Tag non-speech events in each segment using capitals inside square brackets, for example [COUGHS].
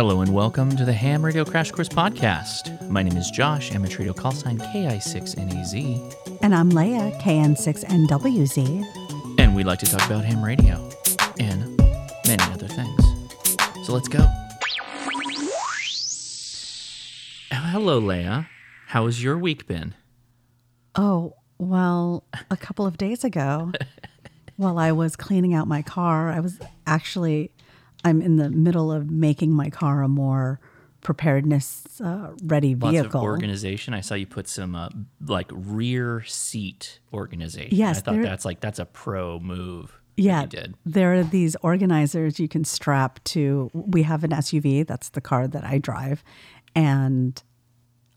Hello and welcome to the Ham Radio Crash Course Podcast. My name is Josh, amateur radio call sign KI6NAZ, And I'm Leia, KN6NWZ. and we like to talk about ham radio and many other things. So let's go. Hello, Leia. How has your week been? Oh, well, a couple of days ago, [LAUGHS] while I was cleaning out my car, I was actually, I'm in the middle of making my car a more preparedness uh, ready Lots vehicle. organization. I saw you put some uh, like rear seat organization. Yes, I thought that's like that's a pro move. yeah, you did. there are these organizers you can strap to. We have an SUV, that's the car that I drive. And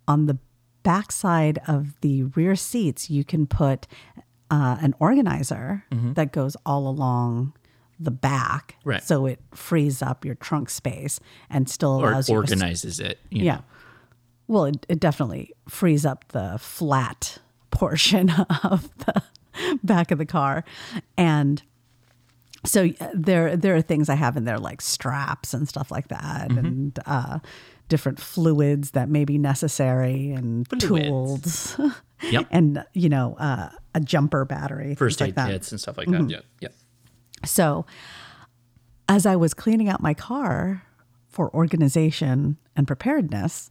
on the backside of the rear seats, you can put uh, an organizer that goes all along the back. Right. So it frees up your trunk space and still Or allows you to organizes it. you yeah. know. Well, it, it definitely frees up the flat portion [LAUGHS] of the back of the car. And so there there are things I have in there like straps and stuff like that Mm-hmm. and uh, different fluids that may be necessary and Fluids. tools [LAUGHS] Yep. and you know uh, a jumper battery First aid like that. kits and stuff like Mm-hmm. that. Yeah. Yeah. So, as I was cleaning out my car for organization and preparedness,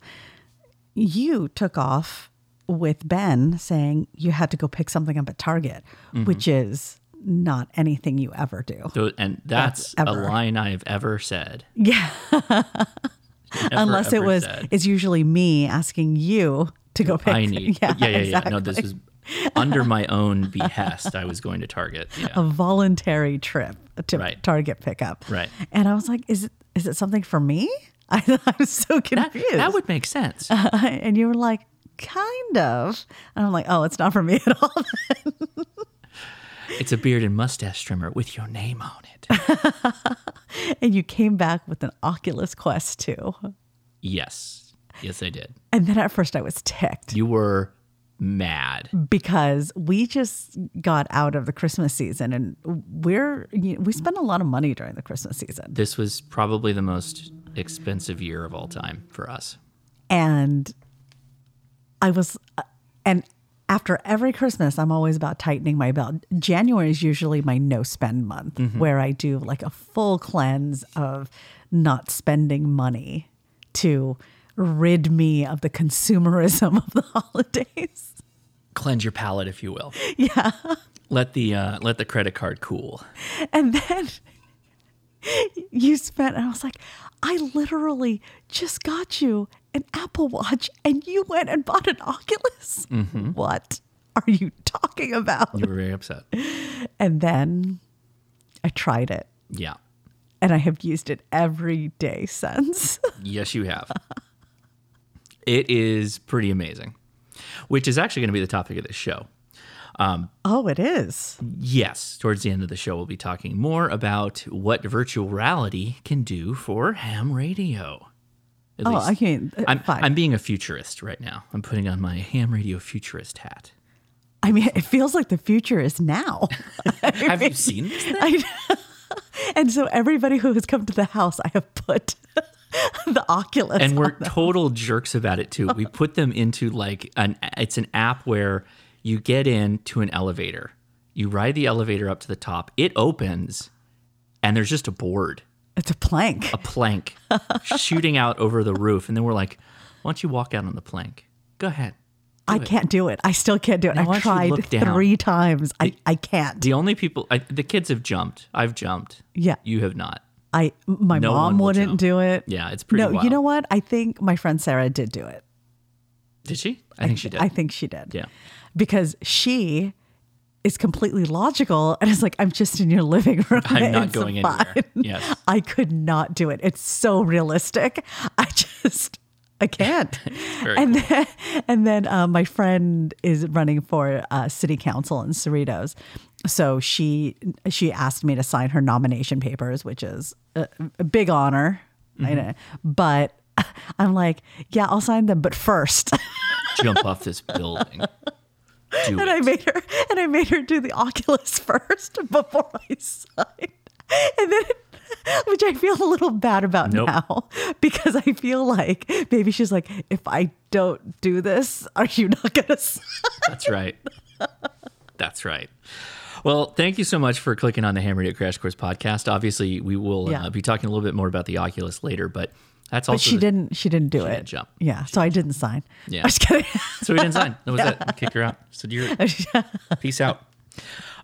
you took off with Ben saying you had to go pick something up at Target, Mm-hmm. which is not anything you ever do. So, and that's a line I have ever said. Yeah. Ever, Unless it was, said. it's usually me asking you to go pick. I need. [LAUGHS] Yeah, yeah, yeah. No, this exactly. [LAUGHS] under my own behest. I was going to Target. a voluntary trip to Right. Target pickup. Right. And I was like, is it is it something for me? [LAUGHS] I, I was so That, confused. that would make sense. [LAUGHS] and you were like, kind of. And I'm like, oh, it's not for me at all. It's a beard and mustache trimmer with your name on it. and you came back with an Oculus Quest 2. yes. Yes, I did. And then at first I was ticked You were mad. because we just got out of the Christmas season and we're you we spend a lot of money during the Christmas season. This was probably the most expensive year of all time for us. And I was uh, and after every Christmas, I'm always about tightening my belt. January is usually my no spend month where I do like a full cleanse of not spending money to rid me of the consumerism [LAUGHS] of the holidays. Cleanse your palate, if you will. [LAUGHS] Yeah. Let the uh, let the credit card cool. And then [LAUGHS] you spent, and I was like, I literally just got you an Apple Watch and you went and bought an Oculus. What are you talking about? You were very upset. [LAUGHS] And then I tried it Yeah. and I have used it every day since. Yes, you have. it is pretty amazing, which is actually going to be the topic of this show. Um, oh, it is. Yes, towards the end of the show, we'll be talking more about what virtual reality can do for ham radio. At Oh, I mean, uh, I'm, fine. I'm being a futurist right now. I'm putting on my ham radio futurist hat. I mean, it feels like the future is now. [LAUGHS] Have you seen this? I, [LAUGHS] and so everybody who has come to the house, I have put [LAUGHS] the Oculus. and we're total jerks about it too. We put them into like an it's an app where you get into an elevator. You ride the elevator up to the top. It opens and there's just a board, it's a plank. a plank [LAUGHS] shooting out over the roof and then we're like, "Why don't you walk out on the plank? Go ahead." I can't do it. I still can't do it. Now, I've tried three times. I, I can't. The only people I, the kids have jumped. I've jumped. Yeah. You have not. I my No mom wouldn't do it. Yeah, it's pretty No, wild. you know what? I think my friend Sarah did do it. Did she? I think she did. I think she did. Yeah. Because she is completely logical and is like, I'm just in your living room. [LAUGHS] I'm not It's going fine." anywhere. Yes. I could not do it. It's so realistic. [LAUGHS] I just I can't. [LAUGHS] and then and then uh, my friend is running for uh, city council in Cerritos. So she she asked me to sign her nomination papers, which is a, a big honor. Mm-hmm. But [LAUGHS] I'm like, yeah, I'll sign them, but first. [LAUGHS] Jump off this building. Do and it. I made her and I made her do the Oculus [LAUGHS] first before I signed. And then which I feel a little bad about Nope. now because I feel like maybe she's like, if I don't do this, are you not gonna? s-" That's right. That's right. Well, thank you so much for clicking on the Ham Radio Crash Course podcast. Obviously, we will Yeah. uh, be talking a little bit more about the Oculus later, but that's also But she the- didn't. She didn't do it. didn't jump. Yeah, so I didn't sign. [LAUGHS] Yeah. I was kidding. So we didn't sign. That was [LAUGHS] it. Kick her out. So you're [LAUGHS] peace out.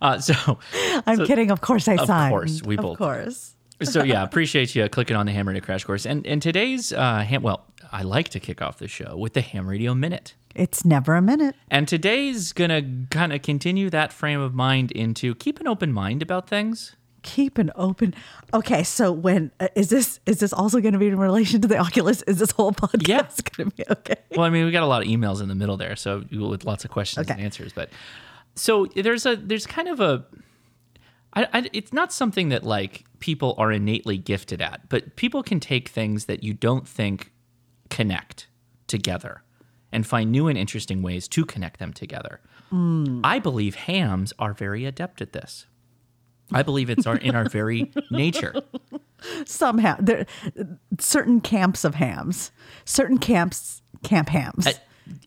Uh, so I'm kidding. Of course, I signed. Of course, we both. of course. so yeah, appreciate you clicking on the Ham Radio Crash Course. And and today's uh, ham. Well, I like to kick off the show with the Ham Radio Minute. It's never a minute. And today's gonna kind of continue that frame of mind into keep an open mind about things. Keep an open. Okay, so when uh, is this? Is this also going to be in relation to the Oculus? Is this whole podcast Yeah. going to be okay? Well, I mean, we got a lot of emails in the middle there, so with lots of questions Okay. and answers. But so there's a there's kind of a I, I, it's not something that like people are innately gifted at, but people can take things that you don't think connect together and find new and interesting ways to connect them together. Hmm. I believe hams are very adept at this. I believe it's our in our very [LAUGHS] nature. Somehow, there certain camps of hams, certain camps, camp hams,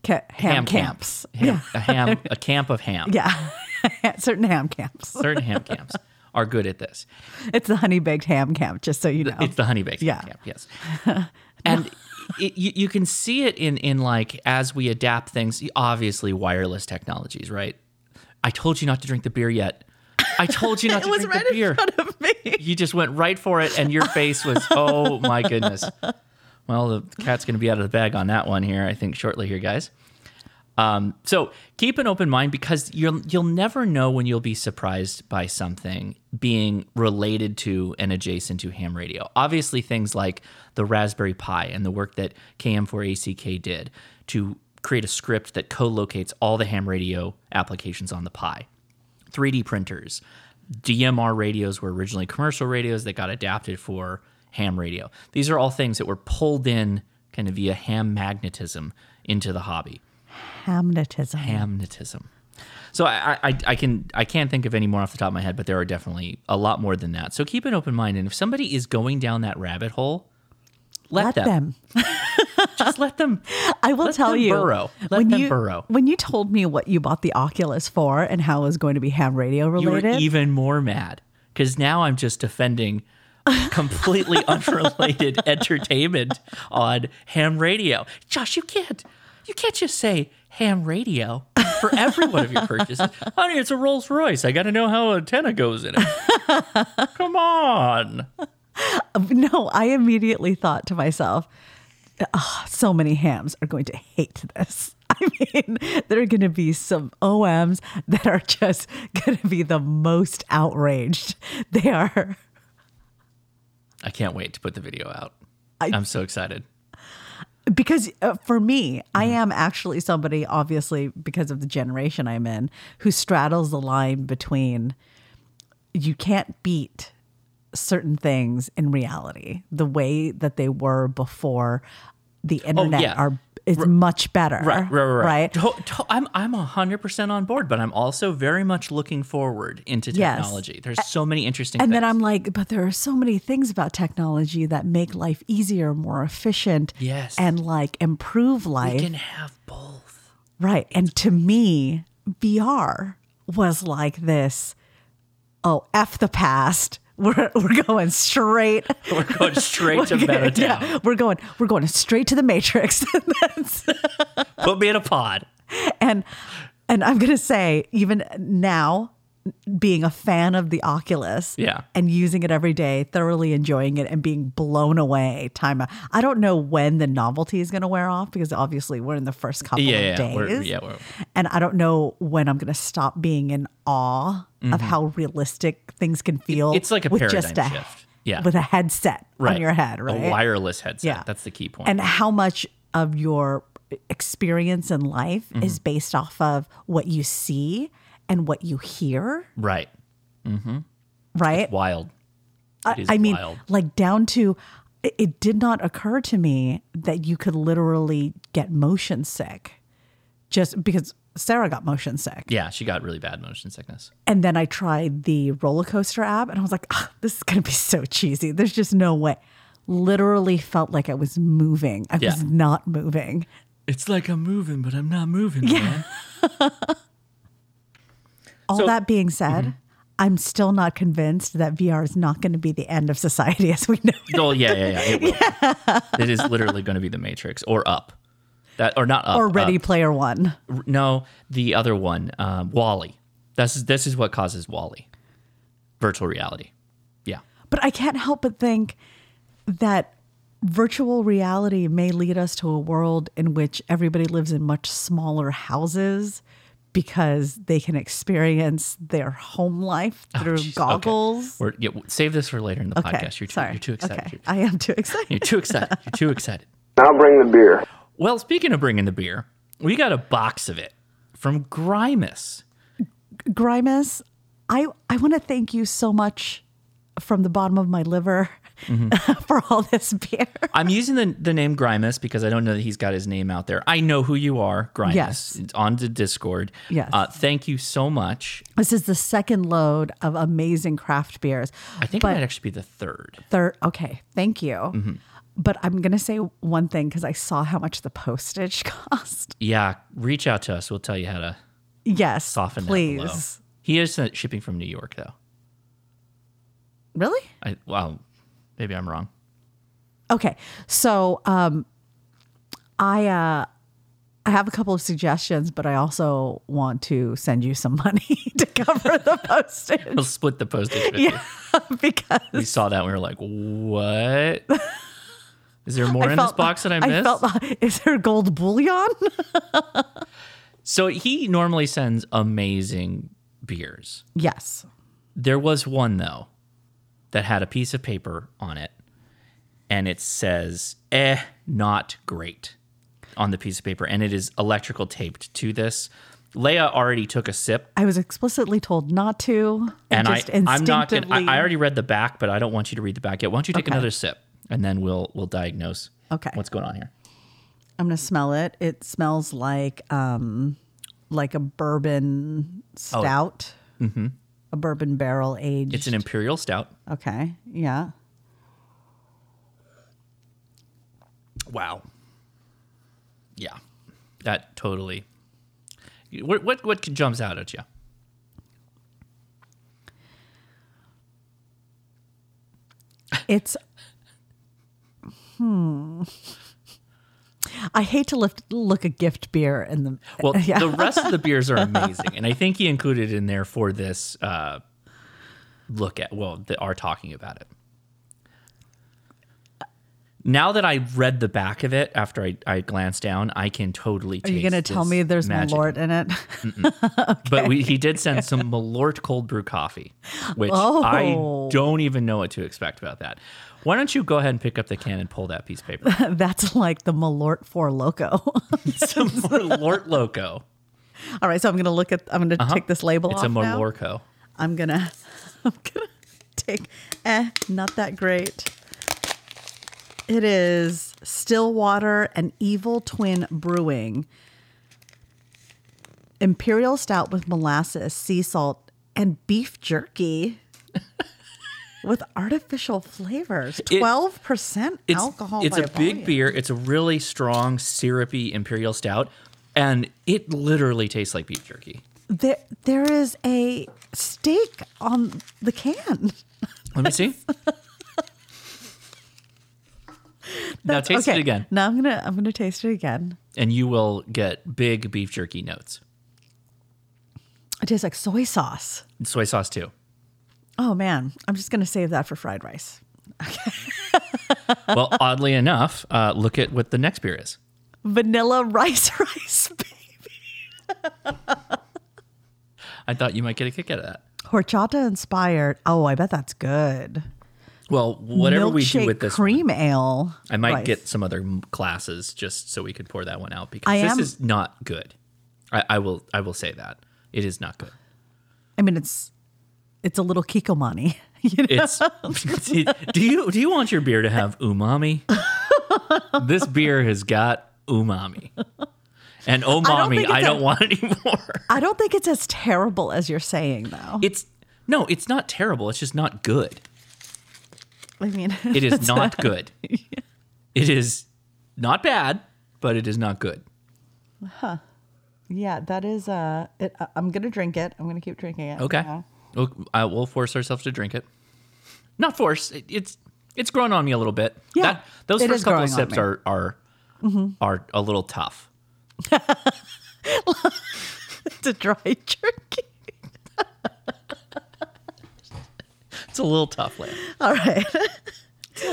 Ca- ham, camps. Ham, a ham, [LAUGHS] a camp of ham. Yeah, [LAUGHS] certain ham camps. Certain ham camps are good at this. It's the honey baked ham camp, just so you know. It's the honey baked Yeah. camp, yes. And it, you, you can see it in in like as we adapt things. Obviously, wireless technologies, right? I told you not to drink the beer yet. I told you not [LAUGHS] to drink right the beer. in front of me. [LAUGHS] You just went right for it, and your face was, [LAUGHS] oh my goodness. Well, the cat's going to be out of the bag on that one here, I think, shortly here, guys. Um, so keep an open mind because you'll you'll never know when you'll be surprised by something being related to and adjacent to ham radio. Obviously, things like the Raspberry Pi and the work that KM4ACK did to create a script that co-locates all the ham radio applications on the Pi. 3D printers. DMR radios were originally commercial radios that got adapted for ham radio. These are all things that were pulled in kind of via ham magnetism into the hobby. Hamnetism. Hamnetism. So I, I, I can I can't think of any more off the top of my head, but there are definitely a lot more than that. So keep an open mind, and if somebody is going down that rabbit hole, let, Let them. them. [LAUGHS] Just let them. [LAUGHS] I will Let tell them you. burrow. Let when them you, burrow. When you told me what you bought the Oculus for and how it was going to be ham radio You were related, even more mad because now I'm just defending completely [LAUGHS] unrelated entertainment on ham radio. Josh, you can't you can't just say ham radio for every one of your purchases. [LAUGHS] Honey, it's a Rolls Royce. I got to know how antenna goes in it. [LAUGHS] Come on. no, I immediately thought to myself, "Ah, so many hams are going to hate this. [LAUGHS] I mean, there are going to be some OMs that are just going to be the most outraged. They are. I can't wait to put the video out. I- I'm so excited. Because uh, for me, I Mm-hmm. am actually somebody, obviously, because of the generation I'm in, who straddles the line between you can't beat certain things in reality the way that they were before the oh, internet Oh, yeah. are is much better Right, right, right. right? To- to- I'm I'm hundred percent on board, but I'm also very much looking forward into Yes. technology. There's so many interesting. and things. then I'm like, but there are so many things about technology that make life easier, more efficient, Yes. and like improve life. we can have both. Right. And to me, VR was like this oh, F the past. We're, we're going straight. [LAUGHS] We're going straight to Metatown. Yeah, we're going we're going straight to the Matrix. [LAUGHS] Put me in a pod. and and I'm gonna say, even now, being a fan of the Oculus Yeah. and using it every day, thoroughly enjoying it and being blown away time out. I don't know when the novelty is gonna wear off because obviously we're in the first couple Yeah, of yeah, days. we're- yeah, we're- and I don't know when I'm gonna stop being in awe of how realistic things can feel. Mm-hmm. It's like a with paradigm just a, shift. Yeah. With a headset Right. on your head, right? A wireless headset. Yeah. That's the key point. and how much of your experience in life Mm-hmm. is based off of what you see and what you hear, right. Mm-hmm. Right? Wild. I, It is I mean, wild. like down to it, it did not occur to me that you could literally get motion sick just because Sarah got motion sick. Yeah, she got really bad motion sickness. And then I tried the roller coaster app and I was like, "Ah, this is going to be so cheesy. There's just no way. Literally felt like I was moving. I was not moving. It's like I'm moving, but I'm not moving. Yeah. [LAUGHS] All So- that being said, I'm still not convinced that VR is not going to be the end of society [LAUGHS] as we know it. Oh yeah, yeah, yeah. It will. It is literally going to be the Matrix or Up. That or not Up. Or Ready Up. Player One. No, the other one, um, WALL-E. This is this is what causes WALL-E. Virtual reality. Yeah. But I can't help but think that virtual reality may lead us to a world in which everybody lives in much smaller houses because they can experience their home life oh, through Oh, Jeez, okay. goggles. We're, yeah, save this for later in the Okay, podcast. You're too, sorry. you're too excited. Okay, You're, I am too excited. you're too excited. You're too [LAUGHS] excited. Now bring the beer. Well, speaking of bringing the beer, we got a box of it from Grimus. Grimus, I, I want to thank you so much from the bottom of my liver Mm-hmm. [LAUGHS] for all this beer. I'm using the, the name Grimus because I don't know that he's got his name out there. I know who you are, Grimus. Yes. It's on the Discord. Yes. Uh, thank you so much. This is the second load of amazing craft beers. I think But- it might actually be the third. Third, okay, thank you. Mm-hmm. But I'm going to say one thing because I saw how much the postage [LAUGHS] cost. Yeah, reach out to us. We'll tell you how to Yes, soften that please. He is shipping from New York, though. Really? I well, maybe I'm wrong. Okay. So, um, I uh, I have a couple of suggestions, but I also want to send you some [LAUGHS] money to cover the postage We'll split the postage with you. [LAUGHS] because We saw that and we were like, what? [LAUGHS] Is there more I in this box that I missed? felt. Is there gold bullion? so he normally sends amazing beers. yes. There was one though that had a piece of paper on it and it says, eh, not great on the piece of paper. And it is electrical taped to this. Leia already took a sip I was explicitly told not to, and I, I'm not gonna. I, I already read the back, but I don't want you to read the back yet. Why don't you take Okay. another sip and then we'll we'll diagnose Okay. what's going on here. I'm gonna smell it. It smells like um like a bourbon stout. Mm-hmm. A bourbon barrel aged. It's an imperial stout. okay. Yeah. Wow. Yeah, that totally. What what what jumps out at you? It's hmm. I hate to lift, look a gift beer in the Well, [LAUGHS] yeah. the rest of the [LAUGHS] beers are amazing, and I think he included in there for this uh, look at. Well, that are talking about it. Now that I read the back of it after I, I glanced down, I can totally. Are you gonna tell me there's magic. Malort in it? [LAUGHS] But we, he did send some Malort cold brew coffee, which I Oh. don't even know what to expect about that. Why don't you go ahead and pick up the can and pull that piece of paper? [LAUGHS] That's like the Malort Four Loko. [LAUGHS] some Malort Loco. All right, so I'm gonna look at. I'm gonna take this label Uh-huh. It's a now. Malorco. I'm gonna. [LAUGHS] I'm gonna take. Eh, not that great. It is Stillwater and Evil Twin Brewing. Imperial Stout with molasses, sea salt, and beef jerky with artificial flavors. Twelve percent alcohol. it's a big beer. It's a really strong, syrupy imperial stout, and it literally tastes like beef jerky. There, there is a steak on the can. Let me see. [LAUGHS] now taste it again, Now I'm gonna I'm gonna taste it again. and you will get big beef jerky notes. It tastes like soy sauce. And soy sauce too. Oh man, I'm just gonna save that for fried rice. Well, [LAUGHS] oddly enough, uh, look at what the next beer is. Vanilla rice [LAUGHS] rice baby. I thought you might get a kick out of that. Horchata inspired. Oh, I bet that's good. Well, whatever we do with this, cream ale. I might rice. get some other classes just so we could pour that one out because I this am- is not good. I, I will I will say that it is not good. I mean, it's it's a little kikomani. [LAUGHS] You know? It's [LAUGHS] do you do you want your beer to have umami? this beer has got umami, And oh, don't I don't, a- want [LAUGHS] any more. I don't think it's as terrible as you're saying, though. It's no, it's not terrible. It's just not good. I mean, It is not good. It is not bad, but it is not good. Huh. yeah, that is. Uh, it, I- I'm gonna drink it. I'm gonna keep drinking it. Okay. Yeah. We'll, I will force ourselves to drink it. Not force. It, it's it's grown on me a little bit. Yeah, That, those first couple of sips are are mm-hmm. are a little tough. [LAUGHS] It's a dry jerky. [LAUGHS] It's a little tough, Leia. All right. [LAUGHS]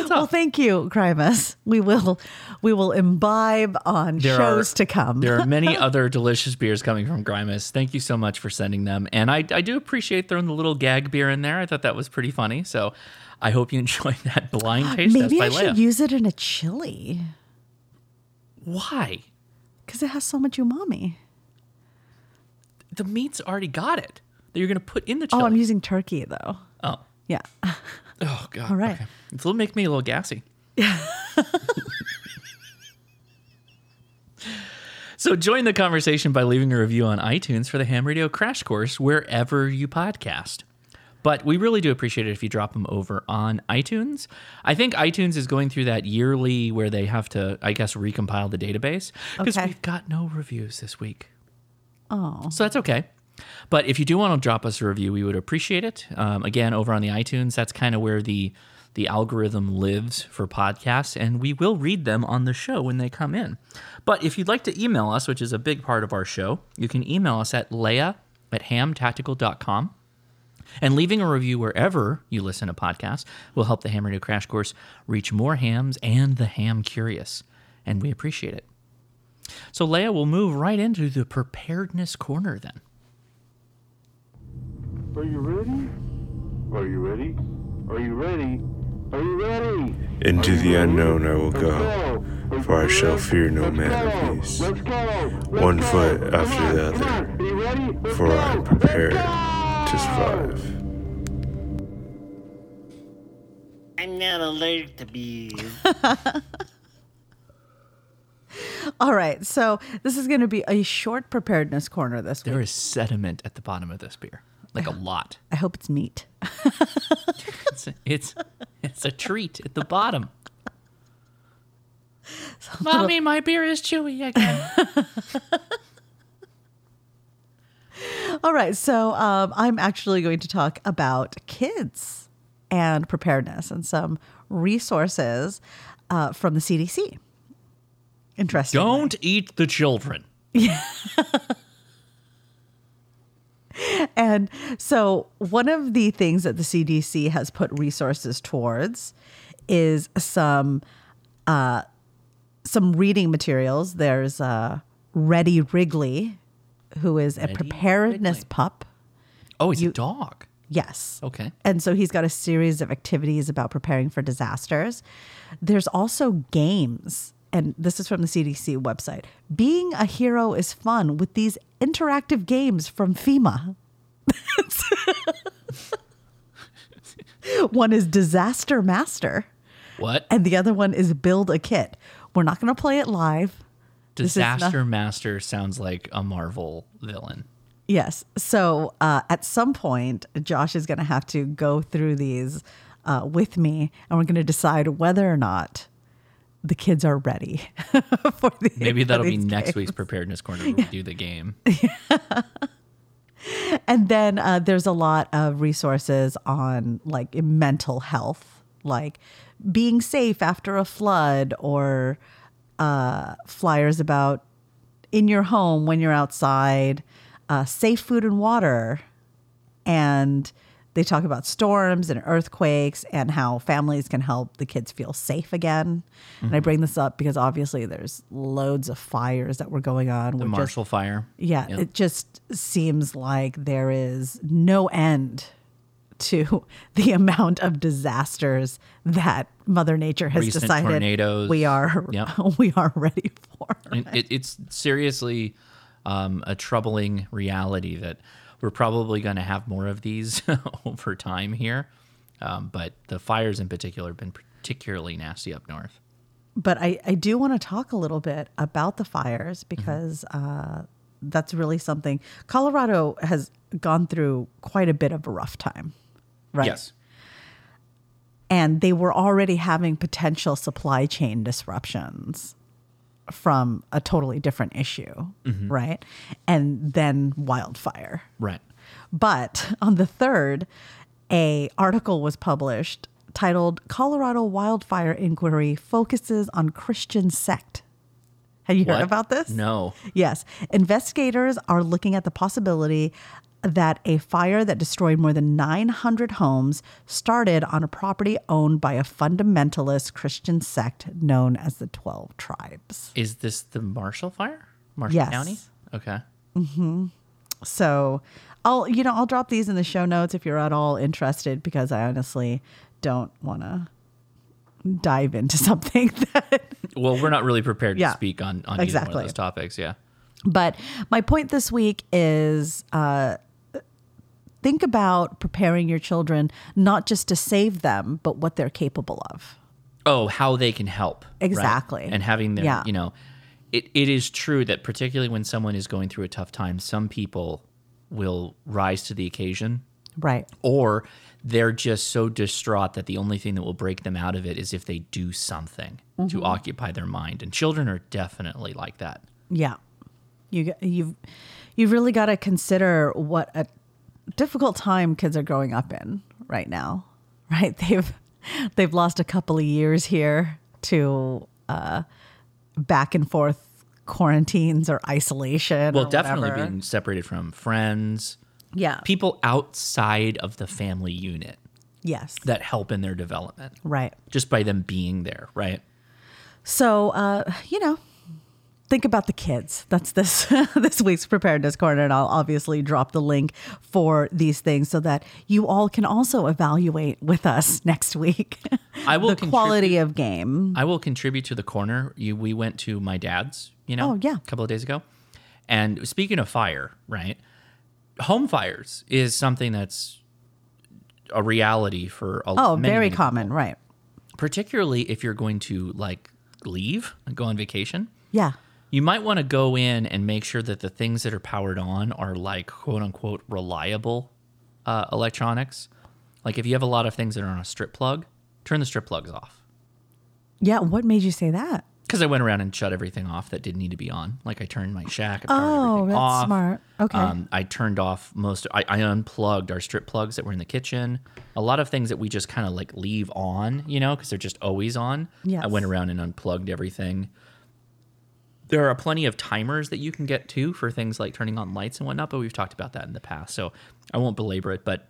Well, thank you, Grimus. We will, we will imbibe on There shows are- to come. There are many [LAUGHS] other delicious beers coming from Grimus. Thank you so much for sending them. And I, I do appreciate throwing the little gag beer in there. I thought that was pretty funny. So I hope you [LAUGHS] enjoy that blind [GASPS] taste test Maybe by I Leia. should use it in a chili Why? because it has so much umami. The meat's already got it that you're going to put in the chili. Oh, I'm using turkey though. oh. Yeah. [LAUGHS] Oh, God. All right. Okay. It'll make me a little gassy. Yeah. [LAUGHS] so join the conversation by leaving a review on iTunes for the Ham Radio Crash Course wherever you podcast. But we really do appreciate it if you drop them over on iTunes. I think iTunes is going through that yearly where they have to, I guess, recompile the database because Okay. we've got no reviews this week. Oh, So that's okay. But if you do want to drop us a review, we would appreciate it. Um, again, over on the iTunes, that's kind of where the the algorithm lives for podcasts, and we will read them on the show when they come in. But if you'd like to email us, which is a big part of our show, you can email us at leia at hamtactical.com. And leaving a review wherever you listen to podcasts will help the Ham Radio Crash Course reach more hams and the ham curious. And we appreciate it. So, Leia, we'll move right into the preparedness corner then. Are you ready? Are you ready? Are you ready? Are you ready? Into you the ready? unknown I will Let's go, Let's for I go. shall fear no Let's man go. of peace. Let's go. Let's One go. foot Come after on, the other, on. Are you ready? Let's For I am prepared to survive. I'm not allergic to bees. [LAUGHS] all right. So this is going to be a short preparedness corner this week. There is sediment at the bottom of this beer, like a lot. I hope it's meat. [LAUGHS] It's it's, it's a treat at the bottom. Mommy, my beer is chewy again. [LAUGHS] All right. So um, I'm actually going to talk about kids and preparedness and some resources uh, from the CDC. Interesting. Don't eat the children. [LAUGHS] [LAUGHS] And so, one of the things that the CDC has put resources towards is some uh, some reading materials. There's uh, Ready Wrigley, who is a preparedness Wrigley. pup. Oh, he's a dog. Yes. Okay. And so he's got a series of activities about preparing for disasters. There's also games, and this is from the CDC website. Being a hero is fun with these interactive games from FEMA. [LAUGHS] one is Disaster Master, What? and the other one is Build a Kit. We're not going to play it live. Is not- Disaster Master sounds like a Marvel villain. Yes. So uh, at some point, Josh is going to have to go through these uh, with me, and we're going to decide whether or not the kids are ready [LAUGHS] for the Maybe that'll be next games. week's preparedness corner when we do the game. [LAUGHS] And then uh, there's a lot of resources on like mental health, like being safe after a flood, or uh, flyers about in your home when you're outside, uh, safe food and water, and they talk about storms and earthquakes and how families can help the kids feel safe again. And I bring this up because obviously there's loads of fires that were going on. The We're just- Marshall Fire. yeah, Yep. it just seems like there is no end to [LAUGHS] the amount of disasters that Mother Nature has Recent decided tornadoes. we are Yep. [LAUGHS] we are ready for. And it, it's seriously um, a troubling reality that we're probably going to have more of these [LAUGHS] over time here. Um, but the fires in particular have been particularly nasty up north. but I, I do want to talk a little bit about the fires because uh, that's really something. Colorado has gone through quite a bit of a rough time, right? Yes. and they were already having potential supply chain disruptions from a totally different issue, mm-hmm. right? And then wildfire. Right. But [LAUGHS] on the 3rd, a article was published titled Colorado Wildfire Inquiry Focuses on Christian Sect. Have you heard about this? No. Yes. Investigators are looking at the possibility that a fire that destroyed more than 900 homes started on a property owned by a fundamentalist Christian sect known as the 12 Tribes. Is this the Marshall fire? Marshall Yes. County? Okay. So, I'll you know, I'll drop these in the show notes if you're at all interested because I honestly don't want to dive into [LAUGHS] something that Well, we're not really prepared to Yeah, speak on, on either one of those topics. Yeah. But my point this week is uh, think about preparing your children not just to save them, but what they're capable of. Oh, how they can help. right? Exactly. And having them, Yeah. you know, it, it is true that particularly when someone is going through a tough time, some people will rise to the occasion Right. or they're just so distraught that the only thing that will break them out of it is if they do something Mm-hmm. to occupy their mind. And children are definitely like that. Yeah. You you've you've really got to consider what a difficult time kids are growing up in right now. [LAUGHS] Right? They've they've lost a couple of years here to uh back and forth quarantines or isolation. Well, or definitely whatever. being separated from friends, Yeah. people outside of the family unit Yes. that help in their development Right. just by them being there, right? So, uh, you know, think about the kids. That's this [LAUGHS] this week's preparedness corner, and I'll obviously drop the link for these things so that you all can also evaluate with us [LAUGHS] next week I will the quality of game. I will contribute to the corner. You, we went to my dad's, you know, Oh, yeah. a couple of days ago. And speaking of fire, right? Home fires is something that's a reality for a Oh, many, very many common, people. right? Particularly if you're going to like leave and go on vacation. Yeah, You might want to go in and make sure that the things that are powered on are like quote unquote reliable uh, electronics. Like if you have a lot of things that are on a strip plug, turn the strip plugs off. yeah. What made you say that? Because I went around and shut everything off that didn't need to be on. Like I turned my shack. I Oh, everything that's off. smart. Okay. Um, I turned off most. I, I unplugged our strip plugs that were in the kitchen. A lot of things that we just kind of like leave on, you know, because they're just always on. Yeah. I went around and unplugged everything. There are plenty of timers that you can get too for things like turning on lights and whatnot, but we've talked about that in the past, so I won't belabor it. But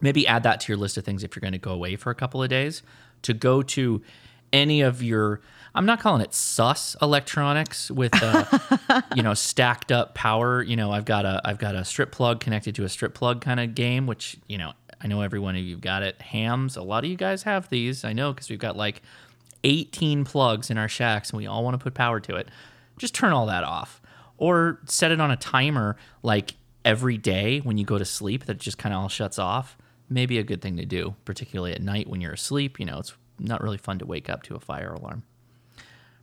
maybe add that to your list of things if you're going to go away for a couple of days to go to any of your i'm not calling it sus electronics with uh, [LAUGHS] you know stacked up power you know i've got a i've got a strip plug connected to a strip plug kind of game which you know i know every one of you've got it hams a lot of you guys have these i know because we've got like 18 plugs in our shacks and we all want to put power to it just turn all that off or set it on a timer like every day when you go to sleep that just kind of all shuts off maybe a good thing to do particularly at night when you're asleep you know it's not really fun to wake up to a fire alarm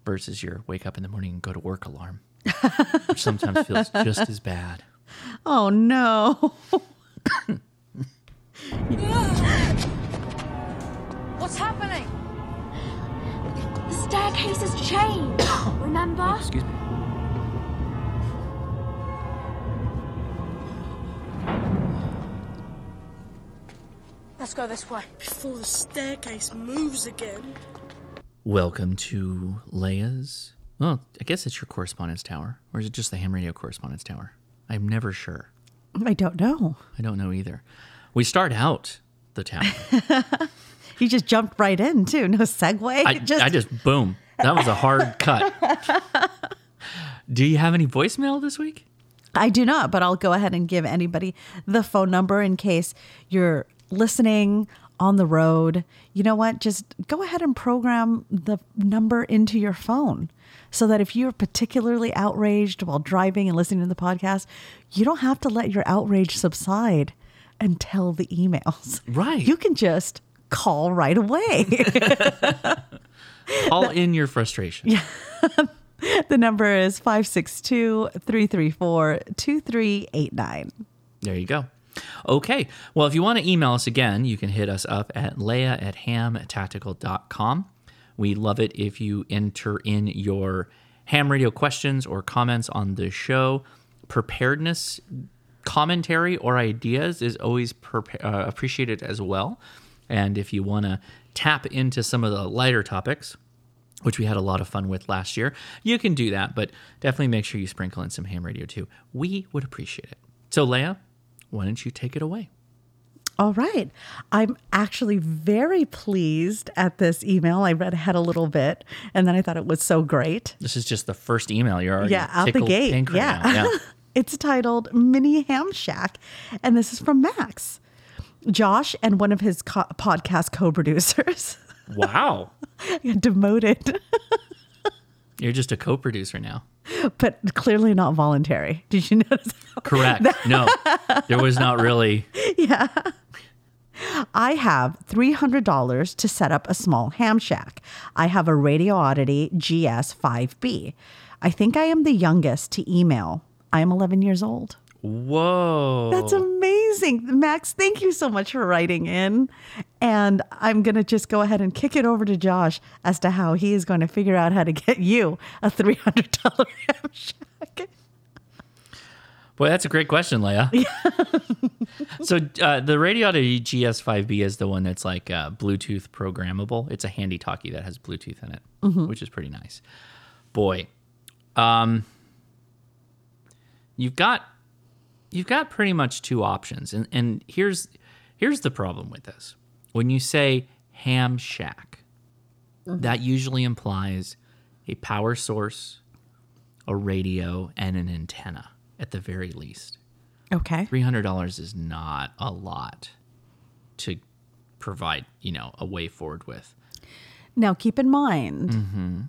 versus your wake up in the morning and go to work alarm which sometimes [LAUGHS] feels just as bad Oh no! [LAUGHS] What's happening? The staircase has changed. [COUGHS] Remember? excuse me Let's go this way. Before the staircase moves again. welcome to leia's well i guess it's your correspondence tower or is it just the ham radio correspondence tower i'm never sure I don't know. I don't know either. We start out the town. [LAUGHS] You just jumped right in too. No segue. I [LAUGHS] just, I just boom. That was a hard cut. [LAUGHS] Do you have any voicemail this week? I do not, but I'll go ahead and give anybody the phone number in case you're listening on the road. You know what? Just go ahead and program the number into your phone so that if you're particularly outraged while driving and listening to the podcast, you don't have to let your outrage subside until the emails. Right. You can just call right away. [LAUGHS] Call in your frustration. Yeah. [LAUGHS] The number is 562 334 2389. There you go. Okay. Well, if you want to email us again, you can hit us up at leia at hamtactical.com. We love it if you enter in your ham radio questions or comments on the show. Preparedness commentary or ideas is always uh, appreciated as well. And if you want to tap into some of the lighter topics, which we had a lot of fun with last year, you can do that. But definitely make sure you sprinkle in some ham radio too. We would appreciate it. So, Leia, why don't you take it away? All right. I'm actually very pleased at this email. I read ahead a little bit and then I thought it was so great. This is just the first email. You're already Yeah, out the gate. right yeah. yeah. [LAUGHS] it's titled Mini Ham Shack, and this is from Max, Josh, and one of his co- podcast co producers. [LAUGHS] Wow. Demoted, You're just a co-producer now. but clearly not voluntary. Did you [LAUGHS] notice? Correct. no, [LAUGHS] there was not really. Yeah. I have $300 to set up a small ham shack. I have a Radioddity GS5B. I think I am the youngest to email. I am 11 years old. Whoa. That's amazing. Max, thank you so much for writing in. And I'm going to just go ahead and kick it over to Josh as to how he is going to figure out how to get you a $300 [LAUGHS] ham shack. Boy, that's a great question, Leia. [LAUGHS] so uh, the Radioddity GS5B is the one that's like uh, Bluetooth programmable. It's a handy talkie that has Bluetooth in it, which is pretty nice. Boy, um, you've got you've got pretty much two options, and and here's here's the problem with this. When you say ham shack, mm-hmm. that usually implies a power source, a radio, and an antenna at the very least. Okay. $300 is not a lot to provide, you know, a way forward with. Now, keep in mind mm-hmm.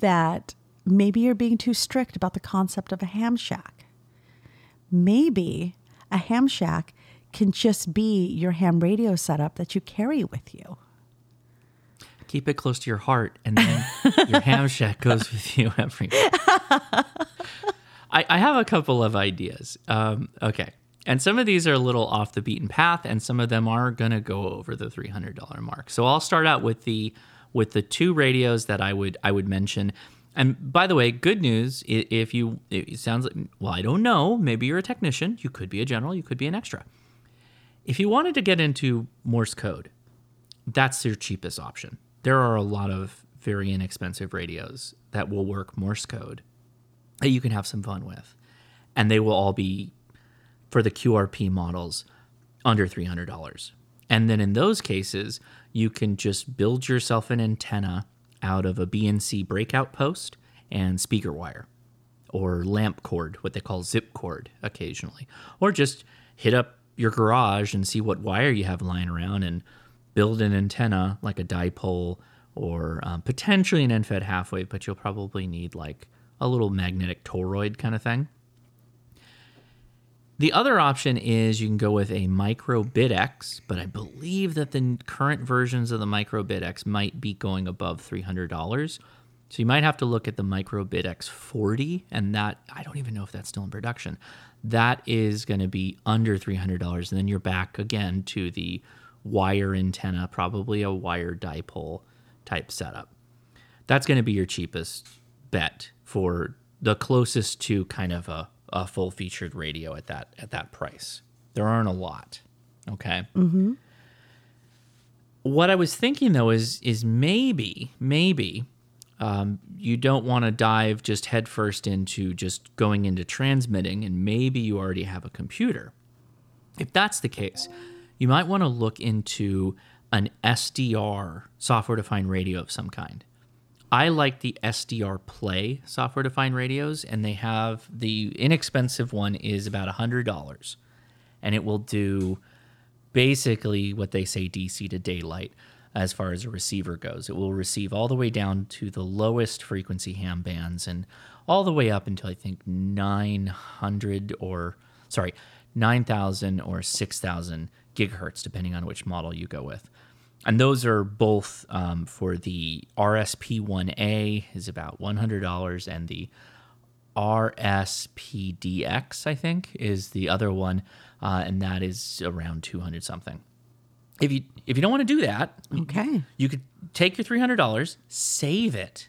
that maybe you're being too strict about the concept of a ham shack. Maybe a ham shack can just be your ham radio setup that you carry with you. Keep it close to your heart, and then [LAUGHS] your ham shack goes with you everywhere. I, I have a couple of ideas. Um, okay. And some of these are a little off the beaten path, and some of them are gonna go over the three hundred dollar mark. So I'll start out with the with the two radios that I would I would mention. And by the way, good news if you it sounds like well I don't know maybe you're a technician you could be a general you could be an extra. If you wanted to get into Morse code, that's your cheapest option. There are a lot of very inexpensive radios that will work Morse code that you can have some fun with. And they will all be for the QRP models under $300. And then in those cases, you can just build yourself an antenna out of a BNC breakout post and speaker wire or lamp cord, what they call zip cord occasionally, or just hit up your garage and see what wire you have lying around and build an antenna like a dipole or um, potentially an end-fed half wave, but you'll probably need like a little magnetic toroid kind of thing. The other option is you can go with a uBITX, but I believe that the current versions of the uBITX might be going above $300. So you might have to look at the micro bit X40, and that I don't even know if that's still in production. That is going to be under $300, and then you're back again to the wire antenna, probably a wire dipole type setup. That's going to be your cheapest bet for the closest to kind of a, a full featured radio at that at that price. There aren't a lot. Okay. Mm-hmm. What I was thinking though is is maybe maybe um, you don't want to dive just headfirst into just going into transmitting, and maybe you already have a computer. If that's the case, you might want to look into an SDR software defined radio of some kind. I like the SDRplay software defined radios, and they have the inexpensive one is about $100, and it will do basically what they say DC to daylight as far as a receiver goes. It will receive all the way down to the lowest frequency ham bands and all the way up until I think 900 or, sorry, 9,000 or 6,000 gigahertz, depending on which model you go with. And those are both um, for the RSP1A is about $100 and the RSPDX I think is the other one uh, and that is around 200 something. If you if you don't want to do that, Okay. you could take your $300, save it,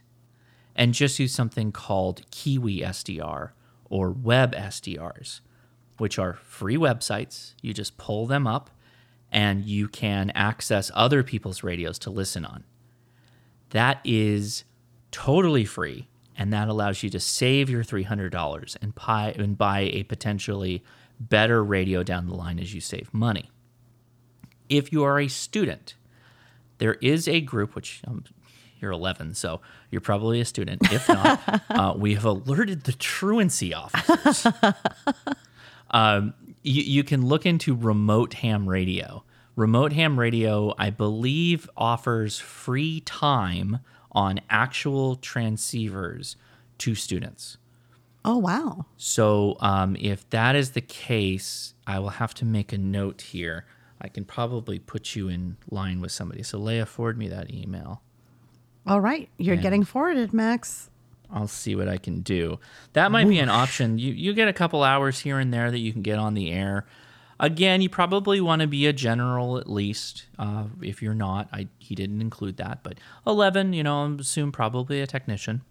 and just use something called Kiwi SDR or Web SDRs, which are free websites. You just pull them up and you can access other people's radios to listen on. That is totally free, and that allows you to save your $300 and buy, and buy a potentially better radio down the line as you save money if you are a student, there is a group which um, you're 11, so you're probably a student. If not, [LAUGHS] uh, we have alerted the truancy officers. [LAUGHS] um, you, you can look into remote ham radio. Remote ham radio, I believe, offers free time on actual transceivers to students. Oh, wow. So um, if that is the case, I will have to make a note here. I can probably put you in line with somebody. So Leia, forward me that email. All right. You're getting forwarded, Max. I'll see what I can do. That might be an option. You you get a couple hours here and there that you can get on the air. Again, you probably want to be a general at least. Uh, if you're not, I he didn't include that, but eleven, you know, I'm assume probably a technician.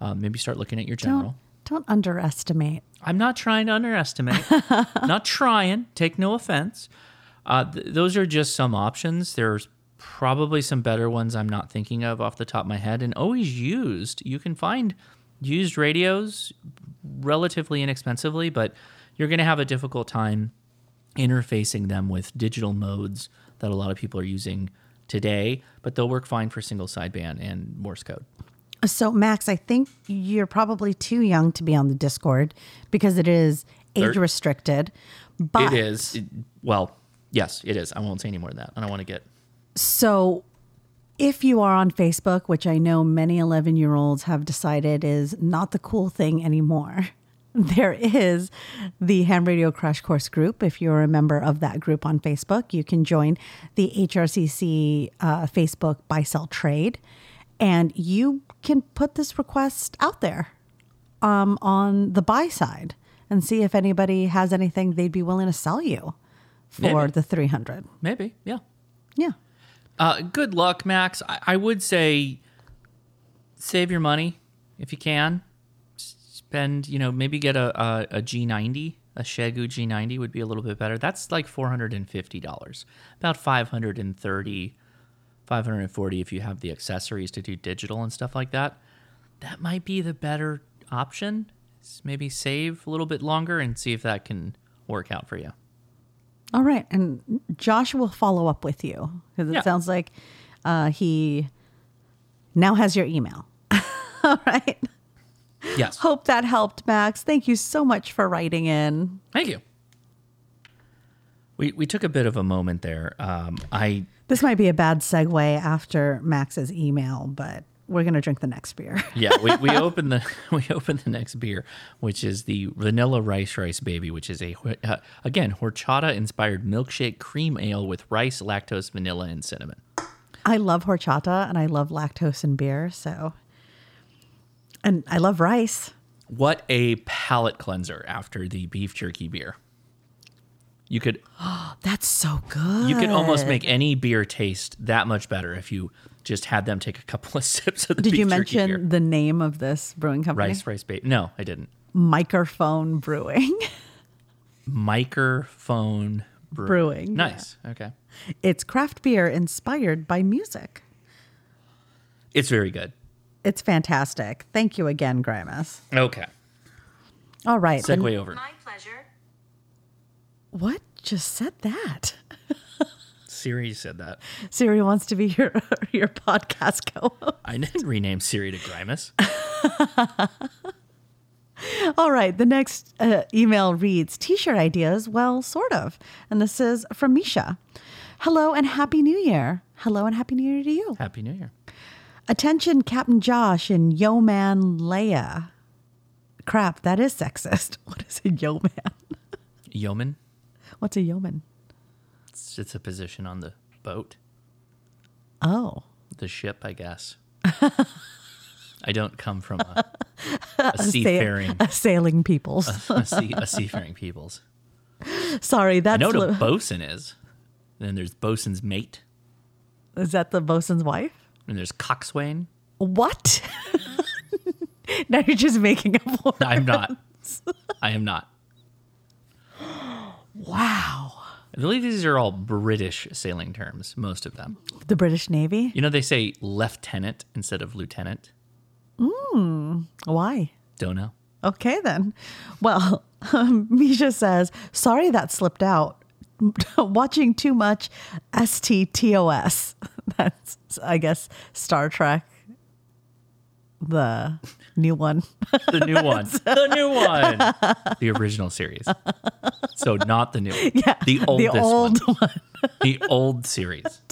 Uh, maybe start looking at your general. Don't don't underestimate. I'm not trying to underestimate. [LAUGHS] not trying. Take no offense. Uh, th- those are just some options. There's probably some better ones I'm not thinking of off the top of my head. And always used. You can find used radios relatively inexpensively, but you're going to have a difficult time interfacing them with digital modes that a lot of people are using today. But they'll work fine for single sideband and Morse code. So, Max, I think you're probably too young to be on the Discord because it is age restricted. But it is. It- well, yes, it is. I won't say any more than that. I don't want to get So, if you are on Facebook, which I know many 11 year olds have decided is not the cool thing anymore, [LAUGHS] there is the Ham Radio Crash Course group. If you're a member of that group on Facebook, you can join the HRCC uh, Facebook buy sell trade and you can put this request out there um, on the buy side and see if anybody has anything they'd be willing to sell you for Maybe. the 300. maybe. Yeah. Yeah. Uh, good luck, Max. I, I would say save your money if you can. Spend, you know, maybe get a, a, a G90, a Xiegu G90 would be a little bit better. That's like $450, about 530 540 if you have the accessories to do digital and stuff like that. That might be the better option. Maybe save a little bit longer and see if that can work out for you. All right. And Josh will follow up with you because it Yeah. sounds like uh, he now has your email. [LAUGHS] All right. Yes. Hope that helped, Max. Thank you so much for writing in. Thank you. We, we took a bit of a moment there. Um, I This might be a bad segue after Max's email, but we're going to drink the next beer. [LAUGHS] yeah we, we opened the [LAUGHS] we open the next beer, which is the vanilla rice rice baby, which is a uh, again horchata inspired milkshake cream ale with rice, lactose, vanilla, and cinnamon. I love horchata and I love lactose in beer. So, and I love rice. What a palate cleanser after the beef jerky beer. You could [GASPS] That's so good. you could almost make any beer taste that much better if you just had them take a couple [LAUGHS] of sips of the Did beef you jerky mention beer. the name of this brewing company? rice rice baby? No, I didn't. Microphone Brewing. [LAUGHS] Microphone brew- Brewing, Nice. Okay. It's craft beer inspired by music. It's very good. It's fantastic. Thank you again, Grimus. Okay. All right. the- Segue over. My pleasure. What just said that? Siri said that. Siri wants to be your [LAUGHS] your podcast co-host. I didn't rename Siri to Grimus. [LAUGHS] All right. The next uh, email reads T-shirt ideas. Well, sort of. And this is from Misha. Hello and happy New Year. Hello and happy New Year to you. Happy New Year. Attention, Captain Josh and Yo Man Leia. Crap, that is sexist. [LAUGHS] What is a yo man? Yeoman. What's a yeoman? It's, it's a position on the boat. Oh. the ship, I guess. [LAUGHS] I don't come from a, a [LAUGHS] seafaring, a sailing peoples. a, sea, a seafaring peoples. Sorry, I that's know what a li- bosun is. Then there's bosun's mate, is that the bosun's wife? and there's coxswain. What? [LAUGHS] now you're just making up words. I'm not. I am not. Wow. I believe these are all British sailing terms, most of them. The British Navy? You know, they say lieutenant instead of lieutenant. Hmm. Why? Don't know. Okay, then. Well, [LAUGHS] um, Misha says, sorry that slipped out. [LAUGHS] Watching too much STTOS. [LAUGHS] That's, I guess, Star Trek, the new one. The new [LAUGHS] one. the new one. The original series. So not the new one. Yeah, The oldest the old one. one. The old series. [LAUGHS]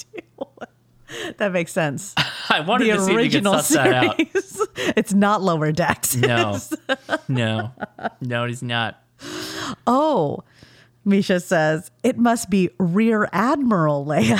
That makes sense. [LAUGHS] I wanted The to see if you could original suss that out. series. it's not lower decks. No. No. No, he's not. Oh, Misha says, it must be Rear Admiral Leia.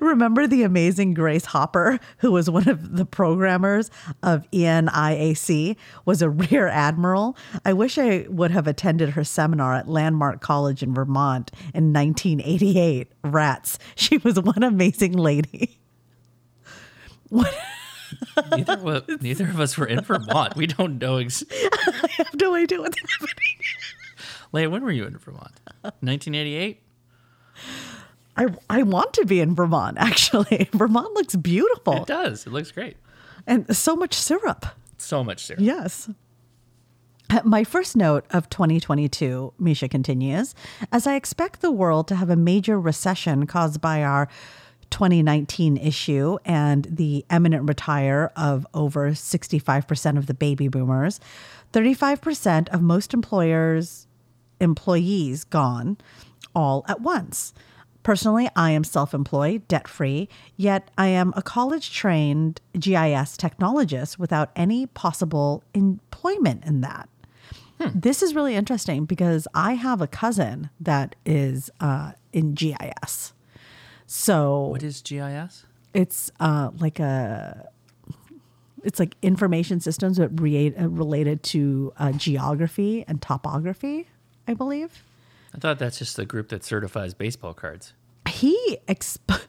Remember the amazing Grace Hopper, who was one of the programmers of ENIAC, was a [LAUGHS] rear admiral? I wish I would have attended her seminar at Landmark College in Vermont in 1988. Rats. She was one amazing lady. Neither, wa- [LAUGHS] neither of us were in Vermont. We don't know. Ex- I have no idea what's happening. Leia, when were you in Vermont? 1988? I, I want to be in Vermont, [LAUGHS] actually. Vermont looks beautiful It does. It looks great. and so much syrup. So much syrup. Yes. Uh, my first note of 2022, Misha continues, as I expect the world to have a major recession caused by our 2019 issue and the eminent retire of over 65% of the baby boomers, 35% of most employers' employees gone all at once. Personally, I am self employed, debt free, yet I am a college trained GIS technologist without any possible employment in that. This is really interesting because I have a cousin that is uh, in GIS. So What is GIS? it's uh, like a it's like information systems but re- uh, related to uh, geography and topography i believe I thought that's just the group that certifies baseball cards. he exp-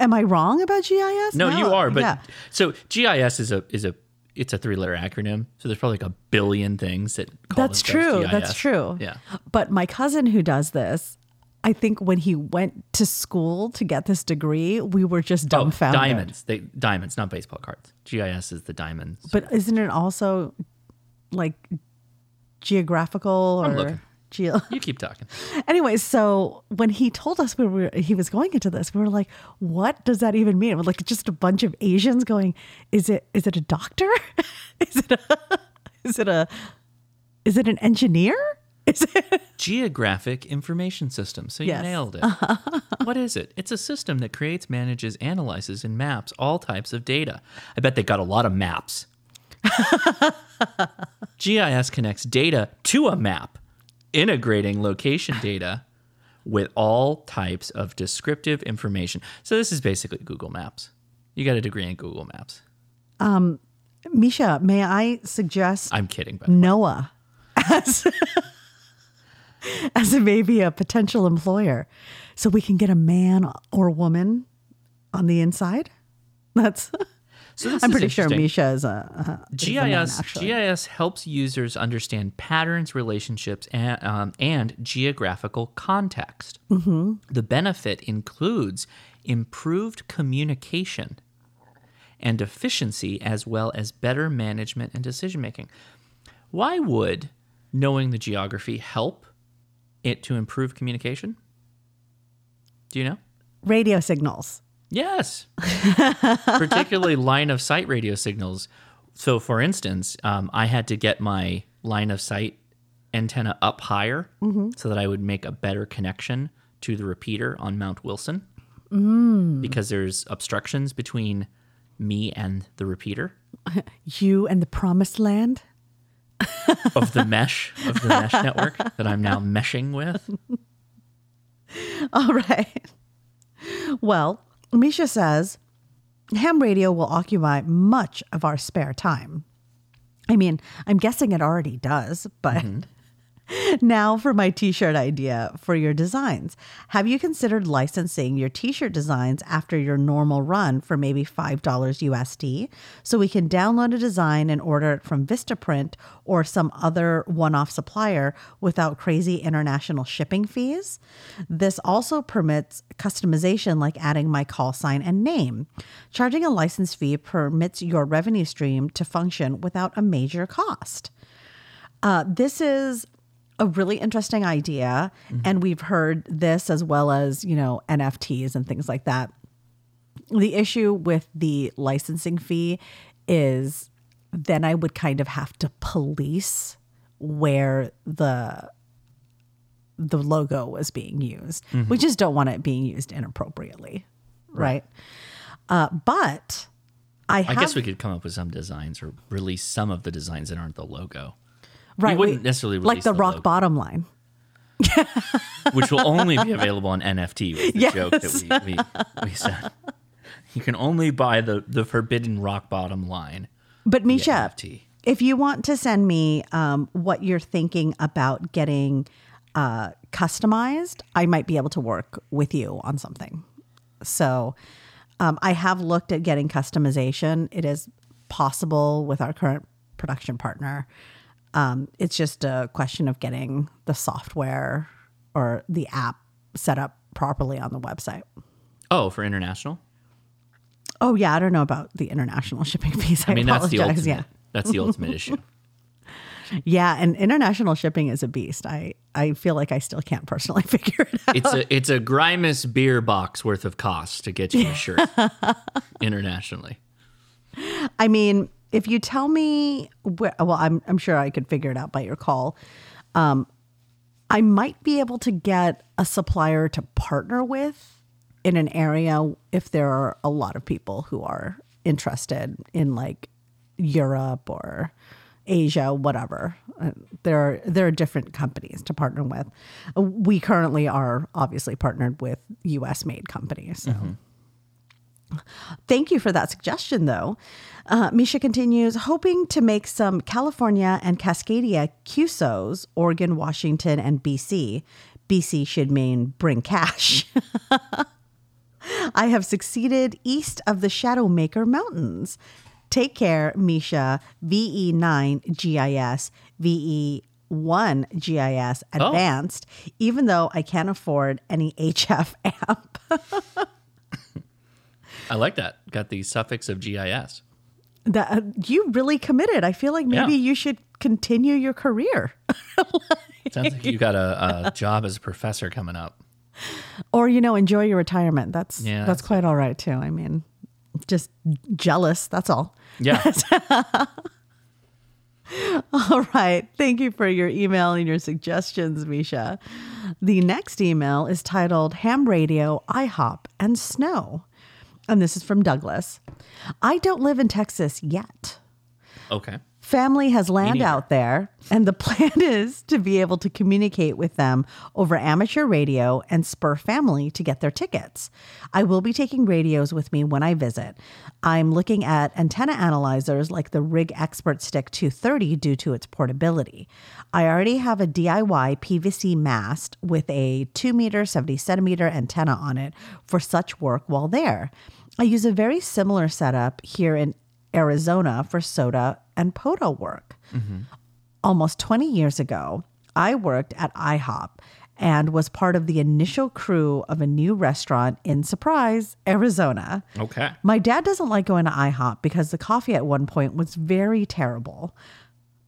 am i wrong about gis No, you are, but yeah. so GIS is a is a it's a three letter acronym. So there's probably like a billion things that call that's true that's true Yeah. but my cousin who does this i think when he went to school to get this degree we were just Oh, dumbfounded diamonds. They diamonds, not baseball cards. GIS is the diamonds. but isn't it also like geographical I'm or looking. geo [LAUGHS] You keep talking. [LAUGHS] Anyway, so when he told us we were he was going into this, we were like, "What does that even mean?" We're like just a bunch of Asians going, "Is it is it a doctor? [LAUGHS] is it a is it a is it an engineer? Is it Geographic Information System. So you Yes. nailed it. what is it? It's a system that creates, manages, analyzes, and maps all types of data. I bet they got a lot of maps. [LAUGHS] GIS connects data to a map, integrating location data with all types of descriptive information. So this is basically Google Maps. You got a degree in Google Maps. Um, Misha? May I suggest I'm kidding, but Noah as [LAUGHS] as maybe a potential employer, so we can get a man or woman on the inside? That's [LAUGHS] so I'm pretty sure. Misha is a, a is a man, GIS. GIS helps users understand patterns, relationships, and, um, and geographical context. The benefit includes improved communication and efficiency, as well as better management and decision making. Why would knowing the geography help it to improve communication? Do you know? radio signals. Yes, [LAUGHS] particularly line of sight radio signals. So, for instance, um, I had to get my line of sight antenna up higher so that I would make a better connection to the repeater on Mount Wilson because there's obstructions between me and the repeater [LAUGHS] You and the promised land. [LAUGHS] of the mesh of the mesh network that I'm now meshing with. All right. Well, Misha says ham radio will occupy much of our spare time. I mean, I'm guessing it already does, but mm-hmm. Now for my t shirt idea for your designs. Have you considered licensing your t shirt designs after your normal run for maybe $5 USD so we can download a design and order it from Vistaprint or some other one off supplier without crazy international shipping fees? This also permits customization like adding my call sign and name. Charging a license fee permits your revenue stream to function without a major cost. Uh, this is a really interesting idea. And we've heard this as well as, you know, NFTs and things like that. The issue with the licensing fee is then I would kind of have to police where the the logo was being used. We just don't want it being used inappropriately. Right. Uh, but I, I have, guess we could come up with some designs or release some of the designs that aren't the logo, right, wouldn't necessarily like the, the rock logo. bottom line. [LAUGHS] which will only be available on NFT. Was the Yes. joke that we, we, we said. You can only buy the, the forbidden rock bottom line. But Misha, NFT. if you want to send me um, what you're thinking about getting uh, customized, I might be able to work with you on something. So um, I have looked at getting customization. It is possible with our current production partner. Um, it's just a question of getting the software or the app set up properly on the website. Oh, for international? Oh yeah, I don't know about the international [LAUGHS] shipping fees. I, I mean, that's the ultimate. Yeah. That's the ultimate issue. [LAUGHS] Yeah, and international shipping is a beast. I I feel like I still can't personally [LAUGHS] figure it out. It's a it's a Grimus beer box worth of cost to get you a shirt internationally. I mean, if you tell me where, well, I'm I'm sure I could figure it out by your call. Um, I might be able to get a supplier to partner with in an area if there are a lot of people who are interested in like Europe or Asia, whatever. Uh, There are there are different companies to partner with. We currently are obviously partnered with U.S. made companies. So. Thank you for that suggestion, though. Uh, Misha continues, hoping to make some California and Cascadia QSOs, Oregon, Washington, and BC. BC should mean bring cash. [LAUGHS] I have succeeded east of the Shadowmaker Mountains. Take care, Misha. VE9 GIS, VE1 GIS Advanced, even though I can't afford any HF [LAUGHS] amp. [LAUGHS] I like that. Got the suffix of GIS. That uh, you really committed. I feel like maybe Yeah. you should continue your career, [LAUGHS] Sounds like you got a, a job as a professor coming up. or you know, enjoy your retirement. That's Yeah, that's that's quite all right too. I mean, just jealous. That's all. Yeah. [LAUGHS] All right. Thank you for your email and your suggestions, Misha. The next email is titled Ham Radio, IHOP, and Snow. And this is from Douglas. I don't live in Texas yet. Okay. Family has land out there, and the [LAUGHS] plan is to be able to communicate with them over amateur radio and spur family to get their tickets. I will be taking radios with me when I visit. I'm looking at antenna analyzers like the RigExpert Stick 230 due to its portability. I already have a DIY PVC mast with a 2 meter, 70 centimeter antenna on it for such work while there. I use a very similar setup here in Arizona for SOTA and POTA work. Almost 20 years ago, I worked at IHOP and was part of the initial crew of a new restaurant in Surprise, Arizona. Okay. My dad doesn't like going to IHOP because the coffee at one point was very terrible.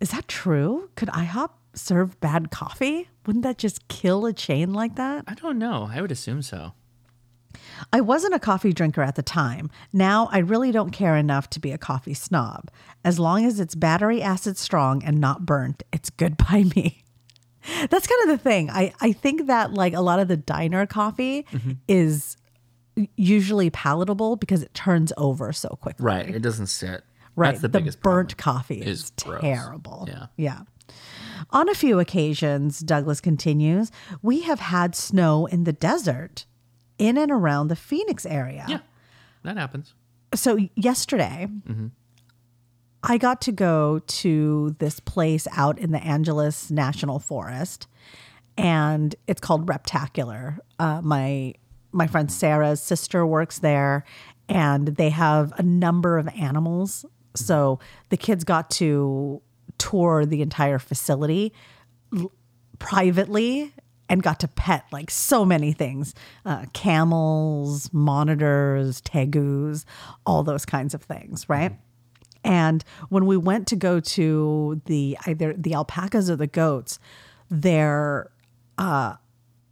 Is that true? Could IHOP serve bad coffee? Wouldn't that just kill a chain like that? I don't know. I would assume so. I wasn't a coffee drinker at the time. Now I really don't care enough to be a coffee snob. As long as it's battery acid strong and not burnt, it's good [LAUGHS] by me. That's kind of the thing. I, I think that like a lot of the diner coffee mm-hmm. is usually palatable because it turns over so quickly. Right. It doesn't sit. Right. That's the, the biggest burnt coffee is is, terrible. Yeah. Yeah. On a few occasions, Douglas continues, we have had snow in the desert in and around the Phoenix area. Yeah, that happens. So, yesterday, I got to go to this place out in the Angeles National Forest, and it's called Reptacular. Uh, my my friend Sarah's sister works there, and they have a number of animals. So the kids got to tour the entire facility l- privately and got to pet like so many things uh, camels, monitors, tegus, all those kinds of things, right? And when we went to go to the either the alpacas or the goats, their uh,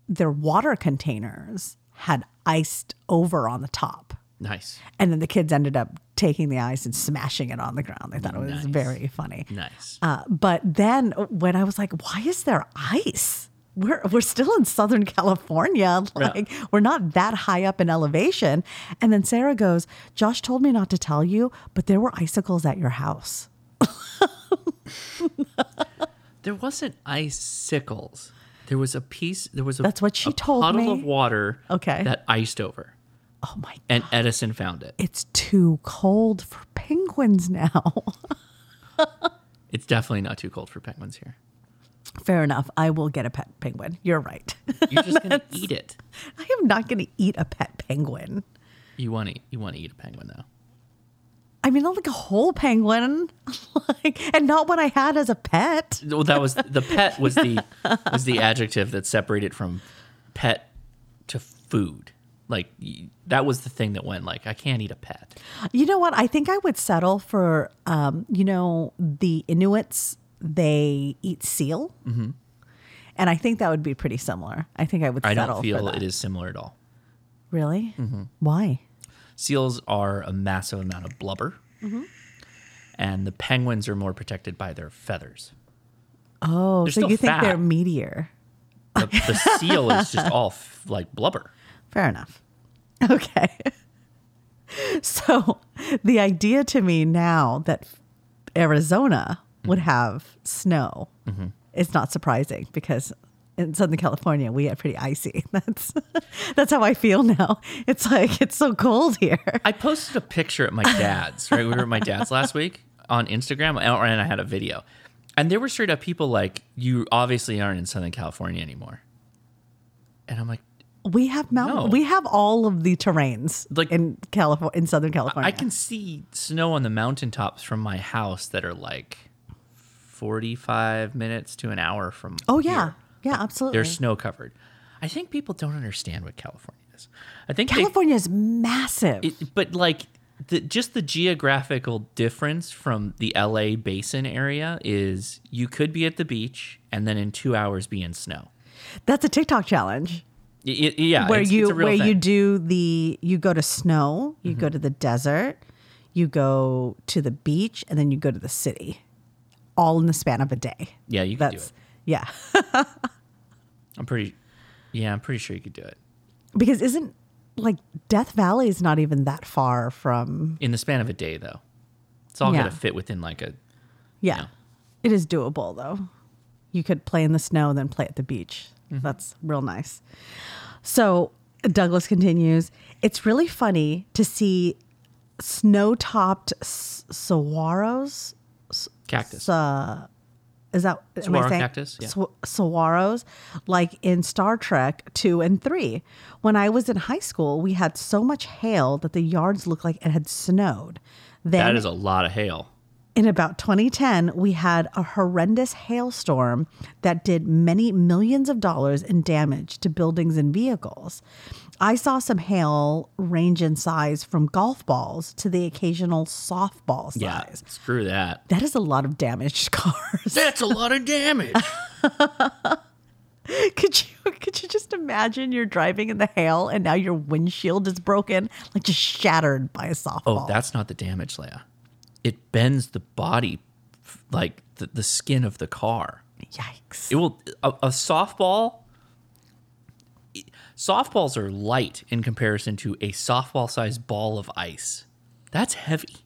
their water containers had iced over on the top. Nice. And then the kids ended up taking the ice and smashing it on the ground. They thought it was Nice. very funny. Nice. Uh, but then when I was like, why is there ice? We're, we're still in Southern California. Like, we're not that high up in elevation. And then Sarah goes, Josh told me not to tell you, but there were icicles at your house. [LAUGHS] There wasn't icicles. There was a piece. There was a. That's what she told puddle me. of water. Okay. That iced over, Oh my God. and Edison found it. It's too cold for penguins now. [LAUGHS] It's definitely not too cold for penguins here. Fair enough. I will get a pet penguin. You're right. [LAUGHS] You're just gonna eat it. I am not going to eat a pet penguin. You want to. You want to eat a penguin though. I mean, not like a whole penguin, [LAUGHS] like, and not what I had as a pet. Well, that was the [LAUGHS] pet was the was the adjective that separated from pet to food. Like that was the thing that went like I can't eat a pet. You know what? I think I would settle for, um, you know, the Inuits. They eat seal, mm-hmm. and I think that would be pretty similar. I think I would. I don't feel it is similar at all. Really? Why? Seals are a massive amount of blubber, Mm-hmm. and the penguins are more protected by their feathers. Oh, They're so you think they're fat. meatier? The, the [LAUGHS] seal is just all f- like blubber. Fair enough. [LAUGHS] Okay. [LAUGHS] So the idea to me now that Arizona would have snow It's not surprising because in Southern California we get pretty icy. [LAUGHS] That's that's how I feel now. It's like it's so cold here. I posted a picture at my [LAUGHS] dad's. Right, we were at my dad's last week on Instagram, and I had a video, and there were straight up people like, "You obviously aren't in Southern California anymore," and I'm like, We have mountain. No. We have all of the terrains Like- in California, in Southern California. I can see snow on the mountaintops from my house that are like 45 minutes to an hour from. Oh yeah, here. yeah, absolutely. they're snow covered. I think people don't understand what California is. I think they California is massive. It, but like the, just the geographical difference from the LA basin area is you could be at the beach and then in two hours be in snow. That's a TikTok challenge. Y- yeah, where it's, you it's a real where you thing. Mm-hmm. do the you go to snow, you go to the desert, you go to the beach, and then you go to the city, all in the span of a day. Yeah, you can do it. yeah, [LAUGHS] I'm pretty. Yeah, I'm pretty sure you could do it because isn't like Death Valley is not even that far from in the span of a day, though. It's all Yeah. gonna fit within like a. yeah. Yeah. It is doable though. You could play in the snow, and then play at the beach. Mm-hmm. That's real nice. So Douglas continues. It's really funny to see snow-topped s- saguaros. Cactus. Uh, is that am I Saguaro saying- cactus, yeah. Saguaros, like in Star Trek two and three. When I was in high school, we had so much hail that the yards looked like it had snowed. Then that is a lot of hail. In about 2010, we had a horrendous hailstorm that did many millions of dollars in damage to buildings and vehicles. I saw some hail range in size from golf balls to the occasional softball size. Yeah, screw that. That is a lot of damaged [LAUGHS] cars. That's a lot of damage. [LAUGHS] could you could you just imagine you're driving in the hail and now your windshield is broken, like just shattered by a softball? Oh, that's not the damage, Leia. It bends the body, like the, the skin of the car. yikes. It will a, a softball. Softballs are light in comparison to a softball-sized ball of ice. That's heavy,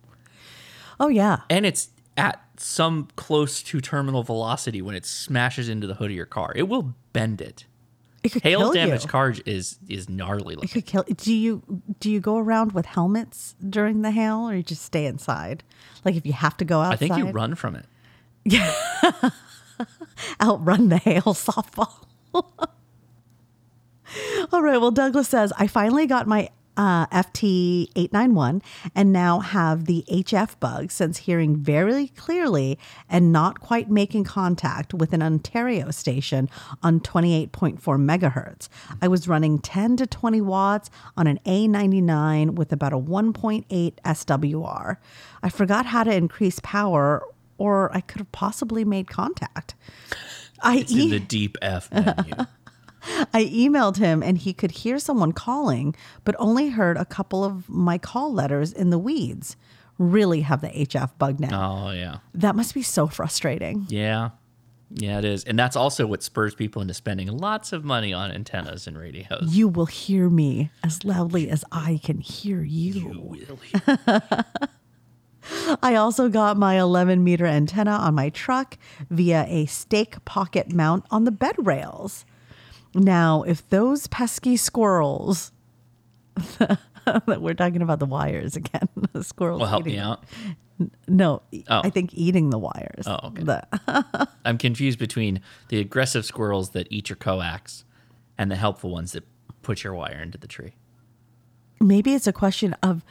oh yeah. and it's at some close to terminal velocity when it smashes into the hood of your car. It will bend it. It could Hail damage you. charge is is gnarly It looking. could kill. Do you do you go around with helmets during the hail, or you just stay inside? Like if you have to go outside, I think you run from it. Yeah, [LAUGHS] outrun the hail [LAUGHS] softball. [LAUGHS] All right. Well, Douglas says, I finally got my uh, FT891 and now have the HF bug since hearing very clearly and not quite making contact with an Ontario station on 28.4 megahertz. I was running 10 to 20 watts on an A99 with about a 1.8 SWR. I forgot how to increase power or I could have possibly made contact. I It's in e- the deep F menu. [LAUGHS] I emailed him and he could hear someone calling, but only heard a couple of my call letters in the weeds. Really have the HF bug now. oh yeah. That must be so frustrating. Yeah. Yeah, it is. And that's also what spurs people into spending lots of money on antennas and radios. You will hear me as loudly as I can hear you. [LAUGHS] I also got my 11 meter antenna on my truck via a stake pocket mount on the bed rails. Now, if those pesky squirrels, [LAUGHS] that we're talking about the wires again, [LAUGHS] the squirrels. Well, help eating me out. No, Oh. I think eating the wires. Oh, okay. The- [LAUGHS] I'm confused between the aggressive squirrels that eat your coax and the helpful ones that put your wire into the tree. maybe it's a question of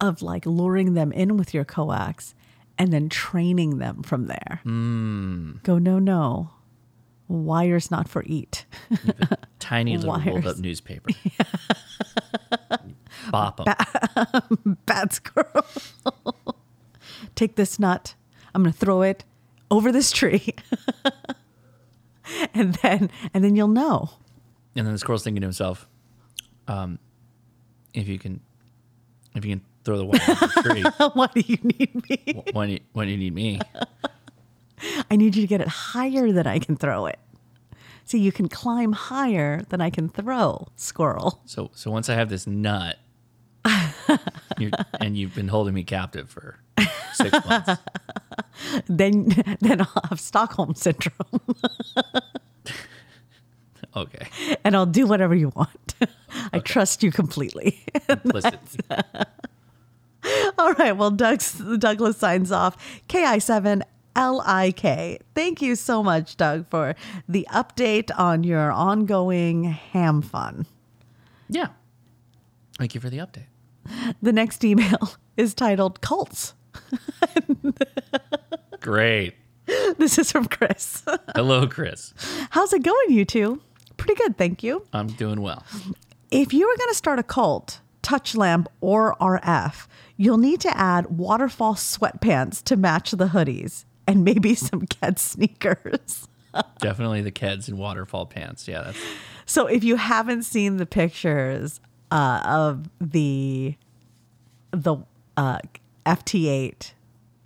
of like luring them in with your coax and then training them from there. Hmm. Go no no. Wire's not for eat. [LAUGHS] Tiny little rolled up newspaper. [LAUGHS] Bop 'em. Bad squirrel. [LAUGHS] Take this nut. I'm gonna throw it over this tree. and then and then you'll know. And then the squirrel's thinking to himself, um, if you can, if you can throw the wire into the tree, Why do you need me? wh- when you, when you need me, [LAUGHS] I need you to get it higher than I can throw it. See, you can climb higher than I can throw, squirrel. So so once I have this nut, [LAUGHS] and you've been holding me captive for six months, [LAUGHS] Then then I'll have Stockholm syndrome okay, and I'll do whatever you want. I trust you completely. implicit. All right. Well, Doug's, Douglas signs off. KI7 LIK. Thank you so much, Doug, for the update on your ongoing ham fun. Yeah. Thank you for the update. The next email [LAUGHS] is titled Cults. [LAUGHS] Great. This is from Chris. [LAUGHS] Hello, Chris. How's it going, you two? Pretty good, thank you. I'm doing well. If you are going to start a cult, touch lamp or RF, you'll need to add waterfall sweatpants to match the hoodies and maybe some Keds [LAUGHS] sneakers. Definitely the Keds and waterfall pants. Yeah, that's So if you haven't seen the pictures uh, of the the uh, FT8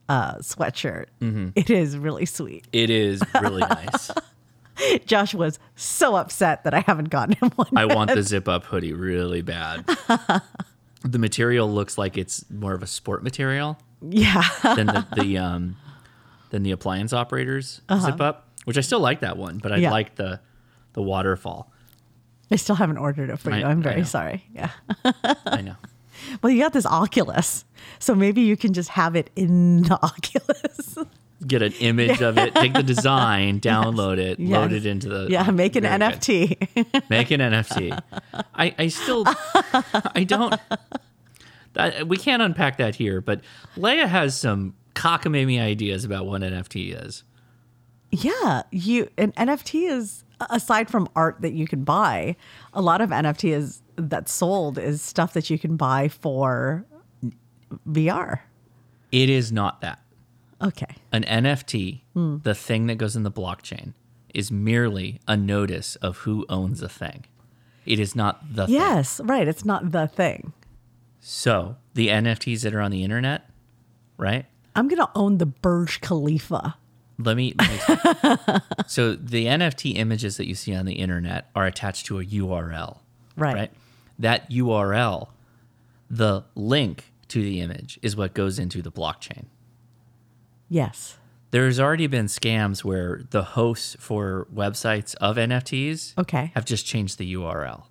uh, sweatshirt, it is really sweet. it is really nice. [LAUGHS] Josh was so upset that I haven't gotten him one. I want the zip up hoodie really bad. [LAUGHS] The material looks like it's more of a sport material Yeah. than the, the um than the appliance operators zip up, which I still like that one, but I Uh-huh. Yeah. like the the waterfall. I still haven't ordered it for you. I- I'm very sorry. Yeah. [LAUGHS] I know. [LAUGHS] Well, you got this Oculus. So maybe you can just have it in the [LAUGHS] Oculus. Get an image of it, take the design, download it, load it into the yeah, make an good. NFT. Make an NFT. I, I still, I don't. That, we can't unpack that here, but Leia has some cockamamie ideas about what NFT is. Yeah, you an NFT is aside from art that you can buy, a lot of NFT is that's sold is stuff that you can buy for VR. It is not that. Okay. An NFT, Hmm. the thing that goes in the blockchain, is merely a notice of who owns a thing. It is not the thing. Yes, right. It's not the thing. So the NFTs that are on the internet, right? I'm gonna own the Burj Khalifa. Let me. Let me [LAUGHS] so the NFT images that you see on the internet are attached to a URL, Right. right? That URL, the link to the image is what goes into the blockchain. Yes. There's already been scams where the hosts for websites of NFTs Okay. have just changed the URL.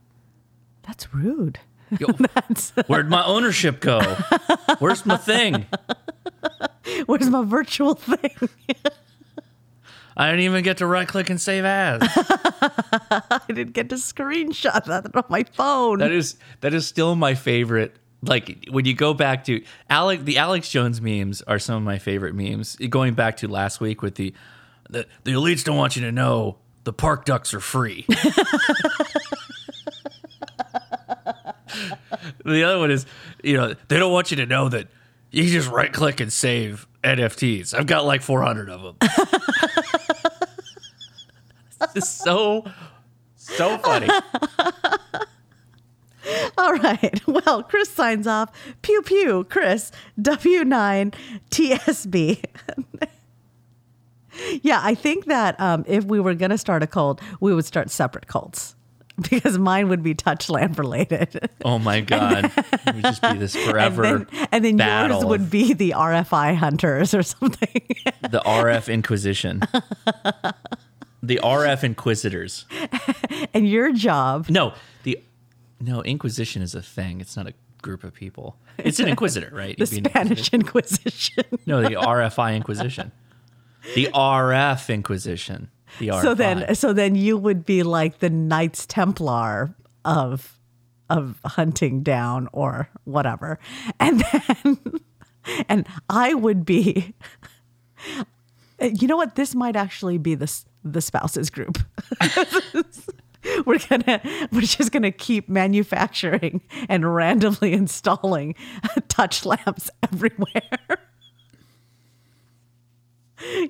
That's rude. Yo, [LAUGHS] where'd my ownership go? [LAUGHS] Where's my thing? Where's my virtual thing? I didn't even get to right click and save as. [LAUGHS] I didn't get to screenshot that on my phone. That is that is still my favorite. Like when you go back to Alec, the Alex Jones memes are some of my favorite memes. Going back to last week with the the, the elites don't want you to know the park ducks are free. [LAUGHS] the other one is, you know, they don't want you to know that you just right click and save NFTs. I've got like 400 of them. it's just so so funny. [LAUGHS] All right. Well, Chris signs off. Pew pew, Chris, W9 TSB. [LAUGHS] yeah, I think that um, if we were going to start a cult, we would start separate cults [LAUGHS] because mine would be touch lamp related. Oh my [LAUGHS] god. it would just be this [LAUGHS] forever and then, and then battle yours would be the RFI hunters or something. the RF Inquisition. the RF Inquisitors. and your job, No, the no Inquisition is a thing. It's not a group of people. It's an inquisitor, right? the You'd be an Spanish Inquisition. No, the RFI Inquisition. The RF Inquisition. The RFI. so then so then you would be like the Knights Templar of of hunting down or whatever. And then [LAUGHS] and I would be you know what this might actually be the the spouses group. [LAUGHS] we're gonna we're just gonna keep manufacturing and randomly [LAUGHS] installing touch lamps everywhere.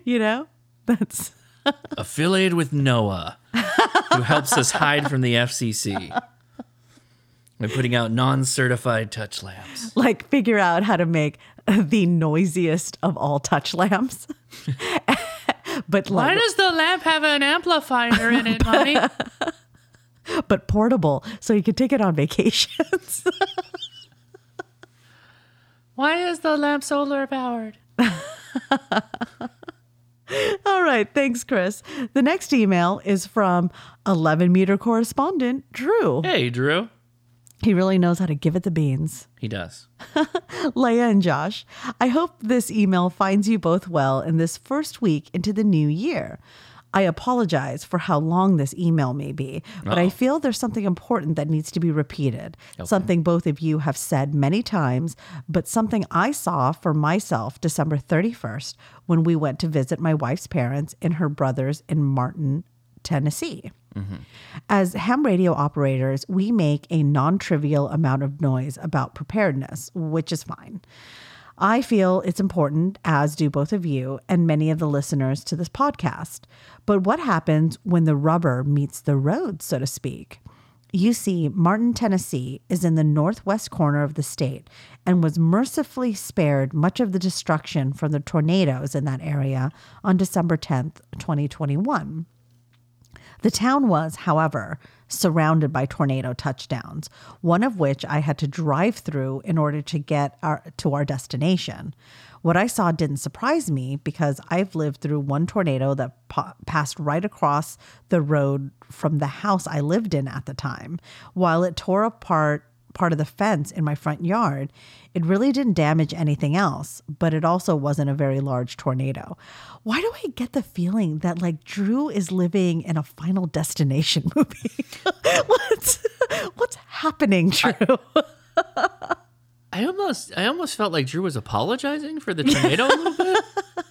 you know? That's [LAUGHS] affiliated with Noah, who helps us hide from the FCC. By putting out non-certified touch lamps. like figure out how to make the noisiest of all touch lamps. [LAUGHS] but like does the lamp have an amplifier in it, mommy? [LAUGHS] but portable so you can take it on vacations. Why is the lamp solar powered? [LAUGHS] all right, thanks Chris. The next email is from 11 meter correspondent Drew. Hey, Drew. He really knows how to give it the beans. He does. [LAUGHS] Leia and Josh, I hope this email finds you both well in this first week into the new year. I apologize for how long this email may be, but I feel there's something important that needs to be repeated. Something both of you have said many times, but something I saw for myself December 31st when we went to visit my wife's parents and her brothers in Martin, Tennessee. Mm-hmm. As ham radio operators, we make a non trivial amount of noise about preparedness, which is fine. I feel it's important, as do both of you and many of the listeners to this podcast. But what happens when the rubber meets the road, so to speak? You see, Martin, Tennessee is in the northwest corner of the state and was mercifully spared much of the destruction from the tornadoes in that area on December 10th, 2021. The town was, however, surrounded by tornado touchdowns, one of which I had to drive through in order to get our, to our destination. What I saw didn't surprise me because I've lived through one tornado that pa- passed right across the road from the house I lived in at the time. While it tore apart part of the fence in my front yard, it really didn't damage anything else, but it also wasn't a very large tornado. Why do I get the feeling that like Drew is living in a final destination [LAUGHS] movie? what's what's happening, Drew? [LAUGHS] I almost, I almost felt like Drew was apologizing for the tornado a little bit.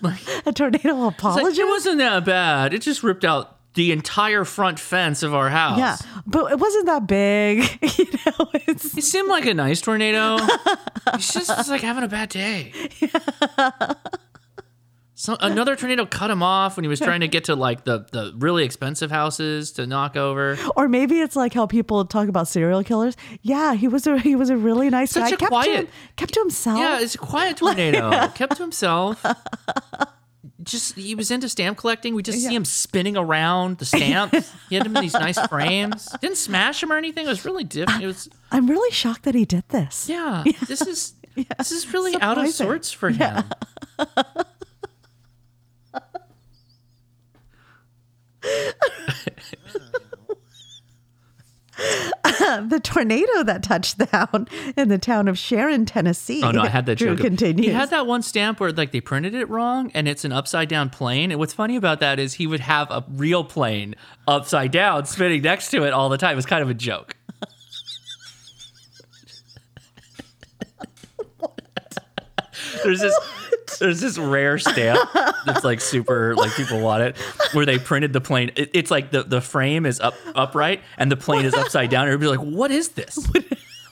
[LAUGHS] a tornado It's like, apology? it wasn't that bad. It just ripped out the entire front fence of our house. yeah, but it wasn't that big. [LAUGHS] you know, it's It seemed like a nice tornado. He's just was like having a bad day. So another tornado cut him off when he was trying to get to like the, the really expensive houses to knock over. or maybe it's like how people talk about serial killers. Yeah, he was a he was a really nice Such guy. a kept to quiet- him, kept to himself. Yeah, it's a quiet tornado. [LAUGHS] Kept to himself just he was into stamp collecting. We just yeah. see him spinning around the stamps. [LAUGHS] he had them in these nice frames. Didn't smash him or anything. It was really different. It was. I'm really shocked that he did this. Yeah, [LAUGHS] yeah. this is yeah. this is really Surprising. out of sorts for him. [LAUGHS] [LAUGHS] the tornado that touched down in the town of Sharon, Tennessee. Oh no, I had that Drew joke. continues. He had that one stamp where like they printed it wrong and it's an upside down plane. And what's funny about that is he would have a real plane upside down spinning next to it all the time. It was kind of a joke. [LAUGHS] [LAUGHS] There's this there's this rare stamp that's like super like people want it where they printed the plane. It, it's like the, the frame is up upright and the plane is upside down. Everybody's like, what is this?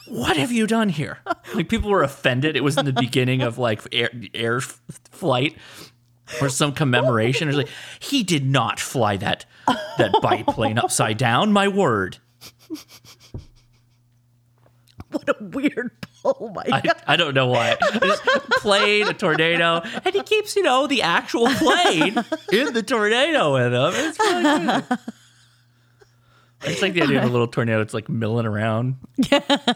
what have you done here? Like people were offended. It was in the beginning of like air, air flight or some commemoration. Was like he did not fly that that biplane upside down. My word. what a weird. [LAUGHS] Oh my I, god! I don't know why. Just plane, a tornado, and he keeps you know the actual plane in the tornado with him. It's really good. I just like the idea of a little tornado. It's like milling around. Yeah. [LAUGHS]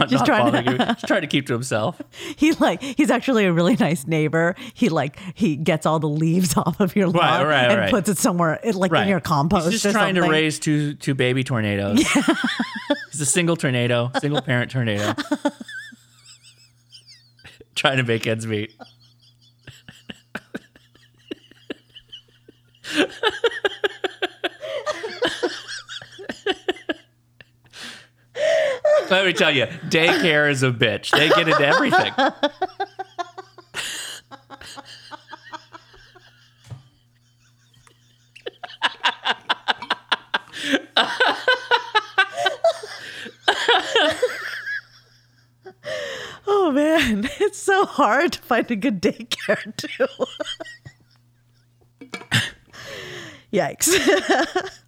Not, Just not trying to- you, just trying to keep to himself. [LAUGHS] He like he's actually a really nice neighbor. He like he gets all the leaves off of your lawn Right, right, and right. puts it somewhere like in your compost. He's just trying to raise two two baby tornadoes. He's a single tornado, single parent tornado. Trying to make ends meet. Let me tell you, daycare is a bitch. They get into everything. Man, [LAUGHS] it's so hard to find a good daycare [LAUGHS] too. Yikes. [LAUGHS]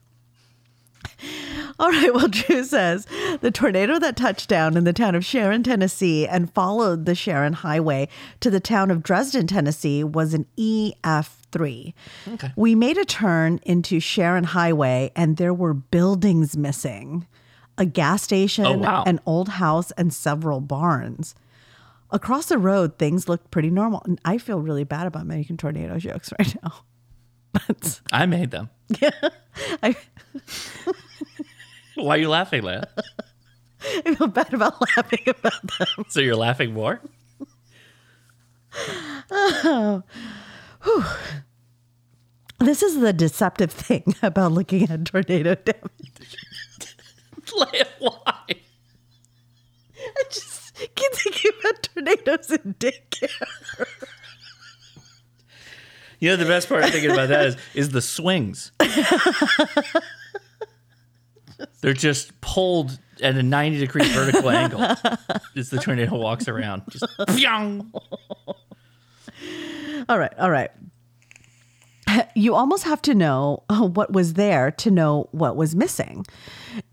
All right, well, Drew says the tornado that touched down in the town of Sharon, Tennessee, and followed the Sharon Highway to the town of Dresden, Tennessee, was an EF3. Okay. We made a turn into Sharon Highway, and there were buildings missing a gas station, Oh, wow. an old house, and several barns. Across the road, things looked pretty normal. And I feel really bad about making tornado jokes [LAUGHS] right now. But I made them. [LAUGHS] I, Why are you laughing, Leia? [LAUGHS] I feel bad about laughing about them. So you're laughing more? [SIGHS] Oh. This is the deceptive thing about looking at tornado damage. Leia, why? I just keep thinking about tornadoes in daycare. You know the best part of thinking about that is is the swings. They're just pulled at a 90 degree vertical angle as the tornado walks around. Just [LAUGHS] pyong. All right, all right. [LAUGHS] You almost have to know [LAUGHS] what was there to know what was missing.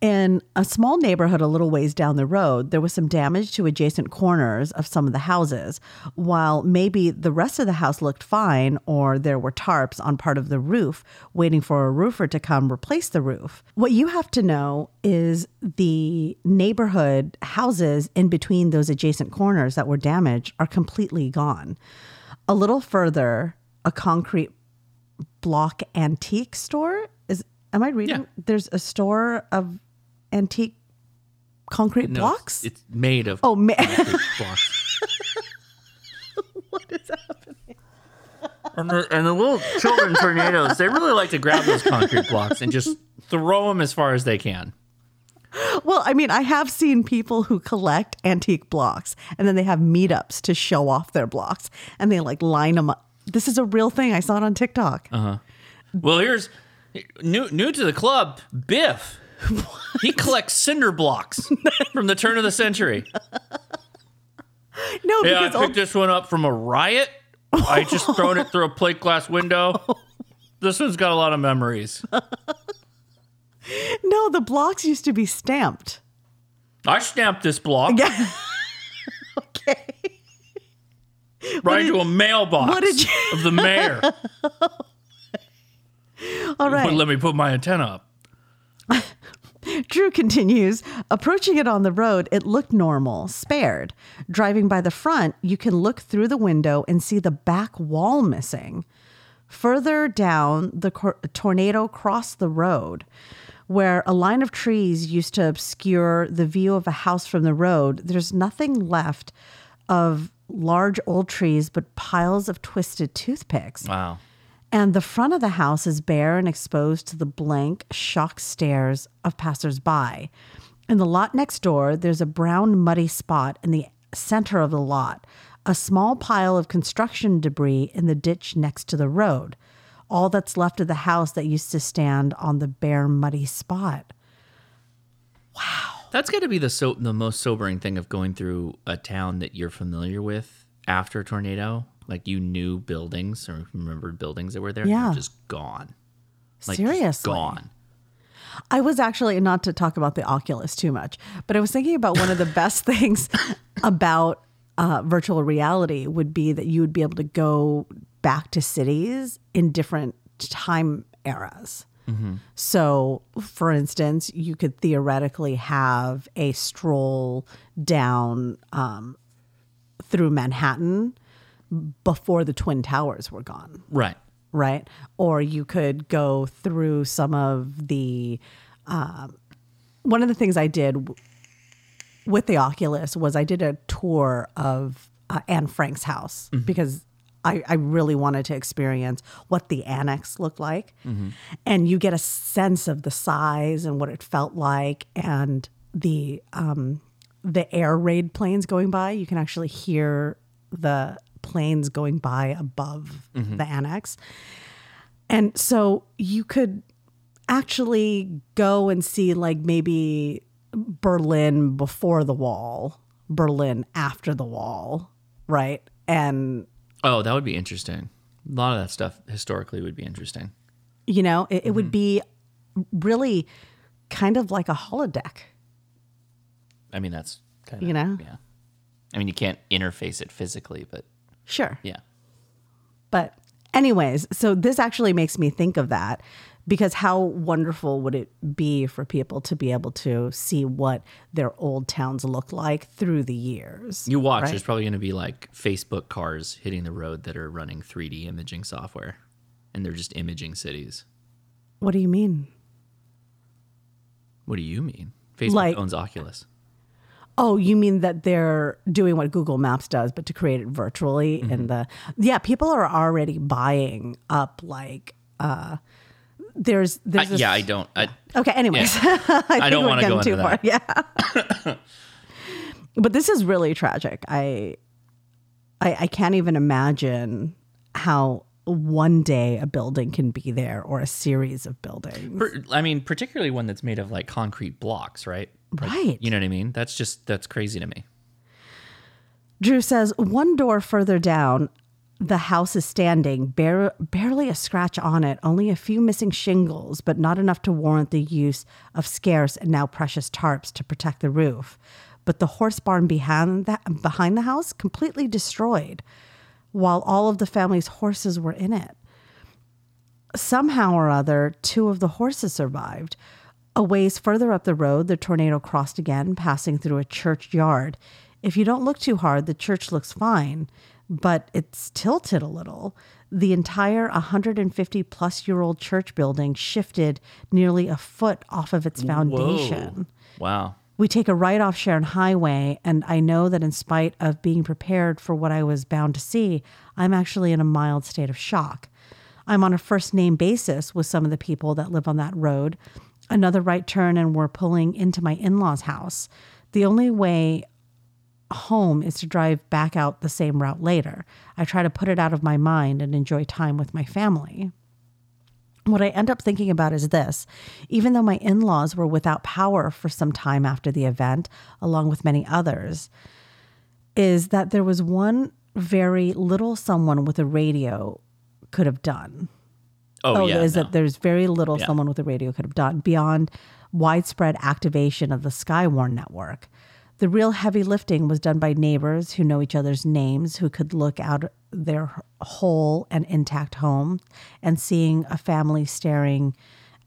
In a small neighborhood a little ways down the road, there was some damage to adjacent corners of some of the houses, while maybe the rest of the house looked fine or there were tarps on part of the roof waiting for a roofer to come replace the roof. What you have to know is the neighborhood houses in between those adjacent corners that were damaged are completely gone. A little further, a concrete block antique store is am I reading? Yeah. There's a store of antique concrete No, blocks? It's, it's made of oh man. [LAUGHS] blocks. what is happening? And the, and the little children [LAUGHS] tornadoes, they really like to grab those concrete blocks and just throw them as far as they can. Well, I mean, I have seen people who collect antique blocks and then they have meetups to show off their blocks and they like line them up. This is a real thing. I saw it on TikTok. Uh-huh. Well, here's new new to the club, Biff. [LAUGHS] He collects cinder blocks from the turn of the century. no, Yeah, I because picked this one up from a riot. I just thrown it through a plate glass window. [LAUGHS] Oh. This one's got a lot of memories. [LAUGHS] no, the blocks used to be stamped. I stamped this block Yeah. okay. Right into a mailbox you- of the mayor. [LAUGHS] All right. Let me put my antenna up. [LAUGHS] Drew continues, approaching it on the road, it looked normal, spared. Driving by the front, you can look through the window and see the back wall missing. Further down, the cor- tornado crossed the road. where a line of trees used to obscure the view of a house from the road, there's nothing left of large old trees but piles of twisted toothpicks. Wow. And the front of the house is bare and exposed to the blank, shocked stares of passersby. In the lot next door, there's a brown, muddy spot in the center of the lot, a small pile of construction debris in the ditch next to the road. All that's left of the house that used to stand on the bare, muddy spot. That's got to be the so the most sobering thing of going through a town that you're familiar with after a tornado. Like you knew buildings or remembered buildings that were there. Yeah. Just gone. Like Seriously. gone. I was actually not to talk about the Oculus too much, but I was thinking about one of the [LAUGHS] best things about uh, virtual reality would be that you would be able to go back to cities in different time eras. So, for instance, you could theoretically have a stroll down um, through Manhattan before the Twin Towers were gone Right. right? Or you could go through some of the. Um, one of the things I did w- with the Oculus was I did a tour of uh, Anne Frank's house because I, I really wanted to experience what the annex looked like. And you get a sense of the size and what it felt like and the um, the air raid planes going by. You can actually hear the planes going by above the annex. And so you could actually go and see like maybe Berlin before the wall, Berlin after the wall, right? And Oh, that would be interesting. A lot of that stuff historically would be interesting. you know, it, it would mm-hmm. be really kind of like a holodeck. I mean, that's kind of You know? Yeah. I mean, you can't interface it physically, but Sure. yeah. But, anyways, so this actually makes me think of that because how wonderful would it be for people to be able to see what their old towns look like through the years? You watch. right? There's probably going to be like Facebook cars hitting the road that are running 3D imaging software, and they're just imaging cities. What do you mean? What do you mean? Facebook Like- owns Oculus. Oh, you mean that they're doing what Google Maps does, but to create it virtually Mm-hmm. in the yeah, people are already buying up like uh there's I, there's this, yeah, I don't. I, Okay, anyways. [LAUGHS] I, think don't wanna go getting into far. Yeah. [LAUGHS] but this is really tragic. I, I I can't even imagine how one day a building can be there or a series of buildings. per- I mean, particularly one that's made of like concrete blocks, right? Like, Right. You know what I mean? That's just that's crazy to me. Drew says one door further down, the house is standing, bare, barely a scratch on it, only a few missing shingles, but not enough to warrant the use of scarce and now precious tarps to protect the roof. But the horse barn behind the, behind the house completely destroyed, while all of the family's horses were in it. Somehow or other, two of the horses survived. A ways further up the road, the tornado crossed again, passing through a churchyard. If you don't look too hard, the church looks fine, but it's tilted a little. The entire 150 plus year old church building shifted nearly a foot off of its foundation. Wow. We take a right off Sharon Highway, and I know that in spite of being prepared for what I was bound to see, I'm actually in a mild state of shock. I'm on a first name basis with some of the people that live on that road. Another right turn, and we're pulling into my in law's house. The only way home is to drive back out the same route later. I try to put it out of my mind and enjoy time with my family. What I end up thinking about is this even though my in laws were without power for some time after the event, along with many others, is that there was one very little someone with a radio could have done. Oh, oh yeah. is no. that there's very little Yeah. someone with a radio could have done beyond widespread activation of the Skywarn network. The real heavy lifting was done by neighbors who know each other's names, who could look out their whole and intact home and seeing a family staring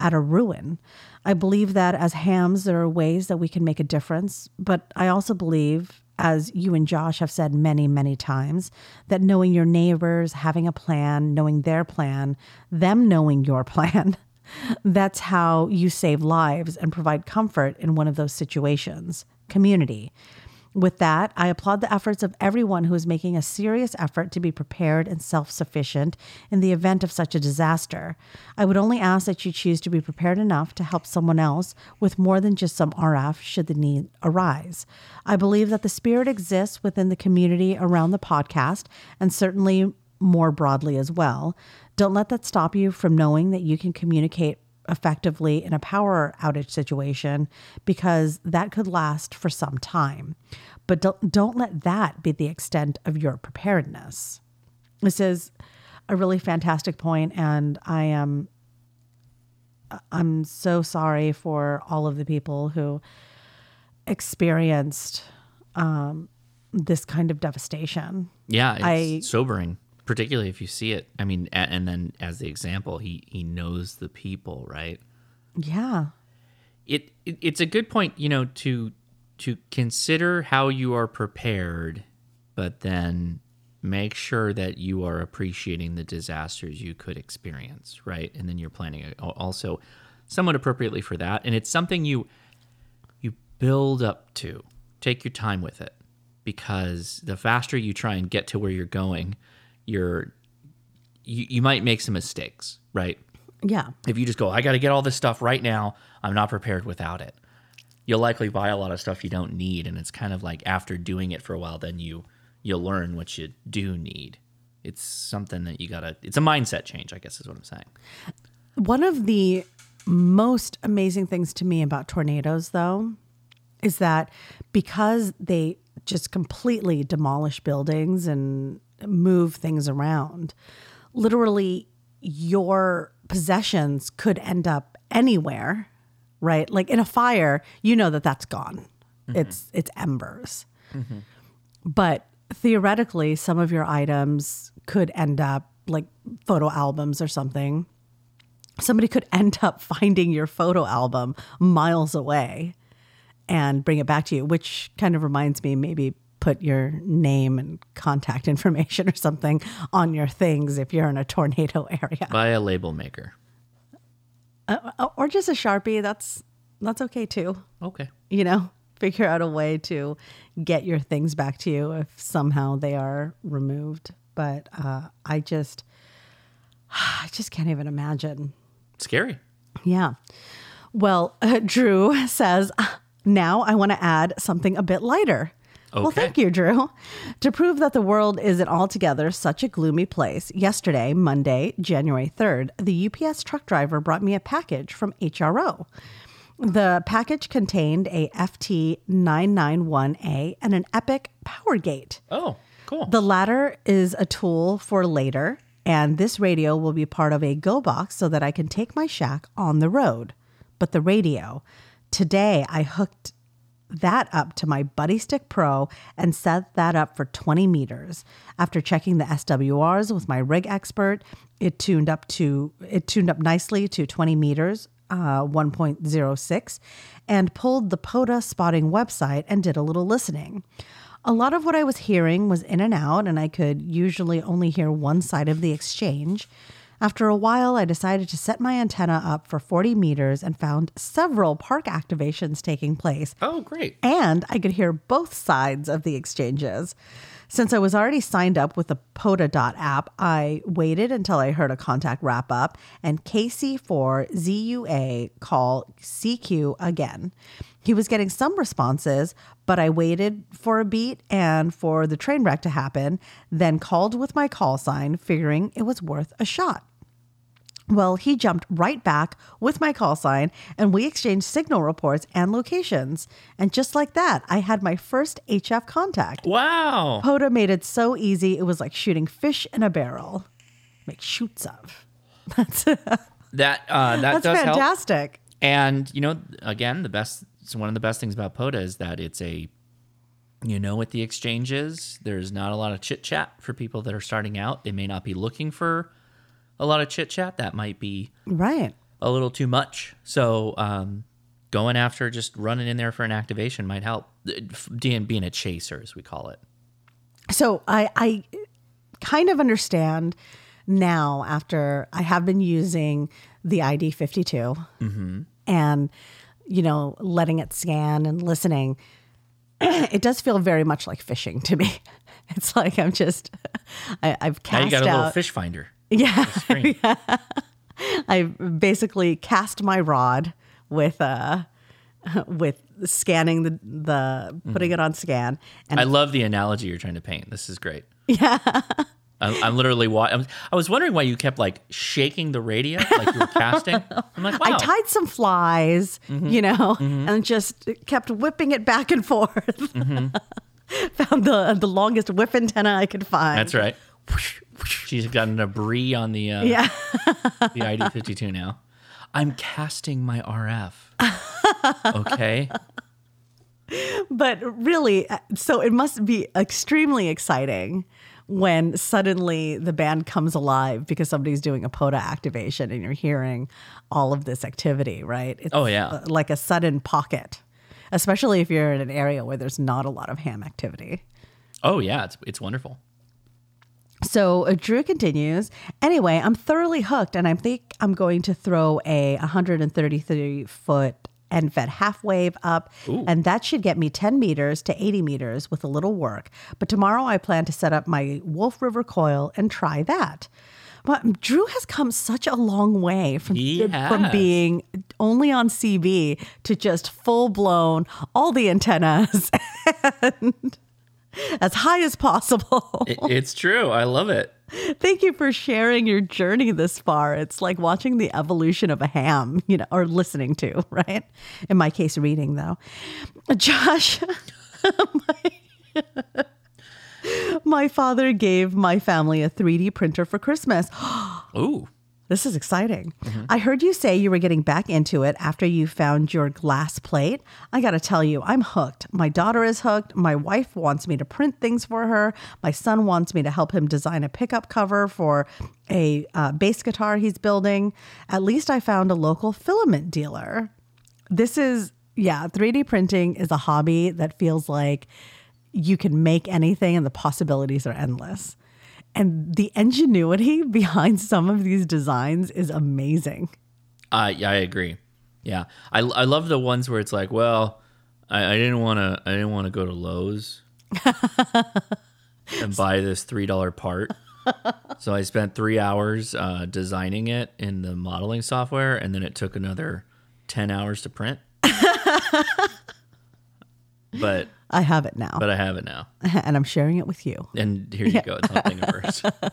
at a ruin. I believe that as hams, there are ways that we can make a difference, but I also believe, as you and Josh have said many, many times, that knowing your neighbors, having a plan, knowing their plan, them knowing your plan, [LAUGHS] That's how you save lives and provide comfort in one of those situations. Community. With that, I applaud the efforts of everyone who is making a serious effort to be prepared and self sufficient in the event of such a disaster. I would only ask that you choose to be prepared enough to help someone else with more than just some RF should the need arise. I believe that the spirit exists within the community around the podcast and certainly more broadly as well. Don't let that stop you from knowing that you can communicate effectively in a power outage situation because that could last for some time. But don't, don't let that be the extent of your preparedness. This is a really fantastic point and I am I'm so sorry for all of the people who experienced um, this kind of devastation. Yeah, it's I- sobering, particularly if you see it. I mean, a- and then as the example, he he knows the people, right? Yeah. It, it it's a good point, you know, to to consider how you are prepared, but then make sure that you are appreciating the disasters you could experience, right? And then you're planning also somewhat appropriately for that, and it's something you you build up to. Take your time with it because the faster you try and get to where you're going, you're you, you might make some mistakes, right? Yeah. If you just go, I got to get all this stuff right now, I'm not prepared without it. You'll likely buy a lot of stuff you don't need, and it's kind of like after doing it for a while, then you you'll learn what you do need. It's something that you gotta. It's a mindset change, I guess, is what I'm saying. One of the most amazing things to me about tornadoes, though, is that because they just completely demolish buildings and move things around, literally your possessions could end up anywhere, right? Like in a fire, you know that that's gone. Mm-hmm. It's it's embers. Mm-hmm. But theoretically, some of your items could end up like photo albums or something. Somebody could end up [LAUGHS] finding your photo album miles away and bring it back to you, which kind of reminds me maybe put your name and contact [LAUGHS] information or something on your things if you're in a tornado [LAUGHS] area. Buy a label maker. Uh, or just a Sharpie, that's that's okay too. Okay. You know, [LAUGHS] figure out a way to get your things back to you if somehow they are removed. But uh, I just [SIGHS] I just can't even imagine Scary. Yeah. Well, uh, Drew says, now I want to add something a bit lighter. Well, thank you, Drew. To prove that the world isn't altogether such a gloomy place, yesterday, Monday, January 3rd, the UPS truck driver brought me a package from HRO. The package contained a FT991A and an Epic Power Gate. Oh, cool. The latter is a tool for later, and this radio will be part of a go box so that I can take my shack on the road. But the radio, today I hooked that up to my Buddistick Pro and set that up for 20 meters. After checking the SWRs with my RigExpert, it tuned up to it tuned up nicely to 20 meters, uh, 1.06, and pulled the POTA spotting website and did a little listening. A lot of what I was hearing was in and out, and I could usually only hear one side of the exchange. After a while, I decided to set my antenna up for 40 meters and found several park activations taking place. oh, great. And I could hear both sides of the exchanges. Since I was already signed up with the POTA app, I waited until I heard a contact wrap up and KC4ZUA call CQ again. He was getting some responses, but I waited for a beat and for the train wreck to happen, then called with my call sign, figuring it was worth a shot. Well, he jumped right back with my call sign and we exchanged signal reports and locations. And just like that, I had my first HF contact. Wow. POTA made it so easy, it was like shooting fish in a barrel. Make shoots of. [LAUGHS] That's, That uh, that that's does help. fantastic. And you know, again, the best it's one of the best things about POTA is that it's a you know what the exchange is. There's not a lot of chit chat for people that are starting out. They may not be looking for a lot of chit chat. That might be Right. a little too much. So um, going after just running in there for an activation might help. Being being a chaser, as we call it. So I, I kind of understand now after I have been using the ID52 and, you know, letting it scan and listening, [CLEARS THROAT] it does feel very much like fishing to me. [LAUGHS] It's like I'm just, [LAUGHS] I, I've Now cast you got a little fish finder. [LAUGHS] Yeah. Screen. I've basically cast my rod with uh with scanning the the putting it on scan and I love the analogy you're trying to paint. This is great. Yeah. I'm, I'm literally wa- I'm, I was wondering why you kept like shaking the radio like you were casting. I'm like, [LAUGHS] wow. I tied some flies, you know, and just kept whipping it back and forth. [LAUGHS] Found the the longest whip antenna I could find. That's right. She's got an Abbree on the uh, Yeah. [LAUGHS] the ID52 now. I'm casting my RF. Okay. but really, uh, so it must be extremely exciting when suddenly the band comes alive because somebody's doing a POTA activation and you're hearing all of this activity, right? It's Oh, yeah. uh, like a sudden pocket, especially if you're in an area where there's not a lot of ham activity. Oh yeah, it's it's wonderful. So uh, Drew continues. Anyway, I'm thoroughly hooked, and I think I'm going to throw a 133 foot end-fed half wave up, and that should get me 10 meters to 80 meters with a little work. But tomorrow I plan to set up my Wolf River coil and try that. But Drew has come such a long way from from being only on CB to just full blown all the antennas [LAUGHS] and as high as possible. It- it's true. I love it. Thank you for sharing your journey this far. It's like watching the evolution of a ham, you know, or listening to, [LAUGHS] right? In my case, reading though. Josh, [LAUGHS] my, [LAUGHS] my father gave my family a 3D printer for Christmas. [GASPS] Ooh. This is exciting. I heard you say you were getting back into it after you found your glass plate. I got to tell you, I'm hooked. My daughter is hooked. My wife wants me to print things for her. My son wants me to help him design a pickup cover for a uh, bass guitar he's building. At least I found a local filament dealer. This is, yeah, 3D printing is a hobby that feels like you can make anything and the possibilities are endless. And the ingenuity [LAUGHS] behind some of these designs is amazing. Uh, yeah, I agree. Yeah, I, I love the ones where it's like, well, I, I didn't want to I didn't want to go to Lowe's [LAUGHS] and buy this three dollar part, [LAUGHS] so I spent three hours uh, designing it in the modeling software, and then it took another ten hours to print. but I have it now, but I have it now, [LAUGHS] and I'm sharing it with you. and here you go. It's on Thingiverse.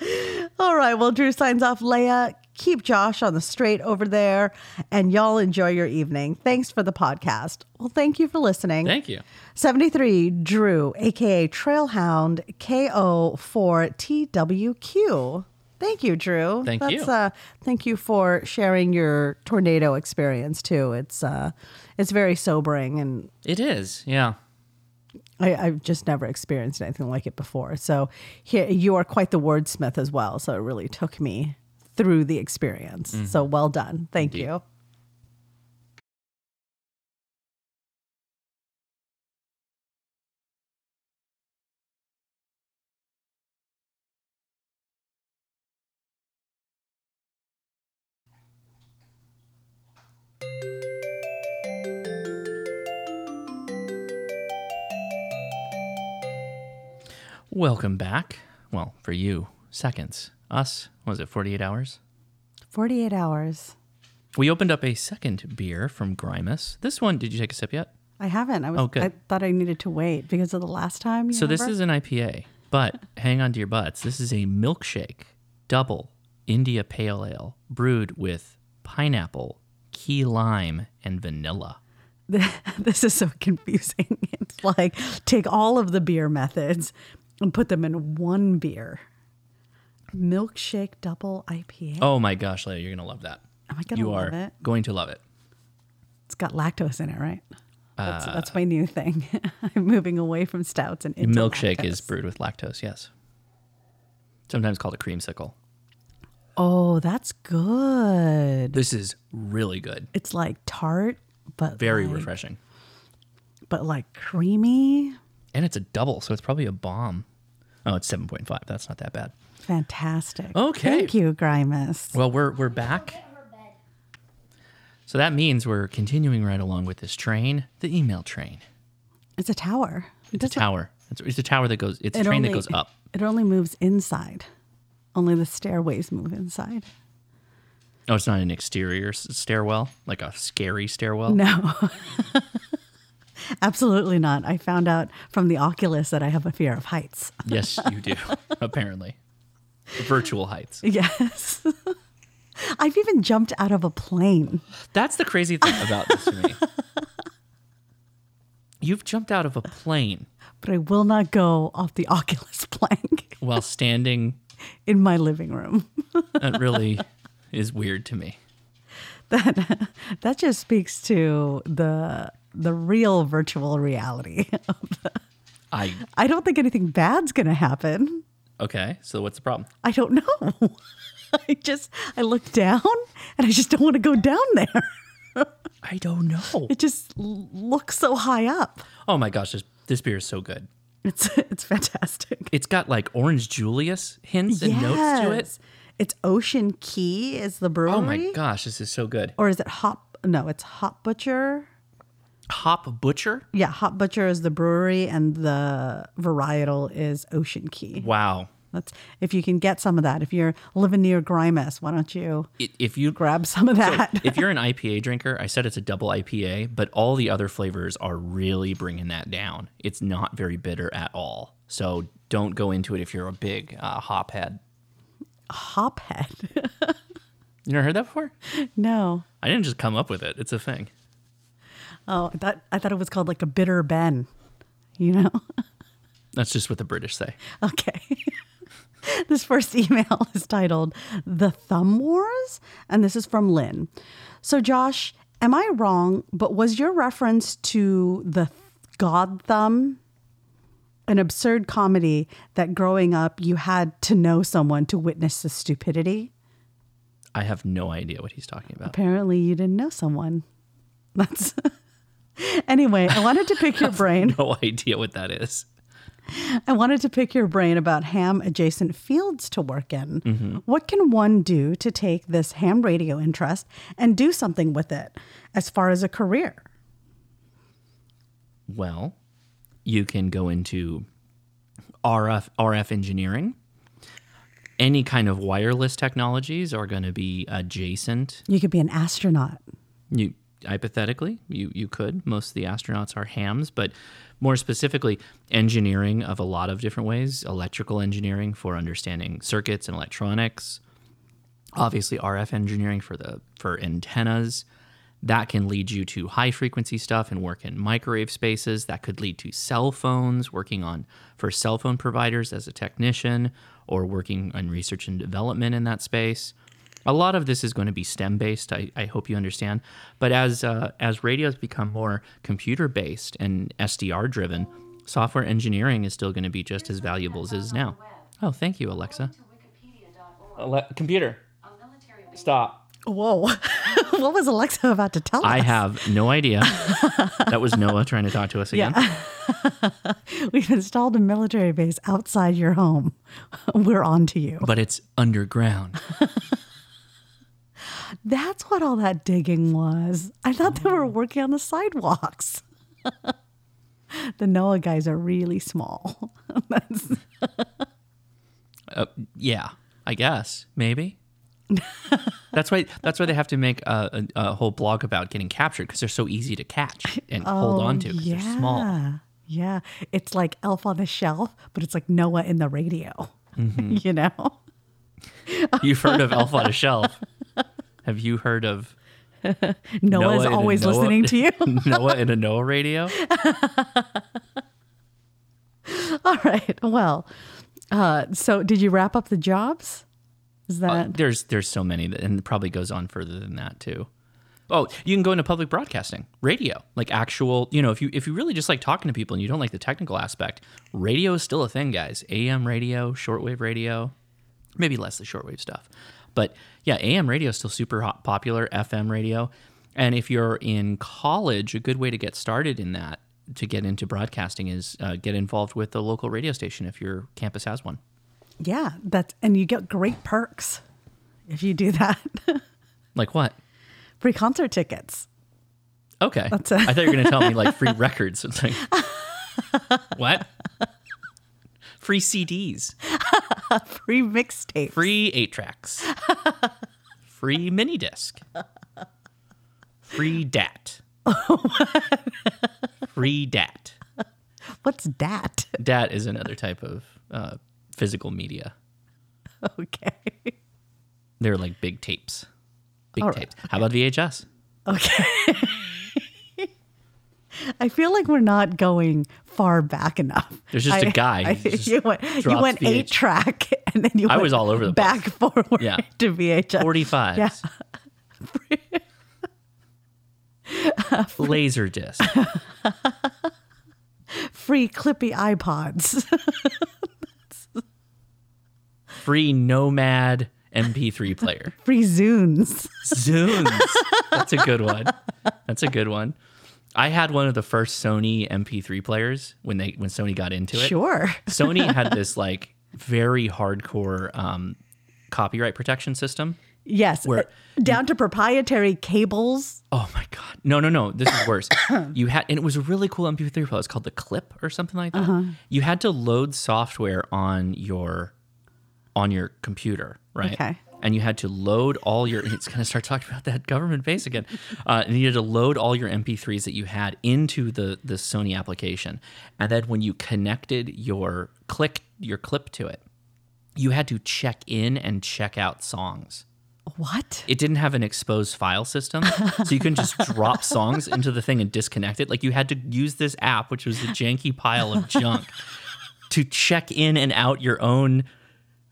[LAUGHS] [LAUGHS] All right. Well, Drew signs off. Leia, keep Josh on the straight over there, and y'all enjoy your evening. Thanks for the podcast. Well, thank you for listening. Thank you. 73 Drew, aka Trailhound KO4TWQ. Thank you, Drew. Thank That's, you. Uh, thank you for sharing your tornado experience too. It's uh, it's very sobering, and It is. Yeah. I, I've just never experienced anything like it before. So here you are quite the wordsmith as well. So it really took me through the experience. Mm-hmm. So well done. Thank Indeed. you. Welcome back. Well, for you, seconds. Us, was it 48 hours? 48 hours. We opened up a second beer from Grimus. This one, did you take a sip yet? I haven't. I was. Oh, good. I thought I needed to wait because of the last time. you So this is an IPA, but [LAUGHS] hang on to your butts. This is a milkshake, double India Pale Ale, brewed with pineapple, key lime, and vanilla. [LAUGHS] this is so confusing. [LAUGHS] It's like take all of the beer methods and put them in one beer. Milkshake double IPA. Oh my gosh, Leia, you're gonna love that. Am I gonna you love are it? going to love it. It's got lactose in it, right? That's, Uh, that's my new thing. [LAUGHS] I'm moving away from stouts and into milkshake is brewed with lactose. Yes, sometimes called a creamsicle. Oh, that's good. This is really good. It's like tart, but Very like, refreshing. but like creamy. And it's a double, so it's probably a bomb. Oh, it's 7.5. That's not that bad. Fantastic. Okay. Thank you, Grimus. Well, we're we're back. So that means we're continuing right along with this train, the email train. It's a tower. It It's a tower. It's, it's a tower that goes. It's a train that only- goes up. It only moves inside. Only the stairways move inside. Oh, it's not an exterior stairwell, like a scary stairwell. No. [LAUGHS] Absolutely not. I found out from the Oculus that I have a fear of heights. [LAUGHS] Yes, you do. apparently, virtual heights. Yes. [LAUGHS] I've even jumped out of a plane. That's the crazy thing about this to me. [LAUGHS] You've jumped out of a plane but I will not go off the Oculus plank while standing. in my living room. That really is weird to me. That that just speaks to the the real virtual reality. [LAUGHS] I I don't think anything bad's going to happen. okay. So what's the problem? I don't know. [LAUGHS] I just I look down and I just don't want to go down there. [LAUGHS] I don't know. It just looks so high up. Oh my gosh, this this beer is so good. It's it's fantastic. It's got like Orange Julius hints and notes to it. It's Ocean Key is the brewery. Oh my gosh, this is so good. Or is it Hop? No, it's Hop Butcher. Hop Butcher? Yeah, Hop Butcher is the brewery, and the varietal is Ocean Key. Wow. That's if you can get some of that. If you're living near Grimus, why don't you If you grab some of that? if you're [LAUGHS] an IPA drinker, I said it's a double IPA, but all the other flavors are really bringing that down. It's not very bitter at all. So don't go into it if you're a big uh, hop head. Hophead. [LAUGHS] You never heard that before? no. I didn't just come up with it. It's a thing. Oh, I thought I thought it was called like a bitter Ben. You know? [LAUGHS] That's just what the British say. Okay. [LAUGHS] this first email is titled The Thumb Wars, and this is from Lynn. So, Josh, am I wrong, but was your reference to the God Thumb an absurd comedy that growing up you had to know someone to witness the stupidity? I have no idea what he's talking about. Apparently, you didn't know someone. [LAUGHS] That's. Anyway, I wanted to pick [LAUGHS] your brain. No idea what that is. I wanted to pick your brain about ham adjacent fields to work in. Mm-hmm. What can one do to take this ham radio interest and do something with it as far as a career? Well, you can go into RF RF engineering. Any kind of wireless technologies are going to be adjacent. You could be an astronaut. You hypothetically, you you could. Most of the astronauts are hams, but more specifically, engineering of a lot of different ways. Electrical engineering for understanding circuits and electronics. Obviously, RF engineering for the for antennas. That can lead you to high frequency stuff and work in microwave spaces. That could lead to cell phones, working on for cell phone providers as a technician, or working on research and development in that space. A lot of this is going to be STEM based. I, I hope you understand. But as uh, as radios become more computer based and SDR driven, software engineering is still going to be just as valuable as it is now. Oh, thank you, Alexa. Ale- computer, stop. Whoa. [LAUGHS] what was Alexa about to tell us? I have no idea. that was NOAA trying to talk to us again. [LAUGHS] We've installed a military base outside your home. [LAUGHS] We're on to you. But it's underground. That's what all that digging was. I thought they were working on the sidewalks. [LAUGHS] the NOAA guys are really small. [LAUGHS] That's, [LAUGHS] Uh, yeah, I guess maybe. that's why. That's why they have to make a, a, a whole blog about getting captured because they're so easy to catch and hold on to because yeah. they're small. Yeah. It's like Elf on the Shelf, but it's like NOAA in the radio. Mm-hmm. you know? You've heard of Elf on a Shelf. Have you heard of [LAUGHS] Noah's Noah a always Noah- listening to you. [LAUGHS] Noah in a Noah radio? [LAUGHS] All right. Well, uh, so did you wrap up the jobs? Is that Uh, there's there's so many, that, and it probably goes on further than that too. Oh, you can go into public broadcasting, radio, like actual. You know, if you if you really just like talking to people and you don't like the technical aspect, radio is still a thing, guys. AM radio, shortwave radio, maybe less the shortwave stuff, but yeah, AM radio is still super hot, popular. FM radio, and if you're in college, a good way to get started in that to get into broadcasting is uh, get involved with the local radio station if your campus has one. Yeah, that's and you get great perks if you do that. [LAUGHS] Like what? Free concert tickets. Okay. That's a- I thought you were going to tell me like free [LAUGHS] records. It's like, [LAUGHS] what? Free CDs, [LAUGHS] Free mixtape. free eight tracks, [LAUGHS] free mini disc, free DAT, [LAUGHS] free DAT. What's dat? DAT is another type of uh, physical media. Okay. They're like big tapes. Big right. tapes. How about VHS? Okay. I feel like we're not going far back enough. There's just a I- guy I- you went, you went eight VH. track, and then you. I went was all over the back forward Yeah. to VHS. Forty five. Yeah. [LAUGHS] Laser disc. [LAUGHS] Free clippy iPods. [LAUGHS] Free Nomad MP3 player. Free Zunes. Zunes. That's a good one. That's a good one. I had one of the first Sony MP3 players when they when Sony got into it. Sure. [LAUGHS] Sony had this like very hardcore um, copyright protection system. Yes. Where- down to proprietary cables. Oh my god! No, no, no! This is worse. [COUGHS] you had, and it was a really cool MP3 player. It was called the Clip or something like that. Uh-huh. You had to load software on your on your computer, right? Okay. And you had to load all your. It's going to start talking about that government base again. Uh, and you had to load all your MP3s that you had into the the Sony application, and then when you connected your click your clip to it, you had to check in and check out songs What? it didn't have an exposed file system, so you couldn't just [LAUGHS] drop songs into the thing and disconnect it. Like you had to use this app, which was a janky pile of junk, to check in and out your own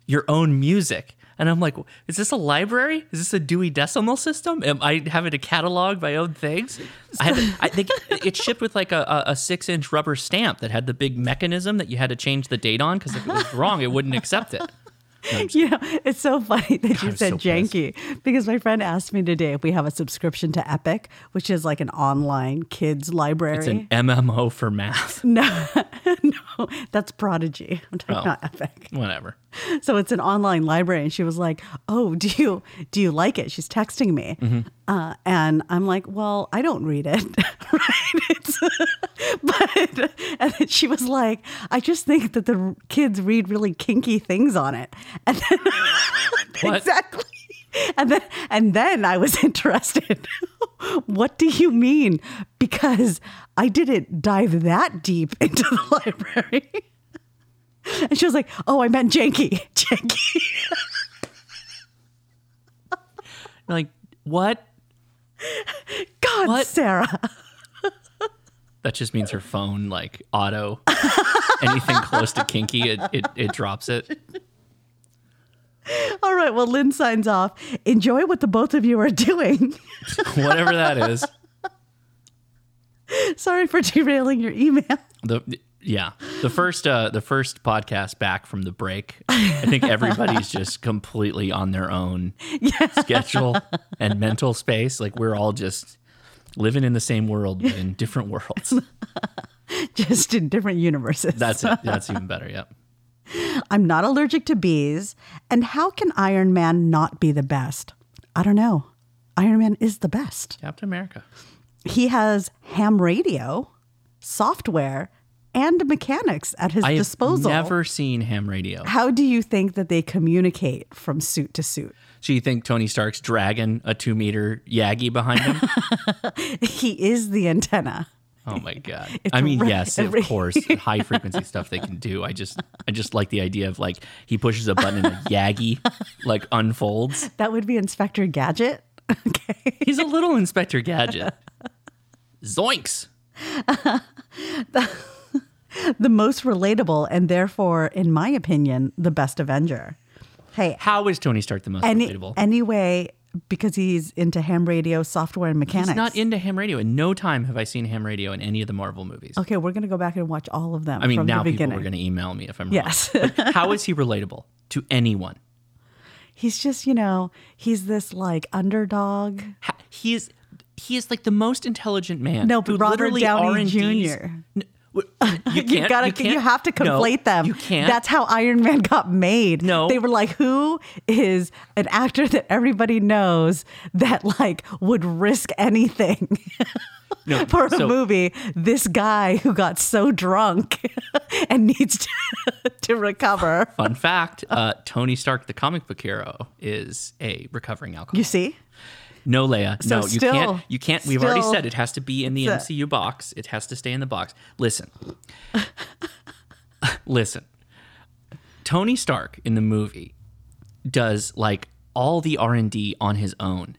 your own music. And I'm like, is this a library? Is this a Dewey Decimal System? Am I having to catalog my own things? I had to, I think it shipped with like a, a, six inch rubber stamp that had the big mechanism that you had to change the date on because if it was wrong, it wouldn't accept it. [LAUGHS] You know, it's so funny that you said so pissed. janky because my friend asked me today if we have a subscription to Epic, which is like an online kids library. It's an MMO for math. [LAUGHS] no, [LAUGHS] no, that's Prodigy. I'm talking Oh. about Epic. Whatever. [LAUGHS] So it's an online library, and she was like, "Oh, do you do you like it?" She's texting me, Mm-hmm. uh, and I'm like, "Well, I don't read it, [LAUGHS] right?" [LAUGHS] But and then she was like, "I just think that the kids read really kinky things on it," and then exactly. And then and then I was interested. what do you mean? Because I didn't dive that deep into the library. And she was like, "Oh, I meant janky, [LAUGHS] janky." Like, what? God, What? Sarah. That just means her phone, like, auto anything close to kinky, it, it, it drops it. All right, well, Lynn signs off. Enjoy what the both of you are doing. [LAUGHS] Whatever that is. Sorry for derailing your email. The yeah, the first uh, the first podcast back from the break. I think everybody's just [LAUGHS] completely on their own schedule and mental space. Like we're all just living in the same world but in different worlds. [LAUGHS] Just in different universes. That's it. That's even [LAUGHS] better. Yep. I'm not allergic to bees. And how can Iron Man not be the best? I don't know. Iron Man is the best. Captain America. He has ham radio, software, and mechanics at his disposal. I have never seen ham radio. How do you think that they communicate from suit to suit? So you think Tony Stark's dragging a two meter Yagi behind him? [LAUGHS] He is the antenna. Oh my god! [LAUGHS] It's I mean, yes, of course, [LAUGHS] high frequency stuff they can do. I just, I just like the idea of like he pushes a button and a Yagi like unfolds. That would be Inspector Gadget. Okay. He's a little Inspector Gadget. Zoinks! The [LAUGHS] most relatable and therefore, in my opinion, the best Avenger. Hey, How is Tony Stark the most any, relatable? anyway, because he's into ham radio, software, and mechanics. He's not into ham radio. In no time have I seen ham radio in any of the Marvel movies. Okay, we're going to go back and watch all of them I mean, from now the people are going to email me if I'm Yes. wrong. But [LAUGHS] how is he relatable to anyone? He's just, you know, he's this like underdog. He's he is like the most intelligent man. No, but Robert literally Downey Jr.. N- [LAUGHS] You can't. you gotta, you, can't- have to no, conflate them. You can't. That's how Iron Man got made. No. they were like, who is an actor that everybody knows that like would risk anything no, [LAUGHS] for a so- movie? This guy who got so drunk [LAUGHS] and needs to, to recover. Fun fact: uh, Tony Stark, the comic book hero, is a recovering alcoholic. You see, No, Leia. So no, you still- can't. You can't. We've already said it has to be in the MCU box. It has to stay in the box. Listen. [LAUGHS] Listen. Tony Stark in the movie does like all the R and D on his own.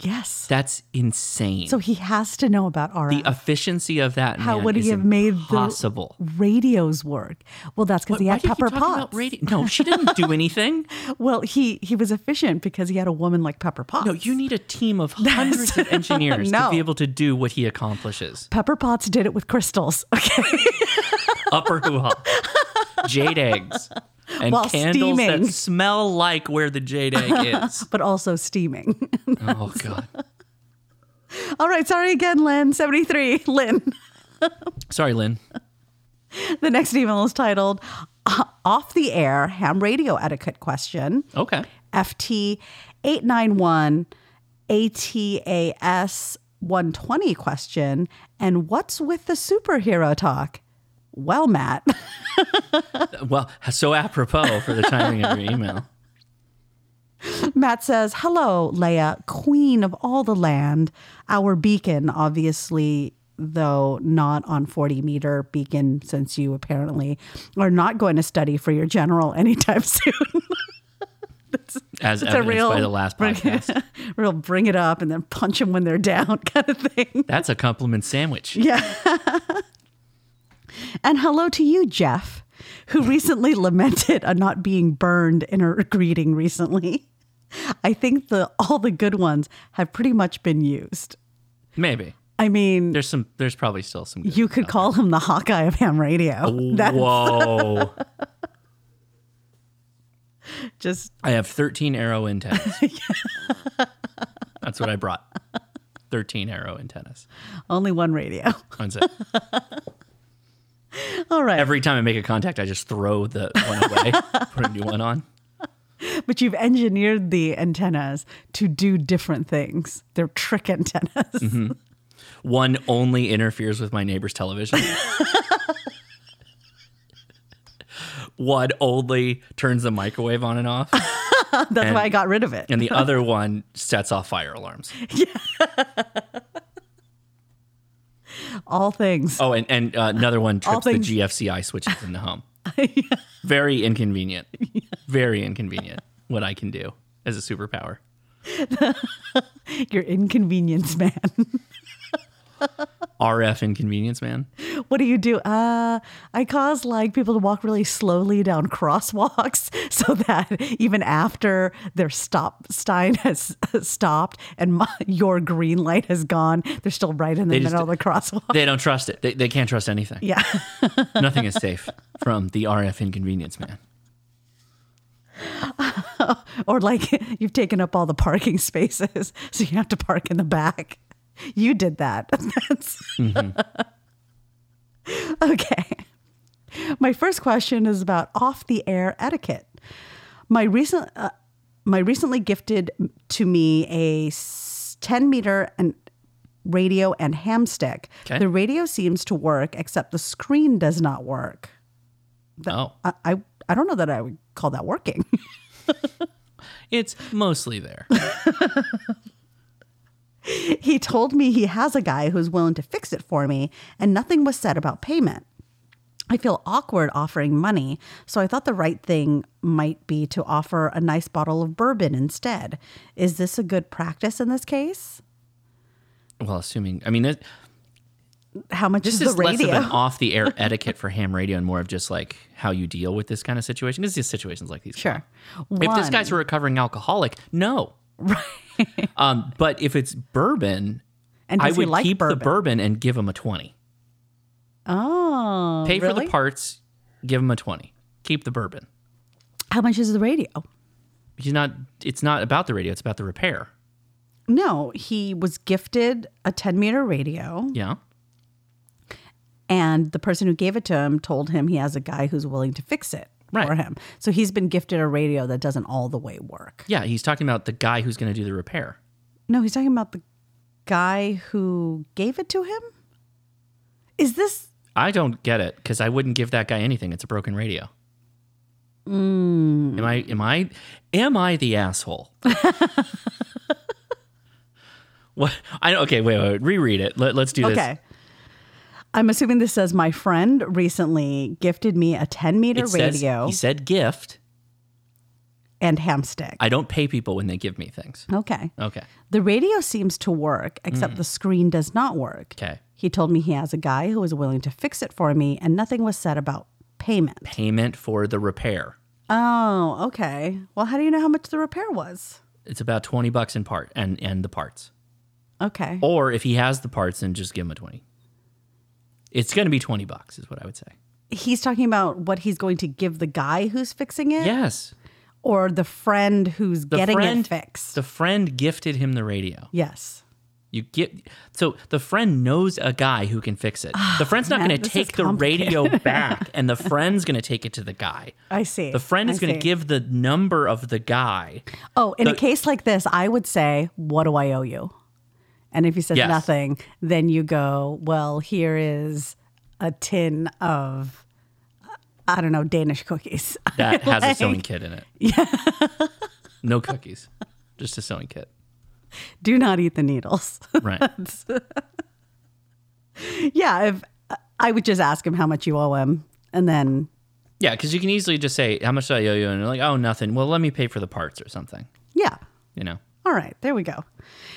Yes. That's insane. So he has to know about RF. the efficiency of that How man would he have made the impossible. radios work? Well, that's because he had do you keep Pepper Potts. radio- No, she didn't do [LAUGHS] anything. Well, he he was efficient because he had a woman like Pepper Potts. No, you need a team of [LAUGHS] hundreds of engineers [LAUGHS] to be able to do what he accomplishes. Pepper Potts did it with crystals. Okay. upper hoo ha, jade eggs, [LAUGHS] and While candles steaming. that smell like where the jade egg [LAUGHS] is. but also steaming. [LAUGHS] oh god. All right, sorry again, Lynn. 73. Lynn. Sorry, Lynn. The next email is titled uh, Off the Air Ham Radio Etiquette Question. Okay. FT 891 ATAS 120 question. And what's with the superhero talk? Well, Matt, [LAUGHS] Well, so apropos for the timing of your email. Matt says, Hello, Leia, queen of all the land. Our beacon, obviously, though not on 40 meter beacon, since you apparently are not going to study for your general anytime [LAUGHS] soon. As It's a evidenced real, by the last [LAUGHS] podcast. real bring it up and then punch them when they're down kind of thing. That's a compliment sandwich. And hello to you, Jeff, who recently [LAUGHS] lamented on not being burned in a greeting recently. I think the all the good ones have pretty much been used. Maybe. I mean, There's some there's probably still some good you could call him the Hawkeye of ham radio. [LAUGHS] That's Whoa. [LAUGHS] just I have 13 arrow antennas. That's what I brought. 13 arrow antennas. only one radio. That's it. [LAUGHS] All right. Every time I make a contact, I just throw the one away, [LAUGHS] put a new one on. but you've engineered the antennas to do different things. They're trick antennas. Mm-hmm. One only interferes with my neighbor's television. [LAUGHS] one only turns the microwave on and off, That's And- why I got rid of it. and the other one sets off fire alarms. All things. Oh, and, and uh, another one trips the GFCI switches in the home. [LAUGHS] Very inconvenient. Very inconvenient what I can do as a superpower. [LAUGHS] Your inconvenience man. [LAUGHS] RF inconvenience, man. what do you do? Uh, I cause like people to walk really slowly down crosswalks [LAUGHS] so that even after their stop sign has [LAUGHS] stopped and my, your green light has gone, they're still right in the They just- middle of the crosswalk. They don't trust it. They, they can't trust anything. yeah. [LAUGHS] Nothing is safe from the RF inconvenience, man. or like you've taken up all the parking spaces, so you have to park in the back. [LAUGHS] You did that. [LAUGHS] That's [LAUGHS] okay. My first question is about off-the-air etiquette. My recent, uh, my recently gifted to me a ten meter and radio and ham stick. Okay. The radio seems to work, except the screen does not work. Oh, I, I, I don't know that I would call that working. it's mostly there. [LAUGHS] He told me he has a guy who's willing to fix it for me, and nothing was said about payment. I feel awkward offering money, so I thought the right thing might be to offer a nice bottle of bourbon instead. Is this a good practice in this case? Well, assuming, I mean, it, How much this is is the less radio? of an [LAUGHS] off the air etiquette for ham radio and more of just like how you deal with this kind of situation. Because these situations like these. sure. If this guy's a recovering alcoholic, no. [LAUGHS] Right. [LAUGHS] um, but if it's bourbon, and I would like keep bourbon? the bourbon and give him a 20. Oh, Pay for the parts, give him a 20. Keep the bourbon. How much is the radio? He's not it's not about the radio, it's about the repair. No, he was gifted a 10 meter radio, Yeah. and the person who gave it to him told him he has a guy who's willing to fix it Right. for him. So he's been gifted a radio that doesn't all the way work. Yeah. He's talking about the guy who's going to do the repair. No, he's talking about the guy who gave it to him. Is this I don't get it because I wouldn't give that guy anything. It's a broken radio. Mm. Am I? Am I? Am I the asshole? [LAUGHS] what? I okay. Wait, wait. Reread it. Let, let's do this. okay? I'm assuming this says my friend recently gifted me a 10 meter It says- radio he said gift. and hamstick. I don't pay people when they give me things. okay. Okay. The radio seems to work, except the screen does not work. Mm. Okay. He told me he has a guy who is willing to fix it for me, and nothing was said about payment. Payment for the repair. Oh, okay. Well, how do you know how much the repair was? It's about twenty bucks in part and and the parts. Okay. Or if he has the parts, then just give him a twenty. It's going to be twenty bucks, is what I would say. He's talking about what he's going to give the guy who's fixing it, Yes. or the friend who's The getting friend, it fixed. The friend gifted him the radio. yes. You get so the friend knows a guy who can fix it. Ah, the friend's not going to take the radio [LAUGHS] back, and the friend's going to take it to the guy. I see. The friend is going to give the number of the guy. Oh, in a case like this, I would say, "What do I owe you?" And if he says Yes. nothing, then you go, "Well, here is a tin of, I don't know, Danish cookies." [LAUGHS] that has a sewing kit in it. Yeah. no cookies, just a sewing kit. Do not eat the needles. [LAUGHS] Right. yeah, if I would just ask him how much you owe him, and then Yeah, because you can easily just say, "How much do I owe you?" And you're like, "Oh, nothing." Well, let me pay for the parts or something. yeah. You know. All right, there we go.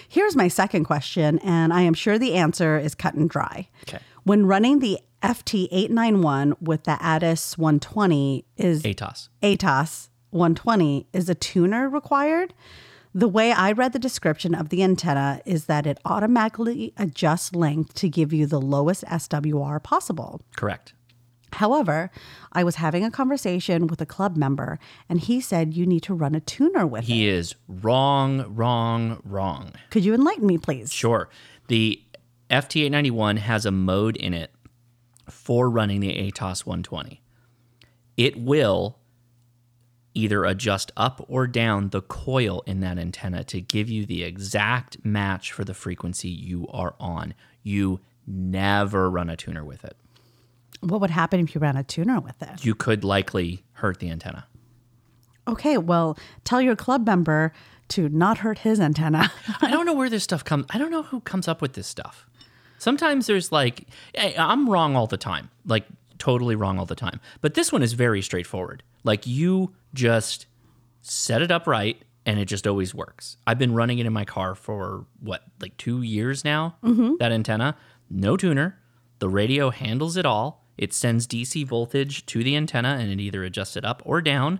Here's my second question, and I am sure the answer is cut and dry. Okay. When running the FT891 with the Addis 120, is ATAS. ATAS 120 is a tuner required? The way I read the description of the antenna is that it automatically adjusts length to give you the lowest SWR possible. Correct. However, I was having a conversation with a club member and he said you need to run a tuner with it. He it. is wrong, wrong, wrong. Could you enlighten me, please? Sure. The FT891 has a mode in it for running the ATAS 120. It will either adjust up or down the coil in that antenna to give you the exact match for the frequency you are on. You never run a tuner with it. What would happen if you ran a tuner with it? You could likely hurt the antenna. Okay, well, tell your club member to not hurt his antenna. [LAUGHS] I don't know where this stuff comes. I don't know who comes up with this stuff. Sometimes there's like, hey, I'm wrong all the time, like totally wrong all the time. But this one is very straightforward. Like you just set it up right, and it just always works. I've been running it in my car for what, like two years now. Mm-hmm. That antenna, no tuner. The radio handles it all. It sends DC voltage to the antenna, and it either adjusts it up or down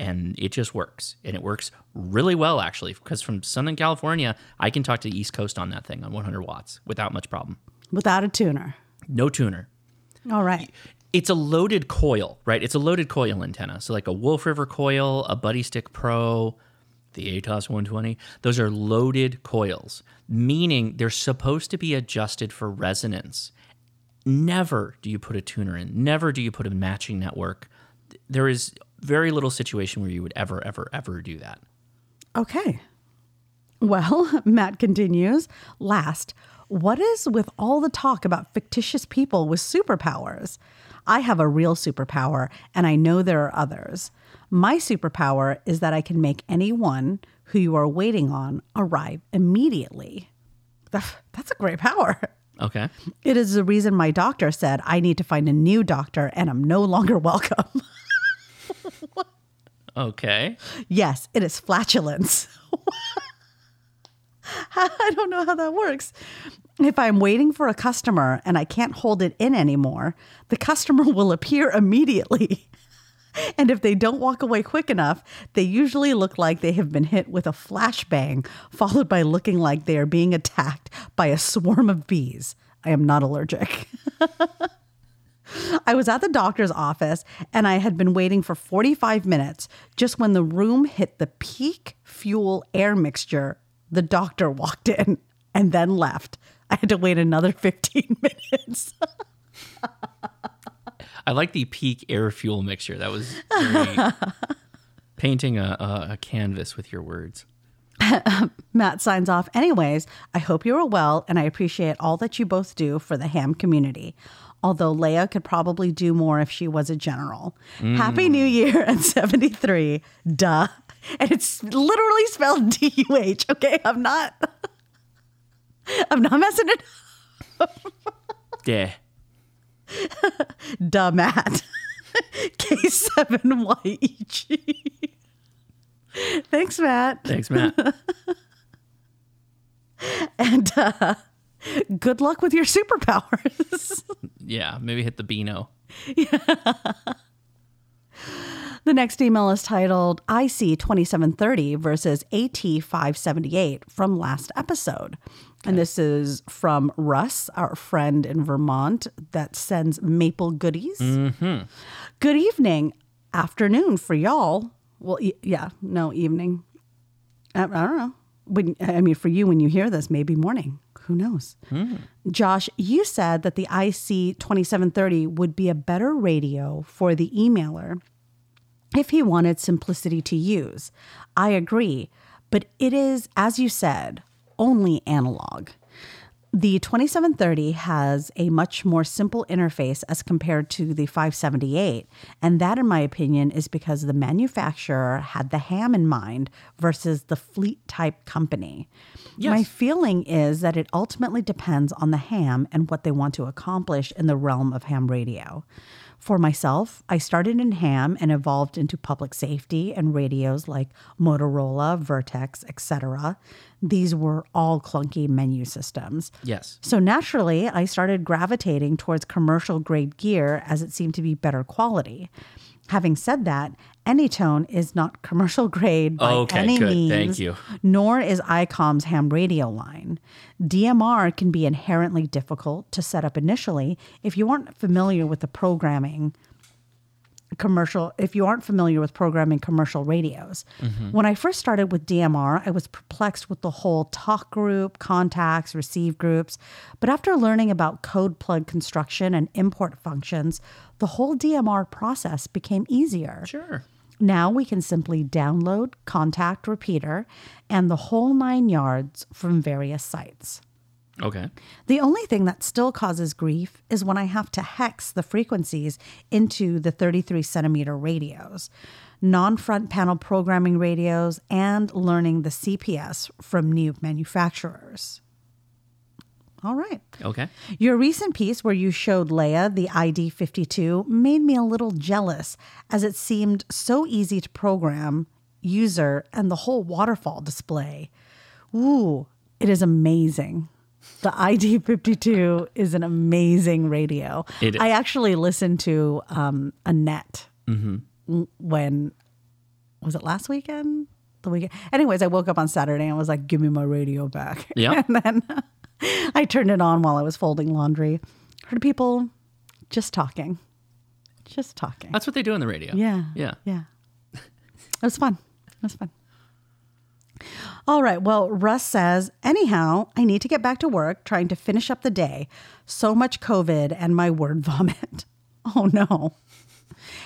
and it just works. And it works really well, actually, because from Southern California, I can talk to the East Coast on that thing on 100 watts without much problem. Without a tuner. No tuner. All right. It's a loaded coil, right? It's a loaded coil antenna. So, like a Wolf River coil, a Buddistick Pro, the ATAS 120, those are loaded coils, meaning they're supposed to be adjusted for resonance. Never do you put a tuner in, never do you put a matching network. There is very little situation where you would ever, ever, ever do that. Okay. Well, [LAUGHS] Matt continues. Last, what is with all the talk about fictitious people with superpowers? I have a real superpower, and I know there are others. My superpower is that I can make anyone who you are waiting on arrive immediately. [LAUGHS] That's a great power. Okay. It is the reason my doctor said I need to find a new doctor and I'm no longer [LAUGHS] welcome. Okay. Yes, it is flatulence. [LAUGHS] I don't know how that works. If I'm waiting for a customer and I can't hold it in anymore, the customer [LAUGHS] will appear immediately. [LAUGHS] And if they don't walk away quick enough, they usually look like they have been hit with a flashbang, followed by looking like they are being attacked by a swarm of bees. I am not allergic. [LAUGHS] I was at the doctor's office and I had been waiting for 45 minutes just when the room hit the peak fuel air mixture The doctor walked in and then left. I had to wait another 15 [LAUGHS] minutes. I like the peak air fuel mixture. That was [LAUGHS] painting a, a, a canvas with your words. [LAUGHS] Matt signs off. Anyways, I hope you are well and I appreciate all that you both do for the ham community. Although Leia could probably do more if she was a general. Mm. Happy New Year [LAUGHS] at 73. Duh. And it's literally spelled D U H. Okay. I'm not, I'm not messing it up. Yeah. Duh, Matt. K7YEG. Thanks, Matt. Thanks, Matt. [LAUGHS] And uh, good luck with your superpowers. [LAUGHS] yeah, maybe hit the Beano. [LAUGHS] the next email is titled IC 2730 versus AT 578 from last episode. And this is from Russ, our friend in Vermont that sends maple goodies. Mm-hmm. Good evening, afternoon for y'all. Well, e- yeah, no, evening. I, I don't know. When, I mean, for you, when you hear this, maybe morning. Who knows? Hmm. Josh, you said that the IC 2730 would be a better radio for the emailer if he wanted simplicity to use. I agree, but it is, as you said, only analog. The 2730 has a much more simple interface as compared to the 578, and that, in my opinion, is because the manufacturer had the ham in mind versus the fleet type company. My feeling is that it ultimately depends on the ham and what they want to accomplish in the realm of ham radio. For myself, I started in ham and evolved into public safety and radios like Motorola, Vertex, etc. These were all clunky menu systems. Yes. So naturally, I started gravitating towards commercial grade gear as it seemed to be better quality. Having said that, Anytone is not commercial [LAUGHS] grade by Okay, any good. means, Thank you. nor is ICOM's ham radio line. DMR can be inherently difficult to set up initially if you aren't familiar with the programming commercial if you aren't familiar with programming commercial radios. Mm-hmm. When I first started with DMR, I was perplexed with the whole talk group, contacts, receive groups, but after learning about code plug construction and import functions, the whole DMR process became easier. Sure. Now we can simply download, contact repeater, and the whole nine yards from various sites. Okay. The only thing that still causes grief is when I have to hex the frequencies into the 33 centimeter radios, non front panel programming radios, and learning the CPS from new manufacturers. All right. Okay. Your recent piece where you showed Leia the ID 52 made me a little jealous as it seemed so easy to program, user, and the whole waterfall display. Ooh, it is amazing. The ID 52 is an amazing radio. It is. I actually listened to um, Annette when, was it last weekend? The weekend. Anyways, I woke up on Saturday and was like, give me my radio back. [LAUGHS] Yeah. And then I turned it on while I was folding laundry. Heard people just talking. Just talking. That's what they do on the radio. Yeah. Yeah. Yeah. It was fun. It was fun. All right. Well, Russ says, anyhow, I need to get back to work trying to finish up the day. So much COVID and my word [LAUGHS] vomit. Oh no.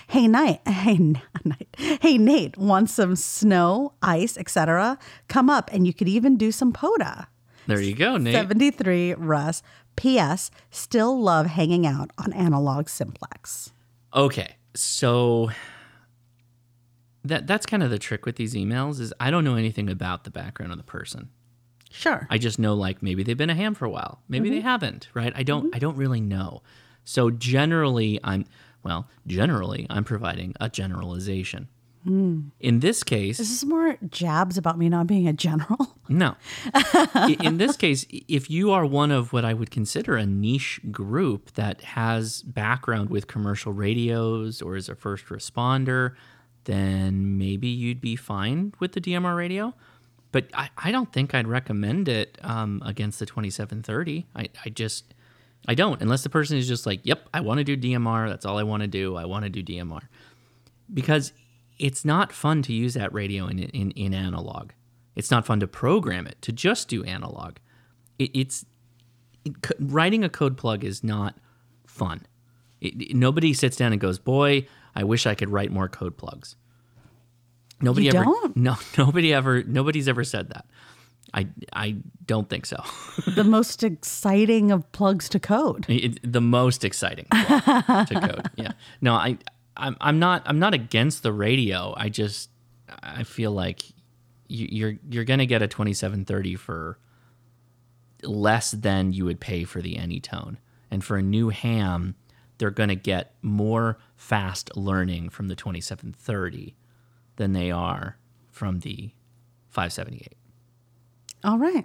Hey Nate, hey N- Nate, hey Nate, want some snow, ice, etc.? Come up and you could even do some POTA. There you go, Nate. 73 Russ. P.S. Still love hanging out on analog simplex. Okay. So that that's kind of the trick with these emails is I don't know anything about the background of the person. Sure. I just know like maybe they've been a ham for a while. Maybe they mm-hmm. haven't, right? I don't mm-hmm. I don't really know. So generally I'm well, generally I'm providing a generalization. Hmm. In this case, this Is this more jabs about me not being a general? [LAUGHS] no. In this case, if you are one of what I would consider a niche group that has background with commercial radios or is a first responder, then maybe you'd be fine with the DMR radio. But I, I don't think I'd recommend it um, against the 2730. I, I just, I don't, unless the person is just like, yep, I want to do DMR. That's all I want to do. I want to do DMR. Because it's not fun to use that radio in, in, in analog. It's not fun to program it to just do analog. It, it's it, writing a code plug is not fun. It- nobody sits down and goes, "Boy, I wish I could write more code plugs." Nobody You ever. don't? [LAUGHS] No, nobody ever. Nobody's ever said that. I I don't think so. the most exciting of plugs to code. It, the most exciting to code. Yeah. [LAUGHS] No, I I'm I'm not I'm not against the radio. I just I feel like you, you're you're gonna get a 2730 for less than you would pay for the Anytone, and for a new ham, they're gonna get more fast learning from the 2730 than they are from the 578. All right.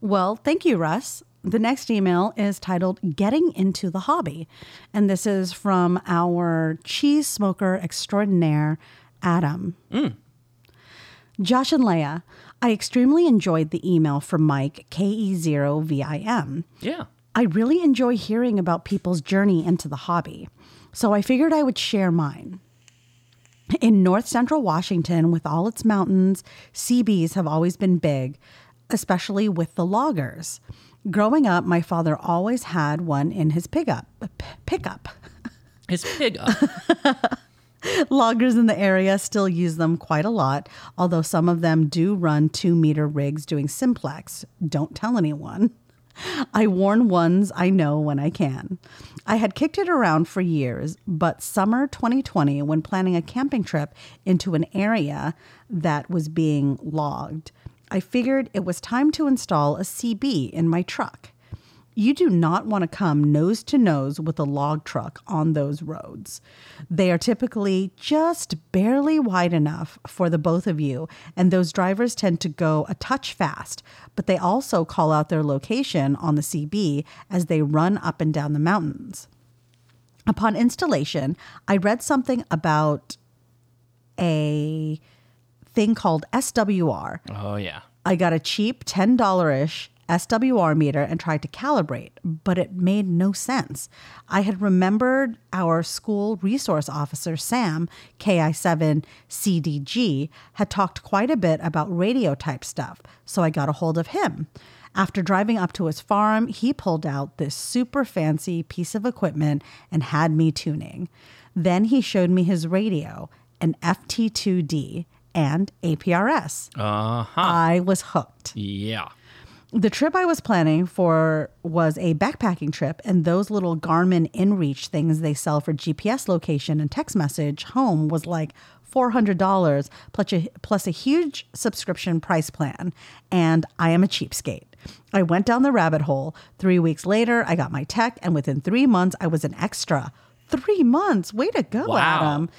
Well, thank you, Russ. The next email is titled Getting into the Hobby. And this is from our cheese smoker extraordinaire, Adam. Mm. Josh and Leia, I extremely enjoyed the email from Mike, KE0VIM. Yeah. I really enjoy hearing about people's journey into the hobby, so I figured I would share mine. In north central Washington, with all its mountains, CBs have always been big, especially with the loggers. Growing up, my father always had one in his pickup. p- Pickup. [LAUGHS] His pig up. [LAUGHS] Loggers in the area still use them quite a lot, although some of them do run two meter rigs doing simplex. Don't tell anyone. [LAUGHS] I warn ones I know when I can. I had kicked it around for years, but summer 2020, when planning a camping trip into an area that was being logged, I figured it was time to install a CB in my truck. You do not want to come nose to nose with a log truck on those roads. They are typically just barely wide enough for the both of you, and those drivers tend to go a touch fast, but they also call out their location on the CB as they run up and down the mountains. Upon installation, I read something about a thing called SWR, Oh yeah. I got a cheap $10 ish SWR meter and tried to calibrate, but it made no sense. I had remembered our school resource officer, Sam, KI7CDG, had talked quite a bit about radio type stuff, so I got a hold of him. After driving up to his farm, he pulled out this super fancy piece of equipment and had me tuning. Then he showed me his radio, an FT2D, and APRS. Uh huh. I was hooked. Yeah. The trip I was planning for was a backpacking trip, and those little Garmin InReach things they sell for GPS location and text message home was like $400 plus a, plus a huge subscription price plan. And I am a cheapskate. I went down the rabbit hole. Three weeks later, I got my tech, and within three months, I was an extra. Three months. Way to go, Wow. Adam.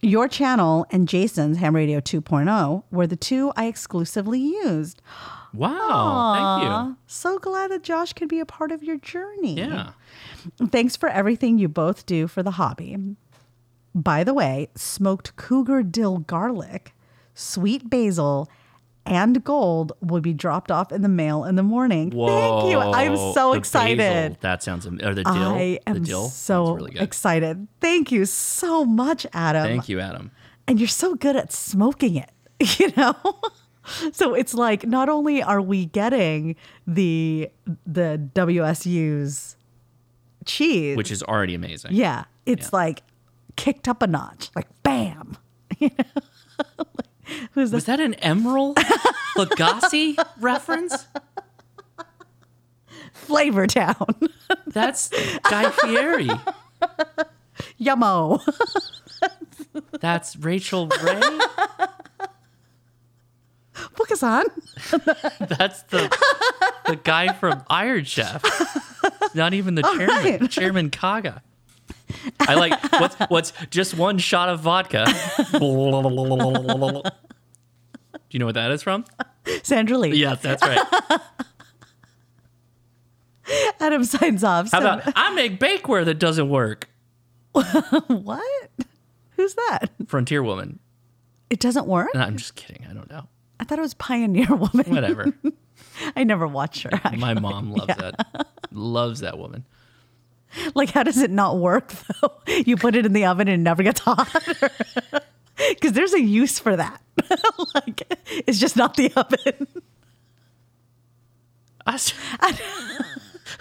Your channel and Jason's Ham Radio 2.0 were the two I exclusively used. Wow. Thank Aw, So glad that Josh could be a part of your journey. Yeah. Thanks for everything you both do for the hobby. By the way, smoked cougar dill garlic, sweet basil, and gold will be dropped off in the mail in the morning. Thank you. I'm so excited. basil, that sounds am- or the dill. I am the dill. so really excited. Thank you so much, Adam. Thank you, Adam. and you're so good at smoking it, [LAUGHS] you know? [LAUGHS] so it's like not only are we getting the the WSU's cheese, Which is already amazing. yeah, it's like kicked up a notch, like bam. [LAUGHS] You know? [LAUGHS] Who's Was that an Emeril Lagasse reference? Flavor Town? That's Guy Fieri. Yummo. That's Rachael Ray. Focus on. [LAUGHS] That's the the guy from Iron Chef. Not even the chairman, right. Chairman Kaga. I like what's what's just one shot of vodka. Do you know what that is from? Sandra Lee. Yes, that's right. [LAUGHS] Adam signs off. How about I make bakeware that doesn't work? [LAUGHS] what? Who's that? Frontier Woman. It doesn't work? No, I'm just kidding. I don't know. I thought it was Pioneer [LAUGHS] Woman. Whatever. [LAUGHS] I never watched her. actually. My mom loves that. Loves that woman. Like, how does it not work [LAUGHS] though? You put it in the oven and it never gets hot. Because there's a use for that. like, it's just not the oven. I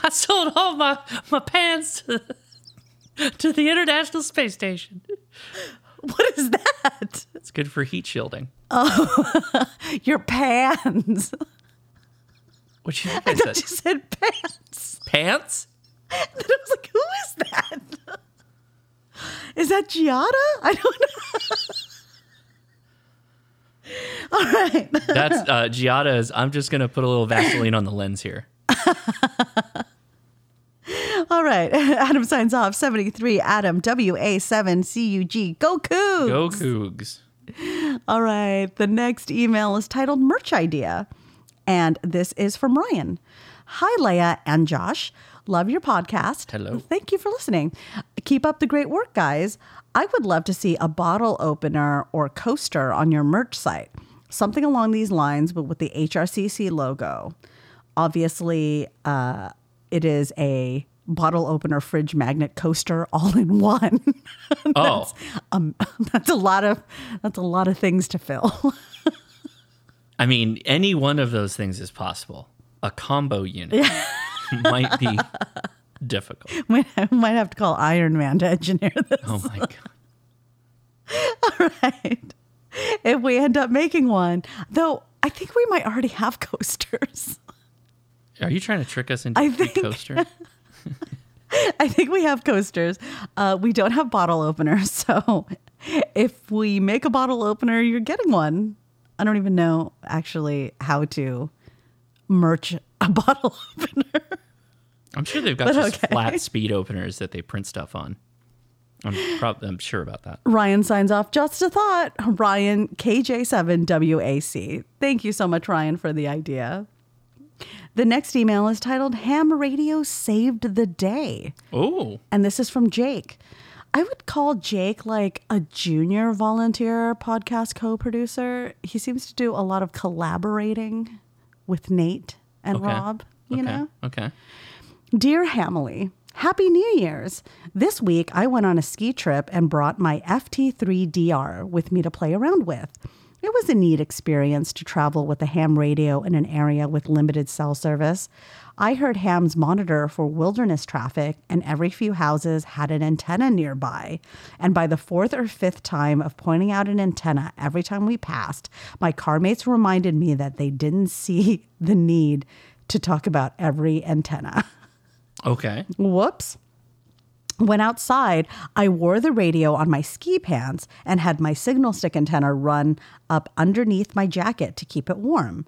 I sold all my, my pants to, to the International Space Station. [LAUGHS] What is that? It's good for heat shielding. Oh, [LAUGHS] your pans. What you [LAUGHS] think I I thought said? you said pants. Pants? And I was like, who is that? Is that Giada? I don't know. All right. That's uh, Giada's. I'm just gonna put a little Vaseline on the lens here. All right. [LAUGHS] Adam signs off. 73 Adam WA7CUG. Go Cougs. Go Cougs. All right. The next email is titled Merch Idea. And this is from Ryan. Hi, Leia and Josh. Love your podcast. Hello. Thank you for listening. Keep up the great work, guys. I would love to see a bottle opener or coaster on your merch site. Something along these lines, but with the HRCC logo. Obviously, uh, it is a bottle opener fridge magnet coaster [LAUGHS] all in one. [LAUGHS] Oh, um, [LAUGHS] that's a lot of that's a lot of things to fill. I mean, any one of those things is possible. A combo unit might be difficult. might, might have to call Iron Man to engineer this. Oh my god. all right. If we end up making one, though, I think we might already have coasters. Are you trying to trick us into I a think- coaster? [LAUGHS] I think we have coasters. Uh, we don't have bottle openers, [LAUGHS] so if we make a bottle opener, you're getting one. I don't even know actually how to merch a [LAUGHS] bottle opener. I'm sure they've got But just okay. flat speed openers that they print stuff on. I'm prob- I'm sure about that. Ryan signs off. Just a thought. Ryan KJ7WAC. Thank you so much, Ryan, for the idea. The next email is titled Ham Radio Saved the Day. Oh, And this is from Jake. I would call Jake like a junior volunteer podcast co producer. He seems to do a lot of collaborating with Nate and okay. Rob, you okay. know? Okay. Dear Hamily, Happy New Year's! This week I went on a ski trip and brought my FT3DR with me to play around with. It was a neat experience to travel with a ham radio in an area with limited cell service. I heard hams monitor for wilderness traffic, and every few houses had an antenna nearby. And by the fourth or fifth time of pointing out an antenna every time we passed, my car mates reminded me that they didn't see [LAUGHS] the need to talk about every antenna. Okay. Whoops. When outside, I wore the radio on my ski pants and had my signal stick antenna run up underneath my jacket to keep it warm.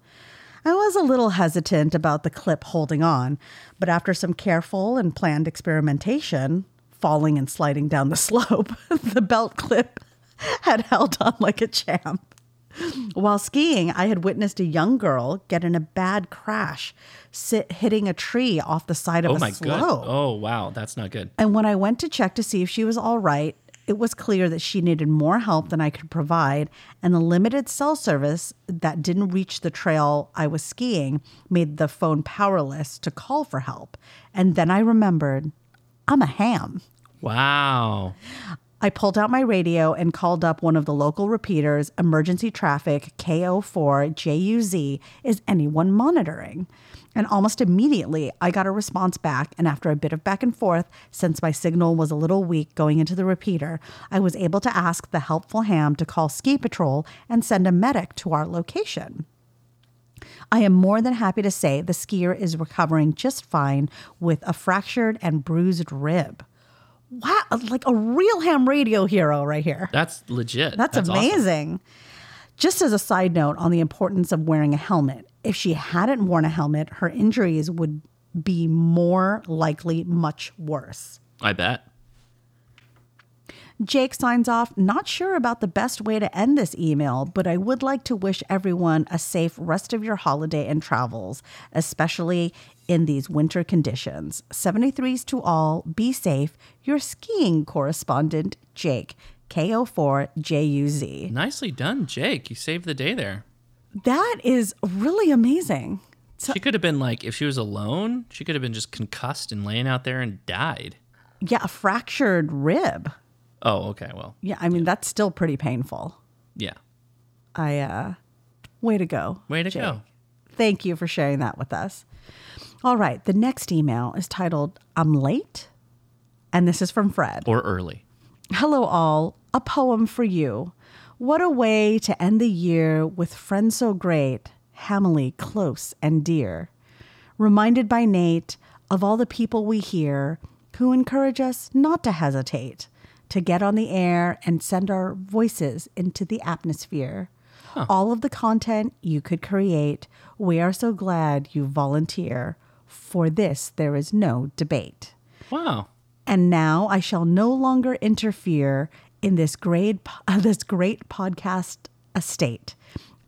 I was a little hesitant about the clip holding on, but after some careful and planned experimentation, falling and sliding down the [LAUGHS] slope, [LAUGHS] the belt clip [LAUGHS] had held on like a champ. While skiing, I had witnessed a young girl get in a bad crash, sit hitting a tree off the side of Oh a my slope. god. Oh wow, that's not good. And when I went to check to see if she was all right, it was clear that she needed more help than I could provide, and the limited cell service that didn't reach the trail I was skiing made the phone powerless to call for help. And then I remembered I'm a ham. Wow. I pulled out my radio and called up one of the local repeaters, emergency traffic KO4 JUZ. Is anyone monitoring? And almost immediately, I got a response back. And after a bit of back and forth, since my signal was a little weak going into the repeater, I was able to ask the helpful ham to call Ski Patrol and send a medic to our location. I am more than happy to say the skier is recovering just fine with a fractured and bruised rib. Wow, like a real ham radio hero right here. That's legit. That's, awesome. amazing. Just as a side note on the importance of wearing a helmet, if she hadn't worn a helmet, her injuries would be more likely much worse. I bet. Jake signs off, not sure about the best way to end this email, but I would like to wish everyone a safe rest of your holiday and travels, especially in these winter conditions. 73s to all, be safe. Your skiing correspondent, Jake, KO4JUZ. Nicely done, Jake. You saved the day there. That is really amazing. She could have been like, if she was alone, she could have been just concussed and laying out there and died. Yeah, a fractured rib. Oh, okay. Well, Yeah, I mean, that's still pretty painful. Yeah. I uh way to go. Way to Jake. go. Thank you for sharing that with us. All right, the next email is titled I'm late and this is from Fred. Or early. Hello, all. A poem for you. What a way to end the year with friends so great, Hamily close and dear. Reminded by Nate of all the people we hear who encourage us not to hesitate, to get on the air and send our voices into the atmosphere. All of the content you could create, we are so glad you volunteer. For this, there is no debate. Wow. And now I shall no longer interfere in this great, uh, [LAUGHS] this great podcast estate.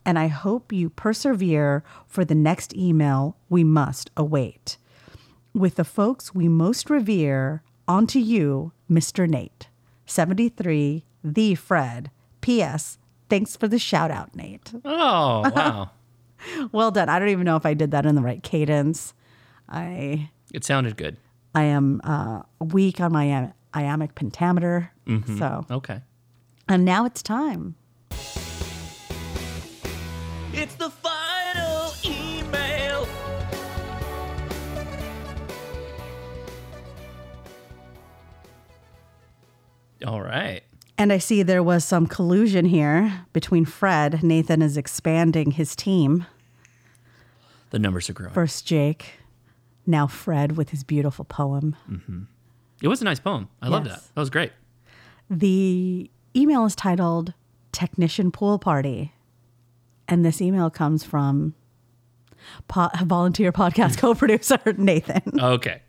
And I hope you persevere for the next email we must await. With the folks we most revere, on to you, Mr. Nate. 73, The Fred. P.S. Thanks for the shout out, Nate. Oh, wow. [LAUGHS] Well done. I don't even know if I did that in the right cadence. I it sounded good. I am uh, weak on my iam- iambic pentameter. So, Okay. and now it's time. All right. And I see there was some collusion here between Fred. Nathan is expanding his team. The numbers are growing. First Jake, now Fred with his beautiful poem. Mm-hmm. it was a nice poem. I loved Yes. that. That was great. The email is titled Technician Pool Party. And this email comes from po- volunteer podcast [LAUGHS] co producer Nathan. Okay.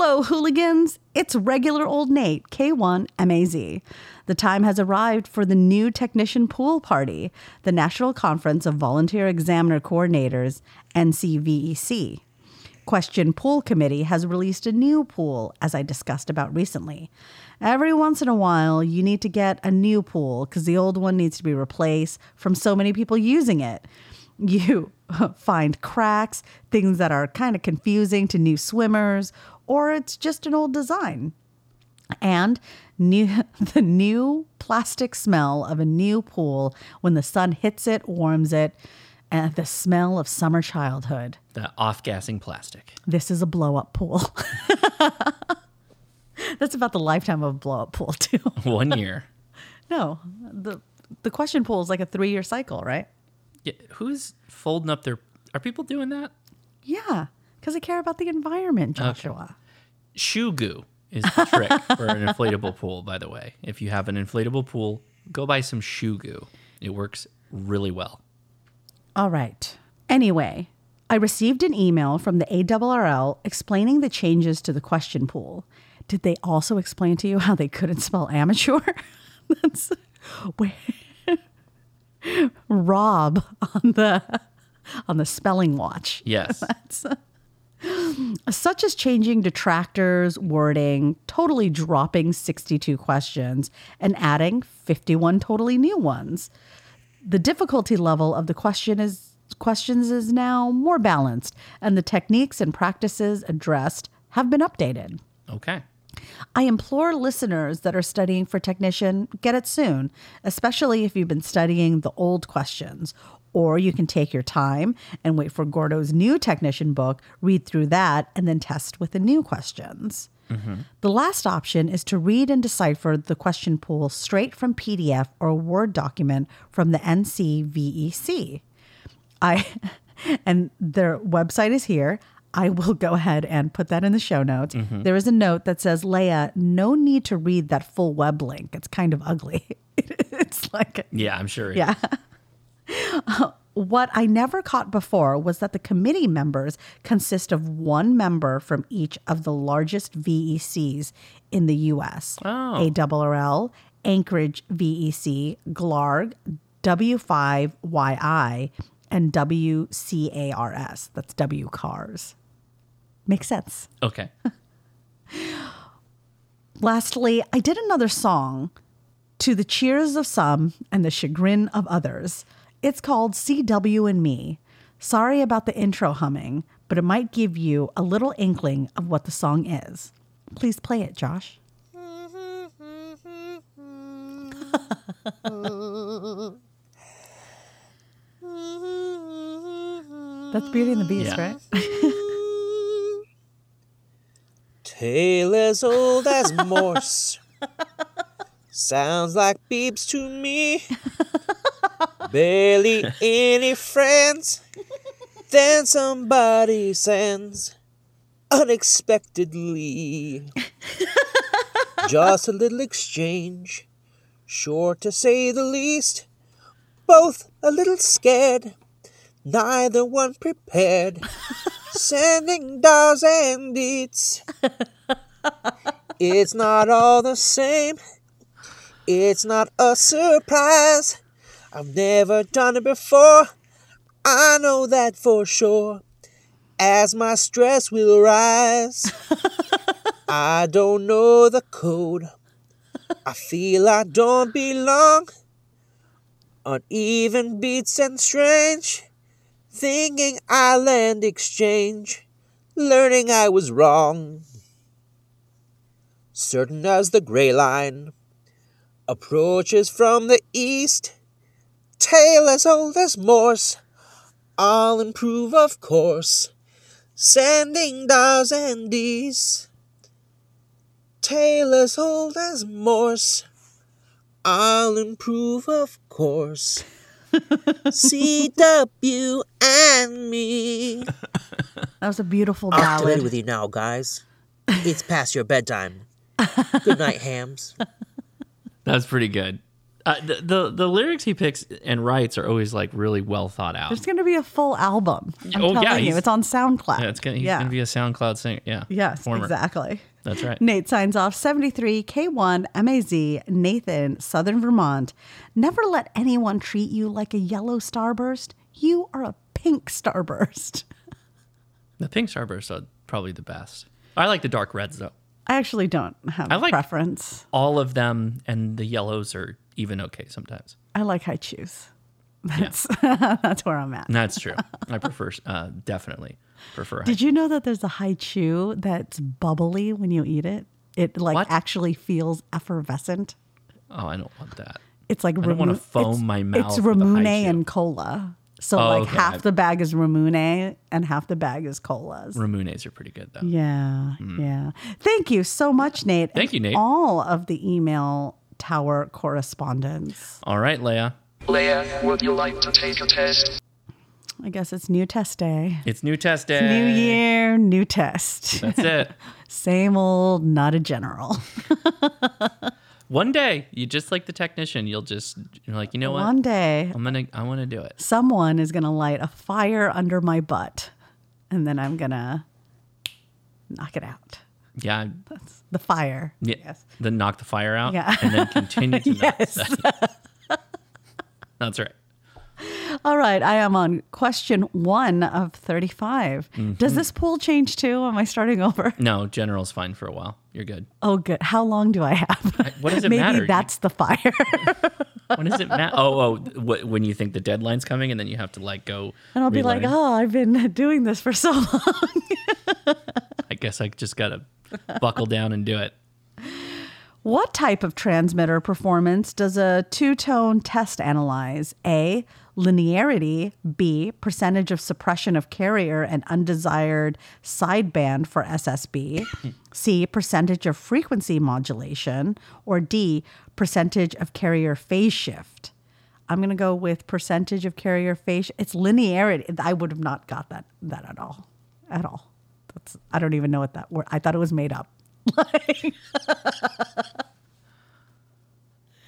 Hello, hooligans. It's regular old Nate, K1MAZ. The time has arrived for the new Technician Pool Party, the National Conference of Volunteer Examiner Coordinators, NCVEC. Question Pool Committee has released a new pool, as I discussed about recently. Every once in a while, you need to get a new pool because the old one needs to be replaced from so many people using it. You [LAUGHS] find cracks, things that are kind of confusing to new swimmers, or it's just an old design. And new [LAUGHS] the new plastic smell of a new pool when the sun hits it, warms it, and the smell of summer childhood. The off gassing plastic. This is a blow up pool. [LAUGHS] That's about the lifetime of a blow up pool, [LAUGHS] too. One year. no, the the question pool is like a three year cycle, right? Yeah, who's folding up their. Are people doing that? Yeah, because I care about the environment, Joshua. Shoe goo is the trick for an inflatable pool, by the way. If you have an inflatable pool, go buy some shoe goo. It works really well. All right. Anyway, I received an email from the ARRL explaining the changes to the question pool. Did they also explain to you how they couldn't spell amateur? [LAUGHS] That's where [LAUGHS] Rob on the on the spelling watch. Yes. [LAUGHS] Such as changing detractors, wording, totally dropping 62 questions, and adding 51 totally new ones. The difficulty level of the question is questions is now more balanced, and the techniques and practices addressed have been updated. Okay. I implore listeners that are studying for technician, get it soon, especially if you've been studying the old questions. Or you can take your time and wait for Gordo's new technician book, read through that, and then test with the new questions. Mm-hmm. The last option is to read and decipher the question pool straight from PDF or Word document from the NCVEC. I [LAUGHS] and their website is here. I will go ahead and put that in the show notes. Mm-hmm. There is a note that says, Leia, no need to read that full web link. It's kind of ugly. [LAUGHS] it's like, Yeah, I'm sure. yeah. What I never caught before was that the committee members consist of one member from each of the largest VECs in the US Oh. ARRL, Anchorage VEC, GLAARG, W5YI, and WCARS. That's W CARS. Makes sense. Okay. [LAUGHS] Lastly, I did another song to the cheers of some and the chagrin of others. It's called CW and Me. Sorry about the intro humming, but it might give you a little inkling of what the song is. Please play it, Josh. [LAUGHS] That's Beauty and the Beast, yeah. right? [LAUGHS] Tale as old as Morse. [LAUGHS] Sounds like beeps to me. Barely any friends. Then somebody sends unexpectedly. Just a little exchange. Sure to say the least. Both a little scared. Neither one prepared. Sending dolls and deeds. It's not all the same. It's not a surprise. I've never done it before. I know that for sure. As my stress will rise, [LAUGHS] I don't know the code. I feel I don't belong. Uneven beats and strange. Thinking island exchange. Learning I was wrong. Certain as the gray line approaches from the east. Tale as old as Morse. I'll improve, of course. Sending dows and D's. Tale as old as Morse. I'll improve, of course. [LAUGHS] CW and me. That was a beautiful Off to bed ballad. with you now, guys. It's past your bedtime. Good night, hams. [LAUGHS] That's pretty good. Uh, the, the the lyrics he picks and writes are always like really well thought out. There's going to be a full album. I'm Oh, yeah, telling you, it's on SoundCloud. yeah, it's gonna he's yeah. gonna be a SoundCloud singer. Yeah. Yes, performer. exactly. That's right. Nate signs off 73 K1 MAZ, Nathan, Southern Vermont. Never let anyone treat you like a yellow starburst. You are a pink starburst. The pink starbursts are probably the best. I like the dark reds though. I actually don't have I a like- preference. All of them and the yellows are even okay sometimes. I like Hi-Chews. [LAUGHS] That's [LAUGHS] that's where I'm at. That's true. [LAUGHS] I prefer uh, definitely prefer. Did you know that there's a Hi-Chew that's bubbly when you eat it? It like What? actually feels effervescent. oh, I don't want that. It's like I don't wanna foam it's- my mouth It's with a high Ramune and cola. So Oh, like okay. half the bag is Ramune and half the bag is colas. Ramunes are pretty good though. Yeah, yeah. Thank you so much, Nate. Mm. Thank you, Nate. All of the email tower correspondence. All right, Leia. Leia, would you like to take a test? I guess it's new test day. It's new test day. New year, new test. That's it. [LAUGHS] Same old, not a general. [LAUGHS] One day, you just like the technician, you'll just you're like, you know what? One day, I'm gonna I want to do it. someone is going to light a fire under my butt, and then I'm going to knock it out. Yeah, The fire. yeah. Yes. Then knock the fire out. Yeah. And then continue to [LAUGHS] knock Yes. [LAUGHS] That's right. All right, I am on question one of 35. Mm-hmm. Does this pool change too? Am I starting over? [LAUGHS] No, general's fine for a while. You're good. Oh, good. How long do I have? What does it Maybe matter? that's the fire. [LAUGHS] When does it matter? Oh, oh, wh- when you think the deadline's coming, and then you have to like go. and I'll be like, oh, I've been doing this for so [LAUGHS] long. I guess I just gotta buckle down and do it. What type of transmitter performance does a two tone test analyze? A. Linearity. B. Percentage of suppression of carrier and undesired sideband for SSB. C. Percentage of frequency modulation. Or D. Percentage of carrier phase shift. I'm going to go with percentage of carrier phase. It's linearity. I would have not got that that at all, at all. That's I don't even know what that word. I thought it was made up. [LAUGHS]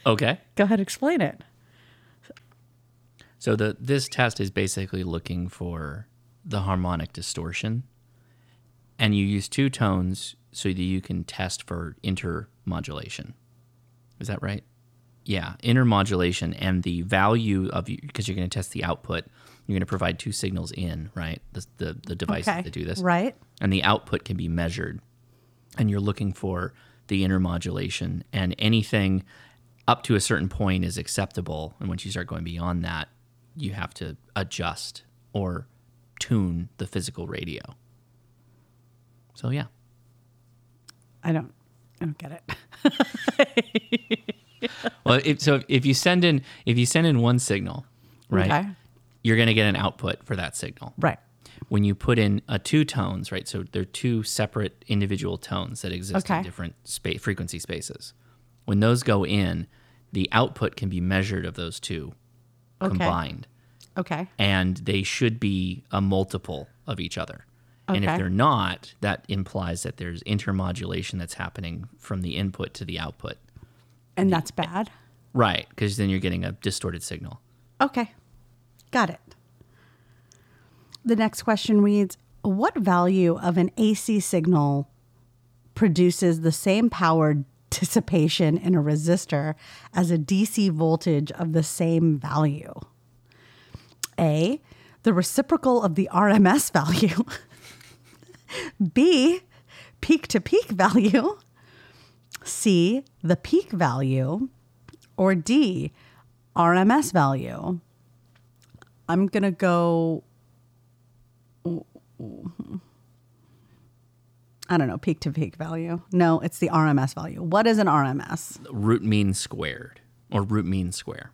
Okay. Go ahead, explain it. So the this test is basically looking for the harmonic distortion, and you use two tones so that you can test for intermodulation. Is that right? Yeah, intermodulation and the value of because you're going to test the output. You're going to provide two signals in, right? The the, the devices Okay, that do this, right. And the output can be measured, and you're looking for the intermodulation and anything up to a certain point is acceptable and once you start going beyond that you have to adjust or tune the physical radio so yeah I don't. I don't get it. [LAUGHS] well if, so if you send in if you send in one signal right Okay. you're going to get an output for that signal Right. when you put in a two tones, right? So they're two separate individual tones that exist Okay. in different spa- frequency spaces. When those go in, the output can be measured of those two Okay. combined, Okay. and they should be a multiple of each other. And if they're not, that implies that there's intermodulation that's happening from the input to the output. And that's bad. Right, because then you're getting a distorted signal. Okay. Got it. The next question reads What value of an AC signal produces the same power dissipation in a resistor as a DC voltage of the same value? A. The reciprocal of the RMS [LAUGHS] value. B. Peak to peak value. C. The peak value. Or D. RMS value. I'm going to go. I don't know, peak to peak value. No, it's the RMS value. What is an RMS? Root mean squared or root mean square.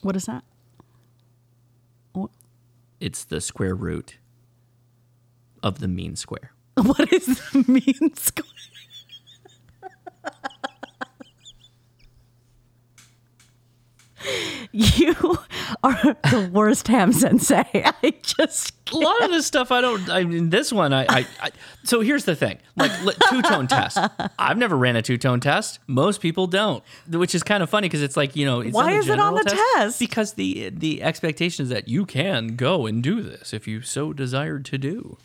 What is that? It's the square root of the mean square. [LAUGHS] What is the mean square? [LAUGHS] you [LAUGHS] are the worst ham sensei. [LAUGHS] I just A lot of this stuff I don't. I mean, this one I. I, I so here's the thing, like two tone test. I've never ran a two tone test. Most people don't, which is kind of funny because it's like you know. It's Why is it on the test? Because the the expectation is that you can go and do this if you so desired to do.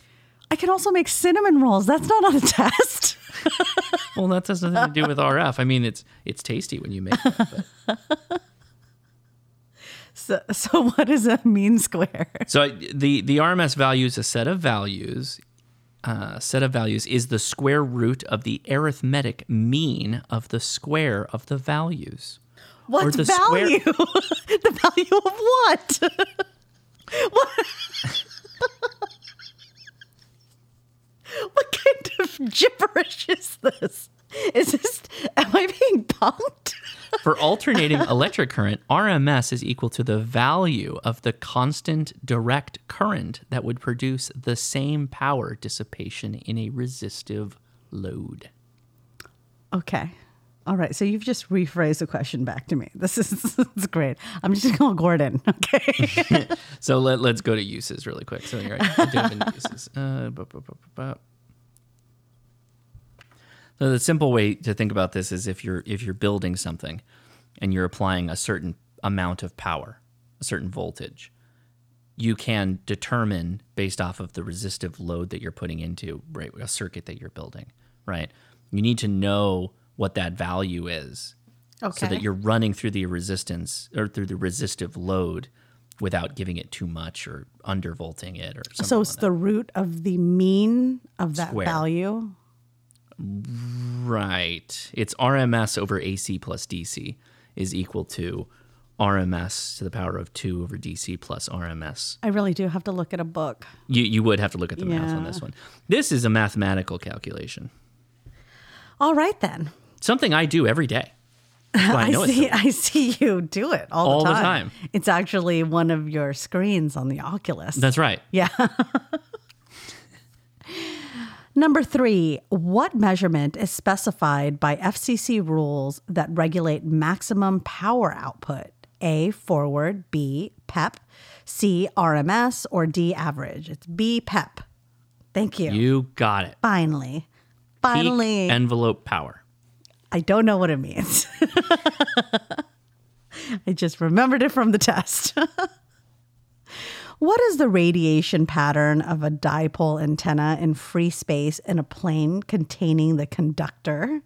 I can also make cinnamon rolls. That's not on a test. [LAUGHS] Well, that has nothing to do with RF. I mean, it's it's tasty when you make it. but- [LAUGHS] So, so what is a mean square? So the the RMS value is a set of values. Uh, set of values is the square root of the arithmetic mean of the square of the values. What the square- value? [LAUGHS] the value of what? [LAUGHS] what? what kind of gibberish is this? [LAUGHS] Is this? Am I being punked? For alternating [LAUGHS] electric current, RMS is equal to the value of the constant direct current that would produce the same power dissipation in a resistive load. Okay. All right. So you've just rephrased the question back to me. [LAUGHS] This is, this is great. I'm just going to call Gordon. Okay. So let, let's go to uses really quick. So you're right. Uses. Uh, bu- bu- bu- bu- bu- So the simple way to think about this is if you're if you're building something and you're applying a certain amount of power, a certain voltage, you can determine based off of the resistive load that you're putting into right a circuit that you're building, right? You need to know what that value is so that you're running through the resistance or through the resistive load without giving it too much or undervolting it or something. so it's the root of the mean of that Square. value. Right. It's RMS over AC plus DC is equal to RMS to the power of 2 over DC plus RMS. I really do have to look at a book. You, you would have to look at the math on this one. This is a mathematical calculation, All right then. something I do every day. [LAUGHS] I I see. I see you do it all, All the, the time. time. It's actually one of your screens on the Oculus. That's right. yeah. [LAUGHS] Number three, what measurement is specified by FCC rules that regulate maximum power output? A, forward, B, PEP, C, RMS, or D, average? It's B, PEP. Thank you. You got it. Finally. Peak Finally. envelope power. I don't know what it means. [LAUGHS] I just remembered it from the test. [LAUGHS] what is the radiation pattern of a dipole antenna in free space in a plane containing the conductor?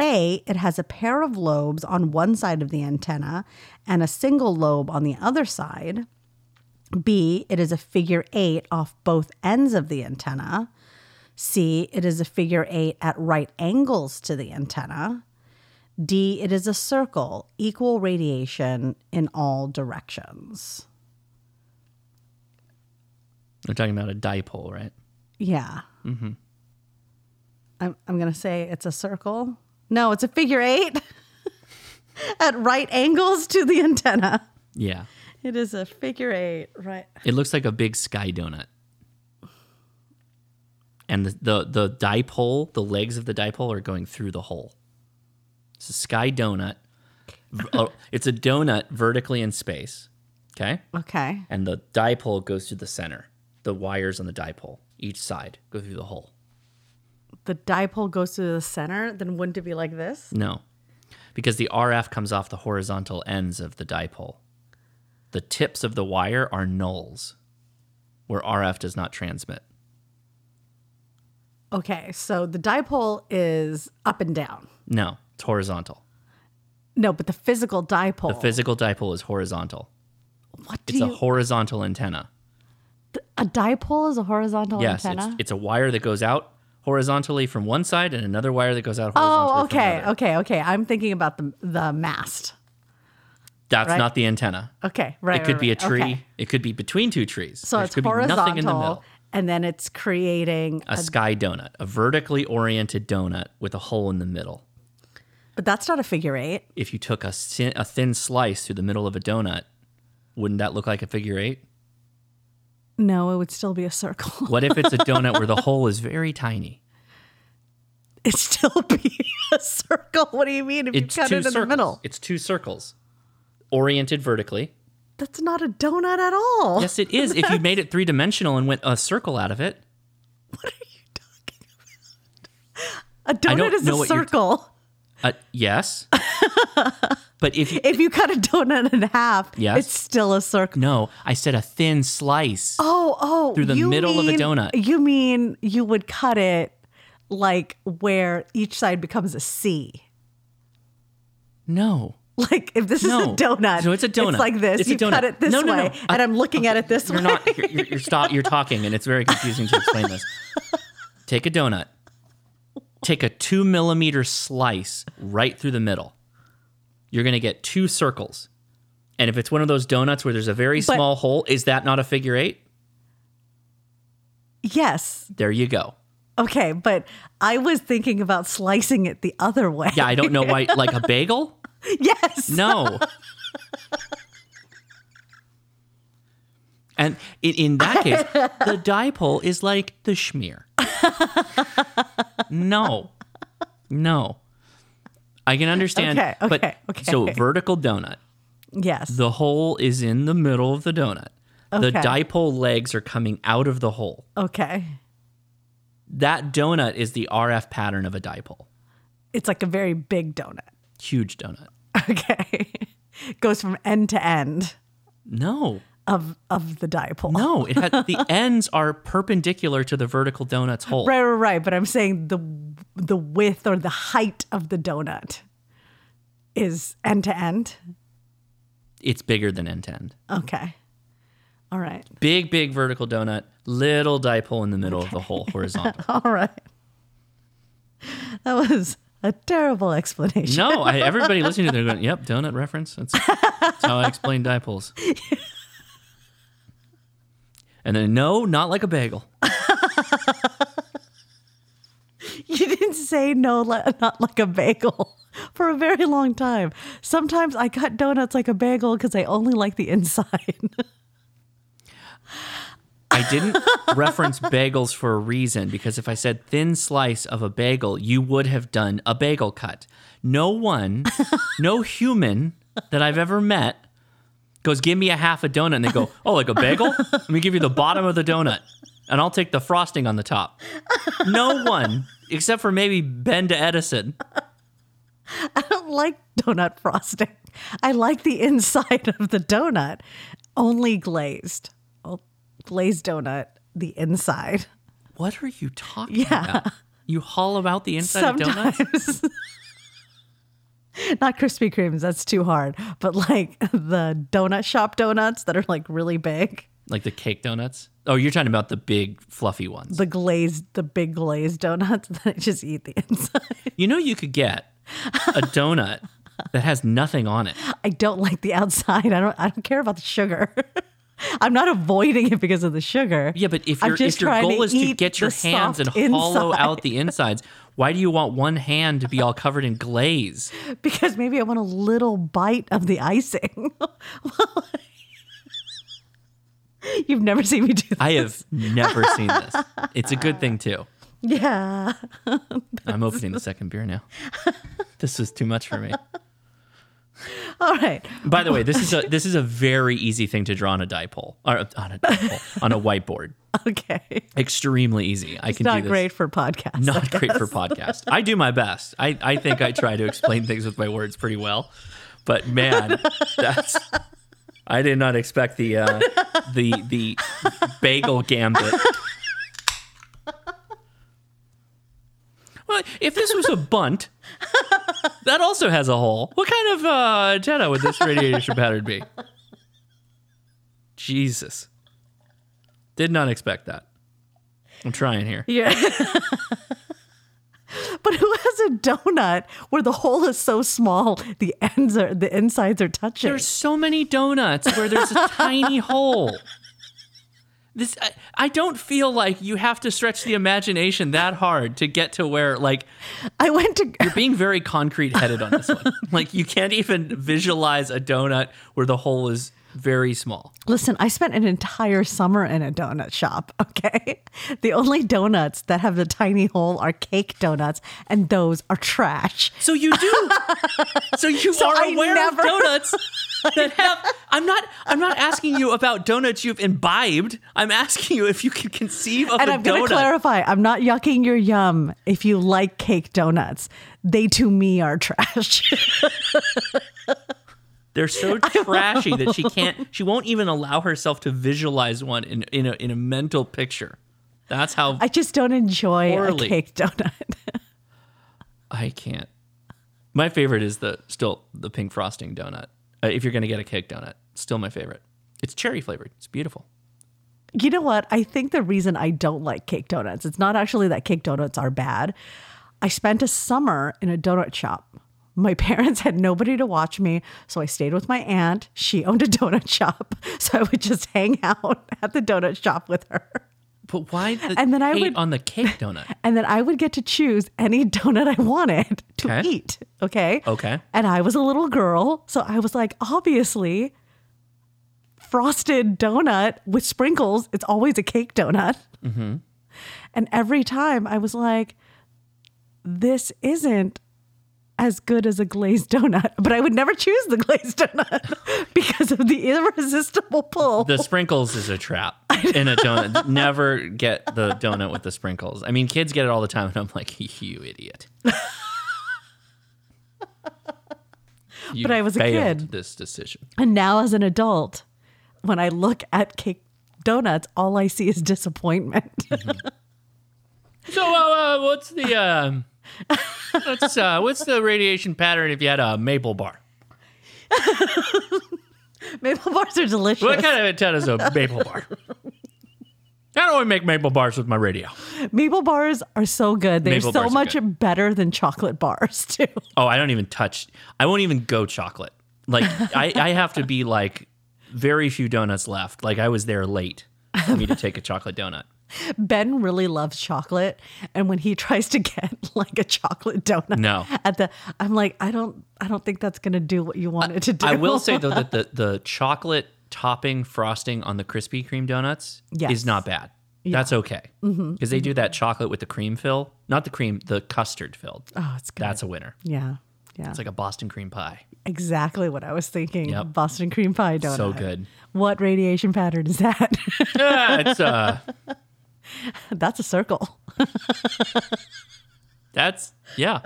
A, it has a pair of lobes on one side of the antenna and a single lobe on the other side. B, it is a figure eight off both ends of the antenna. C, it is a figure eight at right angles to the antenna. D, it is a circle, equal radiation in all directions. We're talking about a dipole, right? Yeah. Mm-hmm. I'm, I'm going to say it's a circle. No, it's a figure eight [LAUGHS] at right angles to the antenna. Yeah. It is a figure eight, right? It looks like a big sky donut. And the, the, the dipole, the legs of the dipole are going through the hole. It's a sky donut. Oh, [LAUGHS] it's a donut vertically in space. Okay. Okay. And the dipole goes to the center. The wires on the dipole, each side, go through the hole. The dipole goes to the center, then wouldn't it be like this? No, because the RF comes off the horizontal ends of the dipole. The tips of the wire are nulls, where RF does not transmit. Okay, so the dipole is up and down. No, it's horizontal. No, but the physical dipole. The physical dipole is horizontal. What do It's a horizontal antenna. A dipole is a horizontal yes, antenna. it's, it's a wire that goes out horizontally from one side and another wire that goes out oh, horizontally. oh, okay, okay, okay. I'm thinking about the the mast. That's right? not the antenna. Okay, right. it could right, be a tree. okay. It could be between two trees. So there it's could be horizontal, nothing in the middle. and then it's creating. A sky donut, a vertically oriented donut with a hole in the middle. but that's not a figure eight. If you took a, a thin slice through the middle of a donut, wouldn't that look like a figure eight? No, it would still be a circle. [LAUGHS] What if it's a donut where the hole is very tiny? It'd still be a circle. What do you mean if It's you cut it in circles. the middle? It's two circles, oriented vertically. That's not a donut at all. Yes, it is. if you [LAUGHS] made it three dimensional and went a circle out of it, What are you talking about? a donut is a circle. Uh, yes. [LAUGHS] but if you If you cut a donut in half, Yes. it's still a circle. no, I said a thin slice. Oh, oh, Through the middle of a donut. You mean you would cut it like where each side becomes a C? No. Like if this No. is a donut, So it's a donut. It's like this. It's you cut it this No, no, no. way, and I'm looking at it this You're way. not. You're, you're, you're stop. You're talking, and it's very confusing to explain this. [LAUGHS] Take a donut. Take a two millimeter slice right through the middle. You're going to get two circles. And if it's one of those donuts where there's a very But- small hole, is that not a figure eight? yes. There you go. Okay, but I was thinking about slicing it the other way. Yeah, I don't know why. [LAUGHS] Like a bagel? yes. No. [LAUGHS] And in, in that case, [LAUGHS] the dipole is like the schmear. no. No. I can understand. Okay, but okay, okay. so vertical donut. Yes. The hole is in the middle of the donut. Okay. The dipole legs are coming out of the hole. okay. That donut is the RF pattern of a dipole. It's like a very big donut. Huge donut. Okay. [LAUGHS] Goes from end to end No. Of of the dipole. No, it had the [LAUGHS] ends are perpendicular to the vertical donut's hole. Right, right, right. But I'm saying the the width or the height of the donut is end to end. It's bigger than end to end. Okay. All right. Big, big vertical donut, little dipole in the middle of the hole, horizontal. [LAUGHS] All right. That was a terrible explanation. No, I, everybody [LAUGHS] listening to this, they're going, "Yep, donut reference. That's, that's how I explain dipoles." And then, no, not like a bagel. [LAUGHS] You didn't say no, not like a bagel [LAUGHS] for a very long time. Sometimes I cut donuts like a bagel because I only like the inside. [LAUGHS] I didn't reference bagels for a reason because if I said thin slice of a bagel, you would have done a bagel cut. No one, no human that I've ever met goes, Give me a half a donut. And they go, [LAUGHS] Oh, like a bagel? Let me give you the bottom of the donut and I'll take the frosting on the top. No one, except for maybe Ben to Edison. I don't like donut frosting. I like the inside of the donut, only glazed. Oh, glazed donut, the inside. What are you talking Yeah. about? You hollow out the inside of donuts? [LAUGHS] [LAUGHS] Not Krispy Kremes, that's too hard. But like [LAUGHS] the donut shop donuts that are like really big, Like the cake donuts? Oh, you're talking about the big fluffy ones. the glazed, the big glazed donuts [LAUGHS] that I just eat the inside. You know, you could get a donut that has nothing on it. I don't like the outside. I don't. I don't care about the sugar. I'm not avoiding it because of the sugar. Yeah, but if just if your trying to goal is to get your hands and hollow inside. out the insides, why do you want one hand to be all covered in glaze? [LAUGHS] because maybe I want a little bite of the icing. [LAUGHS] You've never seen me do that. I have never seen this. It's a good thing too. [LAUGHS] Yeah. I'm opening the second beer now. This was too much for me. [LAUGHS] All right. By the way, this is a this is a very easy thing to draw on a dipole or on a dipole, on a whiteboard. [LAUGHS] Okay. Extremely easy. I can not do this. great for podcast. Not great for [LAUGHS] podcast. I do my best. I, I think I try to explain things with my words pretty well. But man, that's I did not expect the uh, the the bagel gambit. Well, if this was a Bundt, that also has a hole. What kind of uh, antenna would this radiation pattern be? Jesus. Did not expect that. I'm trying here. Yeah. but who has a donut where the hole is so small the ends are the insides are touching? There's so many donuts where there's a tiny hole. This I, I don't feel like you have to stretch the imagination that hard to get to where like I went to you're being very concrete headed on this one. [LAUGHS] like you can't even visualize a donut where the hole is very small. Listen, I spent an entire summer in a donut shop, [LAUGHS] okay? The only donuts that have the tiny hole are cake donuts, and those are trash. So you do. [LAUGHS] so you So are I aware never- of donuts [LAUGHS] that have. I'm not. I'm not asking you about donuts you've imbibed. I'm asking you if you can conceive of And a I'm going donut. to clarify I'm not yucking your yum if you like cake donuts. They to me are trash. They're so [LAUGHS] trashy that she can't. She won't even allow herself to visualize one in in a in a mental picture. That's how I just don't enjoy Poorly. a cake donut. [LAUGHS] I can't. My favorite is the still the pink frosting donut. Uh, if you're gonna get a cake donut, still my favorite. It's cherry flavored. It's beautiful. You know what? I think the reason I don't like cake donuts, it's not actually that cake donuts are bad. I spent a summer in a donut shop. My parents had nobody to watch me, so I stayed with my aunt. She owned a donut shop, [LAUGHS] so I would just hang out at the donut shop with her. But why the And then I would- on the cake donut? [LAUGHS] And then I would get to choose any donut I wanted to Okay. eat. Okay. Okay. And I was a little girl. So I was like, obviously, frosted donut with sprinkles, it's always a cake donut. Mm-hmm. And every time I was like, this isn't as good as a glazed donut. But I would never choose the glazed donut [LAUGHS] because of the irresistible pull. The sprinkles is a trap [LAUGHS] in a donut. Never get the donut with the sprinkles. I mean, kids get it all the time, and I'm like, you idiot. [LAUGHS] You But I was a kid. This decision. And now, as an adult, when I look at cake donuts, all I see is disappointment. So, uh, uh, what's the um, what's uh, what's the radiation pattern if you had a maple bar? [LAUGHS] Maple bars are delicious. What kind of antenna is a maple bar? How do I make maple bars with my radio? Maple bars are so good. They're Maple so bars are much better than chocolate bars, [LAUGHS] too. Oh, I don't even touch. I won't even go chocolate. Like I, I have to be like very few donuts left. Like I was there late for me to take a chocolate donut. Ben really loves chocolate, and when he [LAUGHS] tries to get like a chocolate donut, No. at the, I'm like, I don't, I don't think that's gonna do what you want it to do. I will say though that the the chocolate topping frosting on the Krispy Kreme donuts Yes. is not bad. That's okay because Mhm. they do that chocolate with the cream fill, not the cream, the custard filled. Oh, it's good. That's a winner. yeah, yeah, It's like a Boston cream pie. exactly what I was thinking. Yep. Boston cream pie donut. So good. What radiation pattern is that? Yeah, it's uh, [LAUGHS] [LAUGHS] that's a circle. [LAUGHS] That's yeah.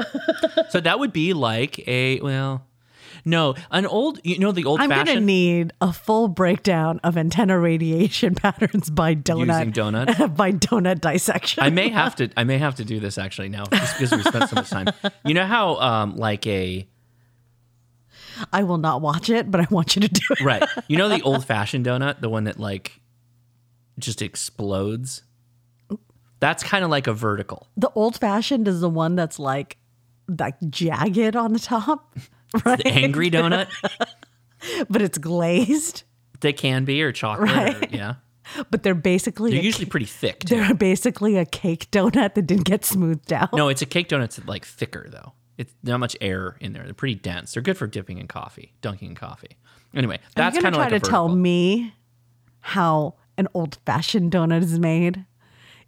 so that would be like a well, no, an old you know the old I'm gonna need a full breakdown of antenna radiation [LAUGHS] patterns by donut. Using donuts? by donut dissection. I may have to I may have to do this actually now just because we spent so much time. You know how um like a I will not watch it, but I want you to do it. right. You know the old fashioned donut, the one that like just explodes? That's kind of like a vertical. The old fashioned is the one that's like like jagged on the top, [LAUGHS] right? The angry donut. [LAUGHS] but it's glazed. They can be or chocolate. or- Right. yeah. But they're basically They're usually ca- pretty thick. Too. they're basically a cake donut that didn't get smoothed out. No, it's a cake donut's like thicker though. It's not much air in there. They're pretty dense. They're good for dipping in coffee, dunking in coffee. Anyway, that's kind of try like a to tell me how an old fashioned donut is made.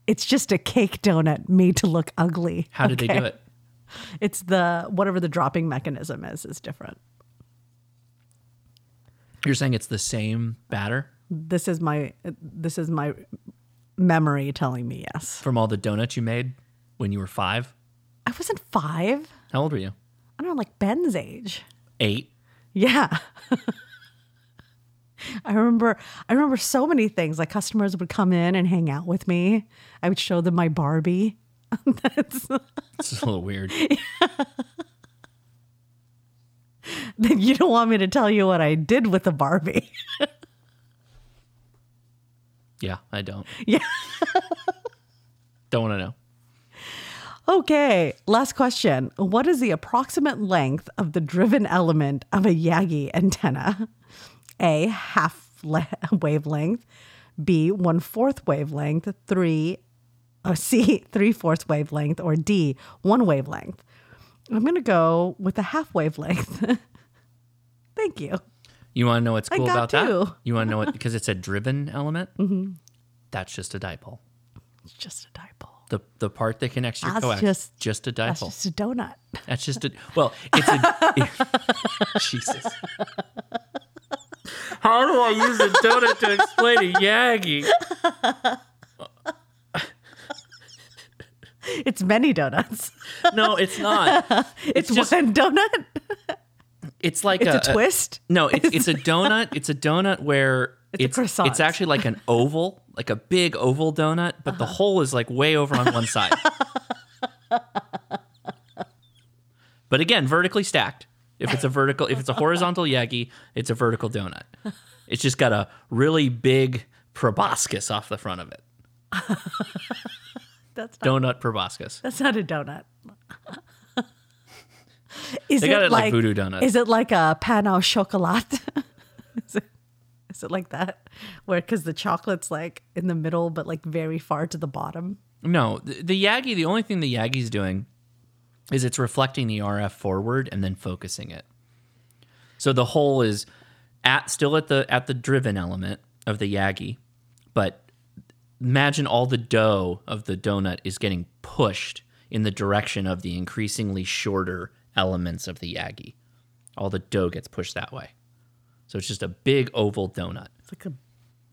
It's just a cake donut made to look ugly. How did they do it? It's the whatever the dropping mechanism is is different. You're saying it's the same batter This is my this is my memory telling me yes. from all the donuts you made when you were five? I wasn't five. How old were you? I don't know, like Ben's age. Eight. Yeah. [LAUGHS] [LAUGHS] I remember I remember so many things. Like customers would come in and hang out with me. I would show them my Barbie. [LAUGHS] That's [LAUGHS] It's a little weird. then you don't want me to tell you what I did with the Barbie. Yeah, I don't. yeah. Don't want to know. Okay, last question. What is the approximate length of the driven element of a Yagi antenna? A, half le- [LAUGHS] wavelength. B, one fourth wavelength. Three, uh, [LAUGHS] C, three fourths wavelength. Or D, one wavelength. I'm going to go with the half wavelength. [LAUGHS] Thank you. You want to know what's cool about that? You want to know what because it's a driven element. Mm-hmm. That's just a dipole. It's just a dipole. The the part that connects your That's coax, just- just a That's dipole. just a donut. That's just a well. It's a Jesus. How do I use a donut to explain a Yagi? It's many donuts. No, it's not. [LAUGHS] It's, just- one donut. It's like It's a twist? No, it's it's a [LAUGHS] donut. It's a donut where It's a it's croissant. it's actually like an oval, like a big oval donut, but the uh-huh. hole is like way over on one side. [LAUGHS] but again, vertically stacked. If it's a vertical, if it's a horizontal yagi, it's a vertical donut. It's just got a really big proboscis off the front of it. [LAUGHS] That's not, Donut proboscis. that's not a donut. [LAUGHS] is They got it like Voodoo Donuts. Is it like a pan au chocolat? [LAUGHS] is, it, is it like that? Where because the chocolate's like in the middle, but like very far to the bottom. No, the, the Yagi, the only thing the Yagi's doing is it's reflecting the RF forward and then focusing it. So the hole is at still at the at the driven element of the Yagi, but imagine all the dough of the donut is getting pushed in the direction of the increasingly shorter elements of the Yagi. All the dough gets pushed that way. So it's just a big oval donut. It's like a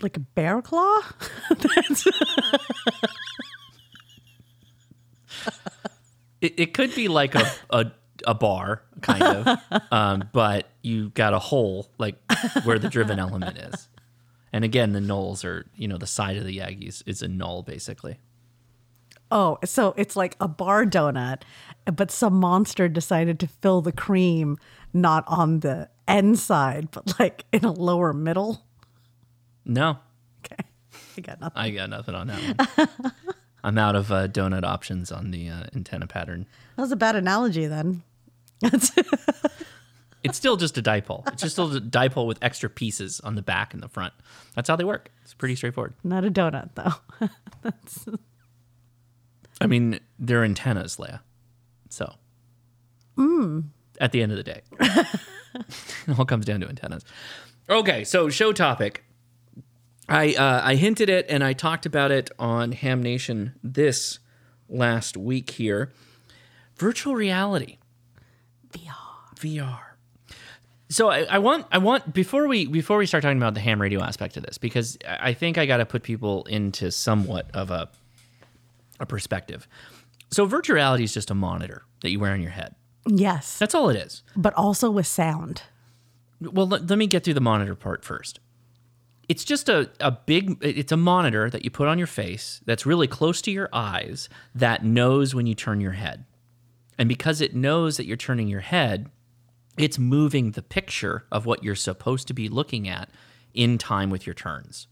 like a bear claw. [LAUGHS] [LAUGHS] It, it could be like a, a, a bar, kind of, [LAUGHS] um, but you got a hole like where the driven element is. And again, the nulls are, you know, the side of the Yagis is a null, basically. oh, so it's like a bar donut, but some monster decided to fill the cream not on the end side, but like in a lower middle. No, Okay, [LAUGHS] I got nothing. I got nothing on that one. [LAUGHS] I'm out of uh, donut options on the uh, antenna pattern. That was a bad analogy then. [LAUGHS] It's still just a dipole. It's just still a dipole with extra pieces on the back and the front. That's how they work. It's pretty straightforward. Not a donut though. [LAUGHS] That's... I mean, they're antennas, Leia. So, at the end of the day, [LAUGHS] it all comes down to antennas. Okay, so show topic. I uh, I hinted it and I talked about it on Ham Nation this last week here. Virtual reality, VR, VR. So I, I want I want before we before we start talking about the ham radio aspect of this because I I think I got to put people into somewhat of a a perspective. So virtual reality is just a monitor that you wear on your head. yes, That's all it is. but also with sound. Well, let, let me get through the monitor part first. It's just a, a big, it's a monitor that you put on your face that's really close to your eyes that knows when you turn your head. And because it knows that you're turning your head, it's moving the picture of what you're supposed to be looking at in time with your turns.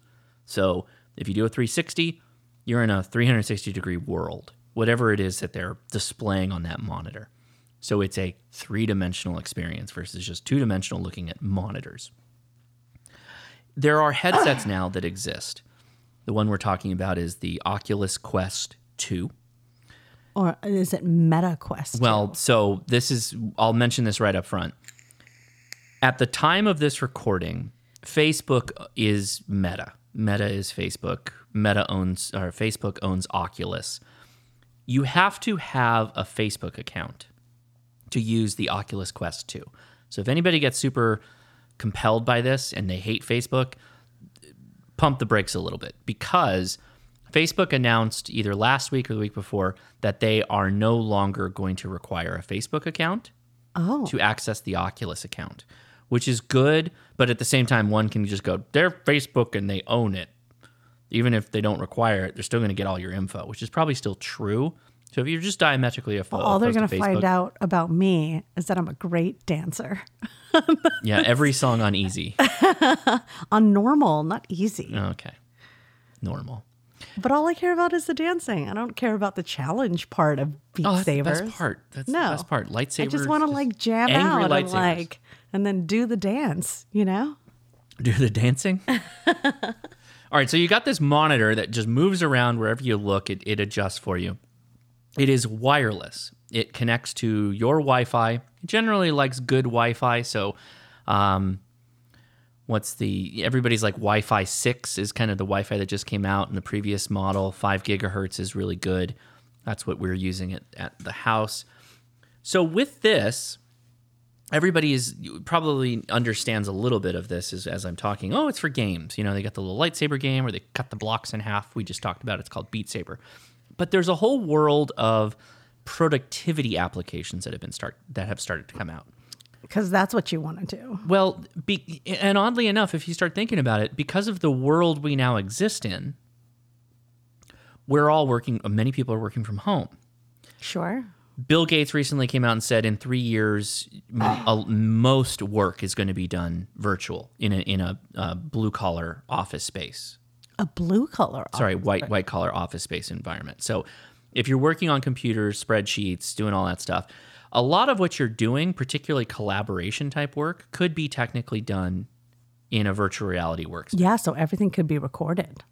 So if you do a 360, you're in a 360 degree world, whatever it is that they're displaying on that monitor. So it's a three dimensional experience versus just two dimensional looking at monitors. There are headsets now that exist. The one we're talking about is the Oculus Quest 2. Or is it Meta Quest? Well, so this is, I'll mention this right up front. At the time of this recording, Facebook is Meta. Meta is Facebook. Meta owns or Facebook owns Oculus. You have to have a Facebook account to use the Oculus Quest 2. So if anybody gets super compelled by this and they hate Facebook, pump the brakes a little bit because Facebook announced either last week or the week before that they are no longer going to require a Facebook account Oh. to access the Oculus account, which is good, but at the same time, one can just go, they're Facebook and they own it. Even if they don't require it, they're still going to get all your info, which is probably still true. So if you're just diametrically a Well, all they're going to find out about me is that I'm a great dancer [LAUGHS] yeah, every song on easy. [LAUGHS] on normal, not easy. Okay, normal. But all I care about is the dancing. I don't care about the challenge part of Beat Oh, that's the best part. That's the no. best part. Lightsabers. I just want to like jam out and like and then do the dance, you know? do the dancing. [LAUGHS] All right, so you got this monitor that just moves around wherever you look. It, it adjusts for you. It is wireless. It connects to your Wi-Fi. It generally likes good Wi-Fi. So, um, what's the everybody's like Wi-Fi six is kind of the Wi-Fi that just came out in the previous model. Five gigahertz is really good. That's what we're using at, at the house. So with this, everybody is probably understands a little bit of this as, as I'm talking. Oh, it's for games. You know, they got the little lightsaber game where they cut the blocks in half. We just talked about it. It's called Beat Saber. But there's a whole world of productivity applications that have been start that have started to come out. Because that's what you want to do. Well, be, and oddly enough, if you start thinking about it, because of the world we now exist in, we're all working. Many people are working from home. Sure. Bill Gates recently came out and said in three years, most work is going to be done virtual in a in a uh, blue collar office space. A blue color. Sorry, white white collar office space environment. So, if you're working on computers, spreadsheets, doing all that stuff, a lot of what you're doing, particularly collaboration type work, could be technically done in a virtual reality workspace. Yeah, so everything could be recorded.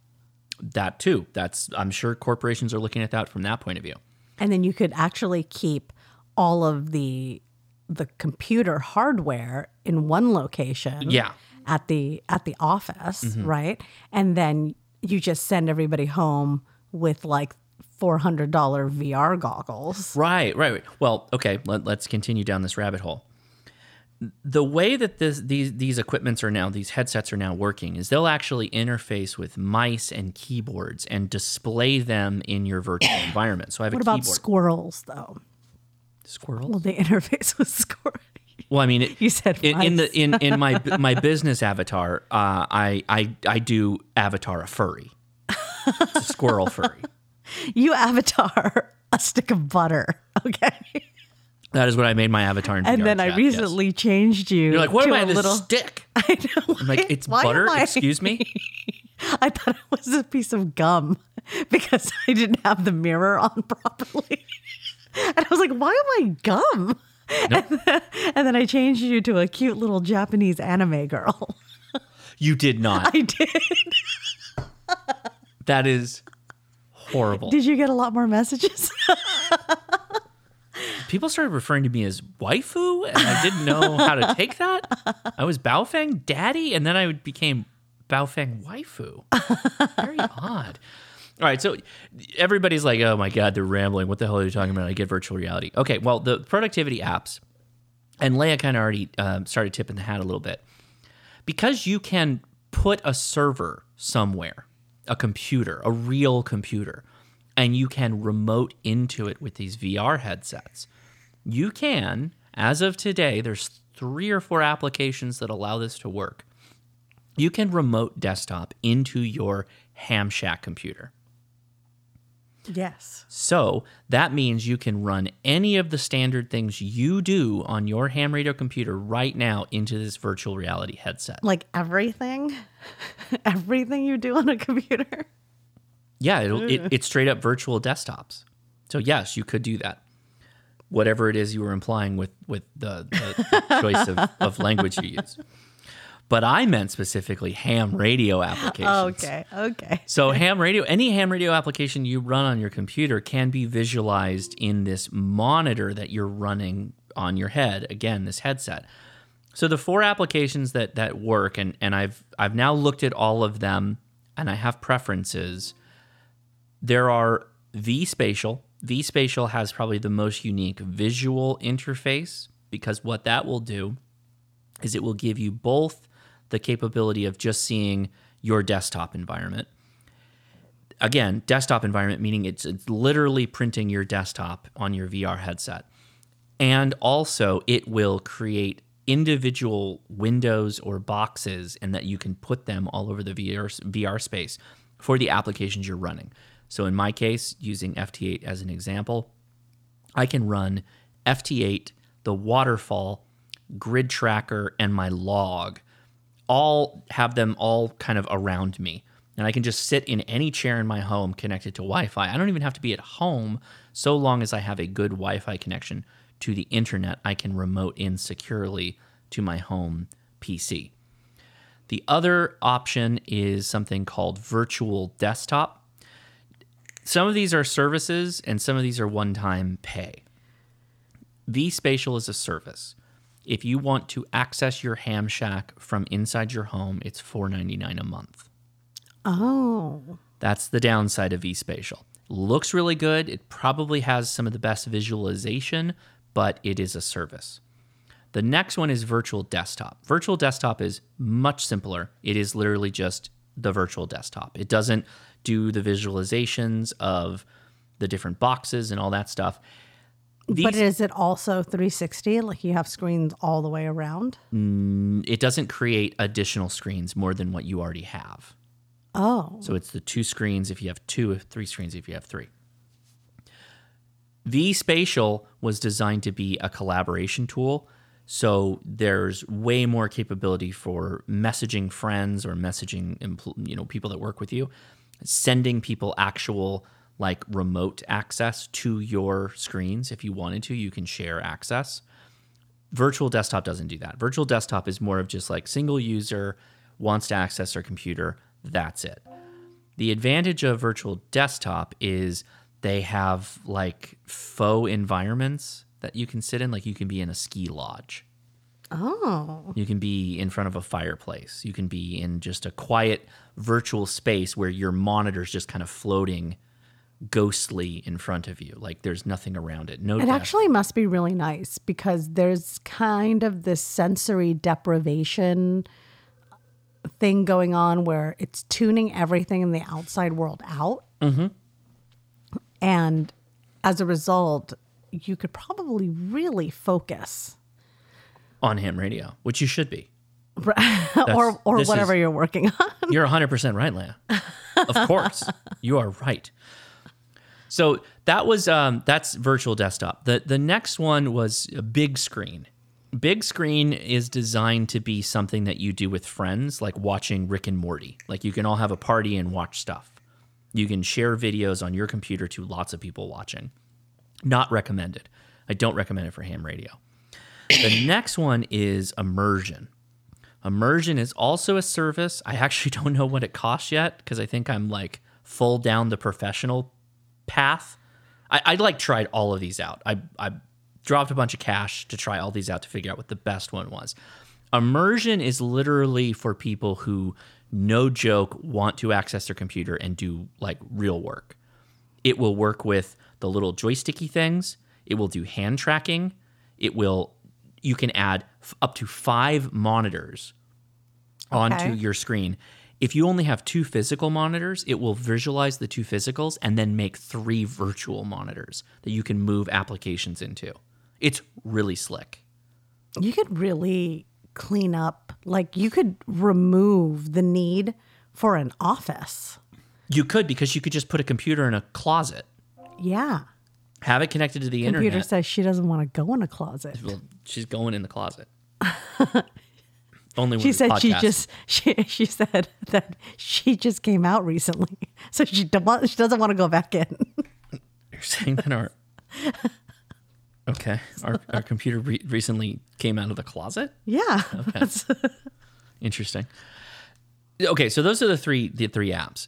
That too. That's I'm sure corporations are looking at that from that point of view. And then you could actually keep all of the the computer hardware in one location. Yeah. At the at the office, Mhm. right? And then you just send everybody home with like four hundred dollar VR goggles. Right, right, right. Well, okay, let, let's continue down this rabbit hole. The way that this, these these equipments are now, these headsets are now working, is they'll actually interface with mice and keyboards and display them in your virtual [COUGHS] environment. So I have What about keyboard. squirrels though? Squirrels? Well, they [LAUGHS] interface with squirrels. Well, I mean, it, [LAUGHS] You said in, in the in, in my [LAUGHS] my business avatar, uh, I I I do avatar a furry, it's a squirrel furry. [LAUGHS] You avatar a stick of butter, okay? That is what I made my avatar in. and VR then I chat, yes. recently changed you. You're like, what to am I? a This little stick? I know. I'm like, it's Why butter. I- Excuse me. I thought it was a piece of gum because I didn't have the mirror on properly. And I was like, why am I gum? And, then, and then I changed you to a cute little Japanese anime girl. You did not. [LAUGHS] I did. That is horrible. Did you get a lot more messages? [LAUGHS] People started referring to me as waifu, and I didn't know how to take that. I was Baofeng daddy, and then I became Baofeng waifu. Very odd. All right, so everybody's like, "Oh my god, they're rambling. What the hell are you talking about?" I get virtual reality. Okay, well, the productivity apps, and Leia kind of already um, started tipping the hat a little bit because you can put a server somewhere, a computer, a real computer, and you can remote into it with these VR headsets. You can, as of today, there's three or four applications that allow this to work. You can remote desktop into your ham shack computer. Yes. So that means you can run any of the standard things you do on your ham radio computer right now into this virtual reality headset. Like everything? [LAUGHS] everything you do on a computer? Yeah, it'll, it, it's straight up virtual desktops. So yes, you could do that. Whatever it is you were implying with with the, the, the choice of, of language you use. But I meant specifically ham radio applications. Okay. Okay. [LAUGHS] So ham radio, any ham radio application you run on your computer can be visualized in this monitor that you're running on your head. Again, this headset. So the four applications that that work, and and I've I've now looked at all of them. and I have preferences, there are vSpatial. V Spatial has probably the most unique visual interface because what that will do is it will give you both the capability of just seeing your desktop environment. Again, desktop environment meaning it's, it's literally printing your desktop on your VR headset. And also, it will create individual windows or boxes and that you can put them all over the VR, VR space for the applications you're running. So, in my case, using FT8 as an example, I can run FT8, the waterfall, GridTracker, and my log all have them all kind of around me. And I can just sit in any chair in my home connected to Wi Fi. I don't even have to be at home so long as I have a good Wi Fi connection to the internet. I can remote in securely to my home PC. The other option is something called virtual desktop. Some of these are services and some of these are one time pay. vSpatial is a service. If you want to access your ham shack from inside your home, it's $4.99 a month. Oh. That's the downside of vSpatial. Looks really good. It probably has some of the best visualization, but it is a service. The next one is virtual desktop. Virtual desktop is much simpler. It is literally just the virtual desktop. It doesn't do the visualizations of the different boxes and all that stuff. These, but is it also 360? Like you have screens all the way around? Mm, it doesn't create additional screens more than what you already have. Oh. So it's the two screens if you have two, three screens if you have three. vSpatial was designed to be a collaboration tool. So there's way more capability for messaging friends or messaging you know people that work with you, sending people actual like remote access to your screens if you wanted to, you can share access. Virtual desktop doesn't do that. Virtual desktop is more of just like single user wants to access their computer, that's it. The advantage of virtual desktop is they have like faux environments that you can sit in. Like you can be in a ski lodge. Oh. You can be in front of a fireplace. You can be in just a quiet virtual space where your monitor's just kind of floating ghostly in front of you. Like there's nothing around it. No It desk. actually must be really nice because there's kind of this sensory deprivation thing going on where it's tuning everything in the outside world out. Mhm. And as a result, you could probably really focus on ham radio, which you should be. [LAUGHS] or or whatever is- you're working on. You're 100% right, Leia. Of course. [LAUGHS] you are right. So that was um, that's virtual desktop. The the next one was a big screen. Big screen is designed to be something that you do with friends, like watching Rick and Morty. Like you can all have a party and watch stuff. You can share videos on your computer to lots of people watching. Not recommended. I don't recommend it for ham radio. The [COUGHS] next one is immersion. Immersion is also a service. I actually [LAUGHS] don't know what it costs yet because I think I'm like full down the professional path. I, I like tried all of these out. I, I dropped a bunch of cash to try all these out to figure out what the best one was. Immersion is literally for people who, no joke, want to access their computer and do like real work. It will work with the little joysticky things. It will do hand tracking. It will, you can add f- up to five monitors onto Okay. your screen. If you only have two physical monitors, it will visualize the two physicals and then make three virtual monitors that you can move applications into. It's really slick. You could really clean up, like you could remove the need for an office. You could because you could just put a computer in a closet, Yeah. have it connected to the Computer internet. says she doesn't want to go in a closet. Well, she's going in the closet. [LAUGHS] Only She said she just [LAUGHS] she she said that she just came out recently, [LAUGHS] so she don't she doesn't want to go back in. [LAUGHS] You're saying that our okay, our, our computer re- recently came out of the closet. Yeah, Okay. Interesting. Okay, so those are the three the three apps.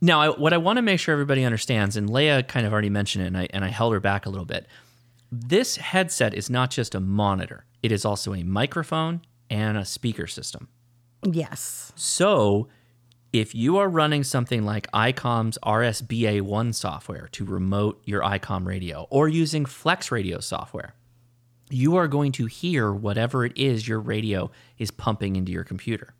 Now, I, what I want to make sure everybody understands, and Leia kind of already mentioned it, and I, and I held her back a little bit. This headset is not just a monitor; it is also a microphone and a speaker system. yes. So If you are running something like ICOM's RSBA1 software to remote your ICOM radio or using Flex Radio software, you are going to hear whatever it is your radio is pumping into your computer.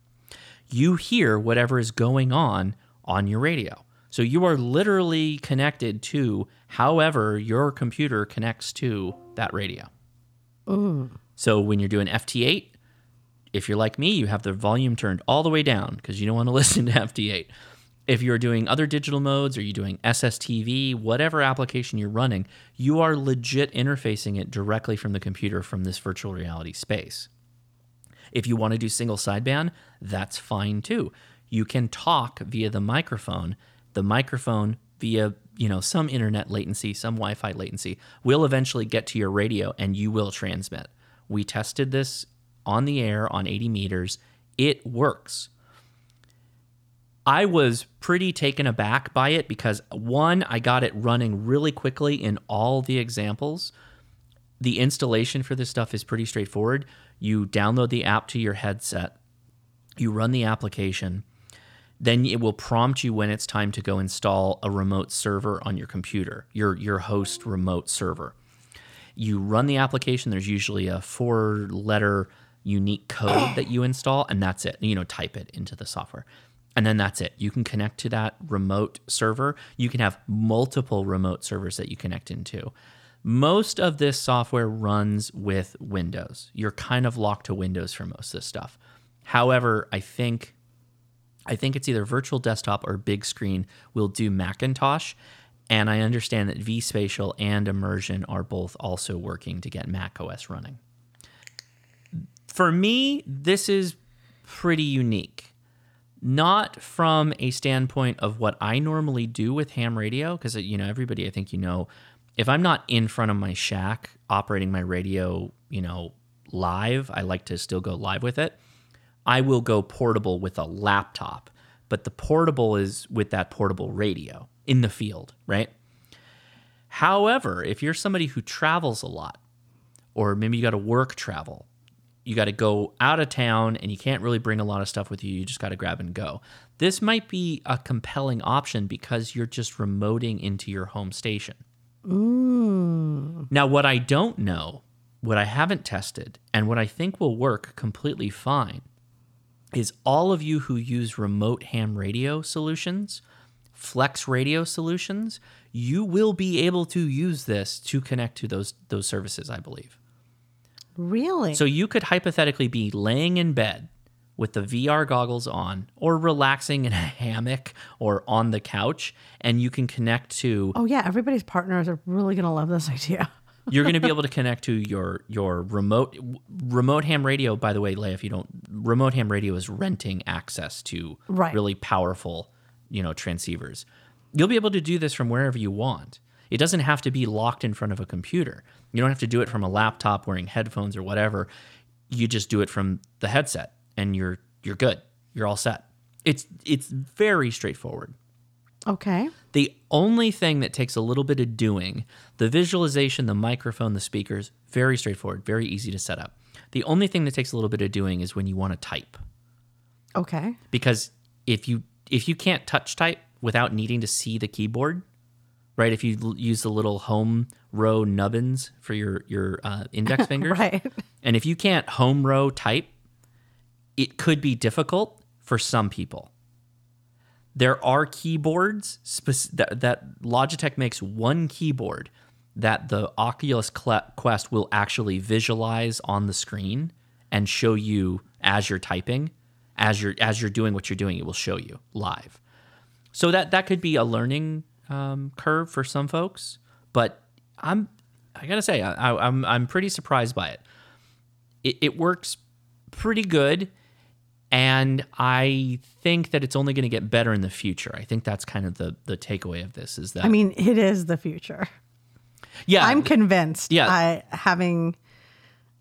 You hear whatever is going on on your radio. So you are literally connected to however your computer connects to that radio. So when you're doing FT8, if you're like me, you have the volume turned all the way down because you don't want to [LAUGHS] listen to FT8. If you're doing other digital modes or you're doing SSTV, whatever application you're running, you are legit interfacing it directly from the computer from this virtual reality space. If you want to do single sideband, that's fine too. You can talk via the microphone. The microphone via, you know, some internet latency, some Wi-Fi latency will eventually get to your radio and you will transmit. We tested this on the air on 80 meters. It works. I was pretty taken aback by it because one, I got it running really quickly in all the examples. The installation for this stuff is pretty straightforward. You download the app to your headset, you run the application, then it will prompt you when it's time to go install a remote server on your computer, your your host remote server. You run the application, there's usually a four letter unique code that you install and that's it. You know, type it into the software. And then that's it. You can connect to that remote server. You can have multiple remote servers that you connect into. Most of this software runs with Windows. You're kind of locked to Windows for most of this stuff. However, I think I think it's either virtual desktop or big screen will do Macintosh. And I understand that vSpatial and Immersion are both also working to get Mac OS running. For me, this is pretty unique. Not from a standpoint of what I normally do with ham radio, because you know everybody I think you know, if I'm not in front of my shack operating my radio, you know, live, I like to still go live with it. I will go portable with a laptop, but the portable is with that portable radio in the field, right? However, if you're somebody who travels a lot, or maybe you got to work travel, you got to go out of town and you can't really bring a lot of stuff with you, you just got to grab and go. This might be a compelling option because you're just remoting into your home station. Now, what I don't know, what I haven't tested, and what I think will work completely fine is all of you who use remote ham radio solutions, flex radio solutions, you will be able to use this to connect to those those services, I believe. Really? So you could hypothetically be laying in bed with the VR goggles on or relaxing in a hammock or on the couch and you can connect to oh yeah, everybody's partners are really gonna love this [LAUGHS] idea. you're going to be able to connect to your your remote remote ham radio by the way Leia, if you don't remote ham radio is renting access to Right. really powerful you know transceivers you'll be able to do this from wherever you want it doesn't have to be locked in front of a computer you don't have to do it from a laptop wearing headphones or whatever you just do it from the headset and you're you're good you're all set it's it's very straightforward Okay. the only thing that takes a little bit of doing, the visualization, the microphone, the speakers, very straightforward, very easy to set up. The only thing that takes a little bit of doing is when you want to type. Okay. Because if you if you can't touch type without needing to see the keyboard, right? If you l- use the little home row nubbins for your your uh, index [LAUGHS] fingers, Right. and if you can't home row type, it could be difficult for some people. There are keyboards spec- that, that Logitech makes one keyboard that the Oculus Quest will actually visualize on the screen and show you as you're typing, as you're as you're doing what you're doing, it will show you live. So that that could be a learning um, curve for some folks, but I'm I gotta say I, I, I'm I'm pretty surprised by it. It, it works pretty good, and I think that it's only going to get better in the future. I think that's kind of the the takeaway of this is that I mean, it is the future. yeah I'm convinced. Yeah. I having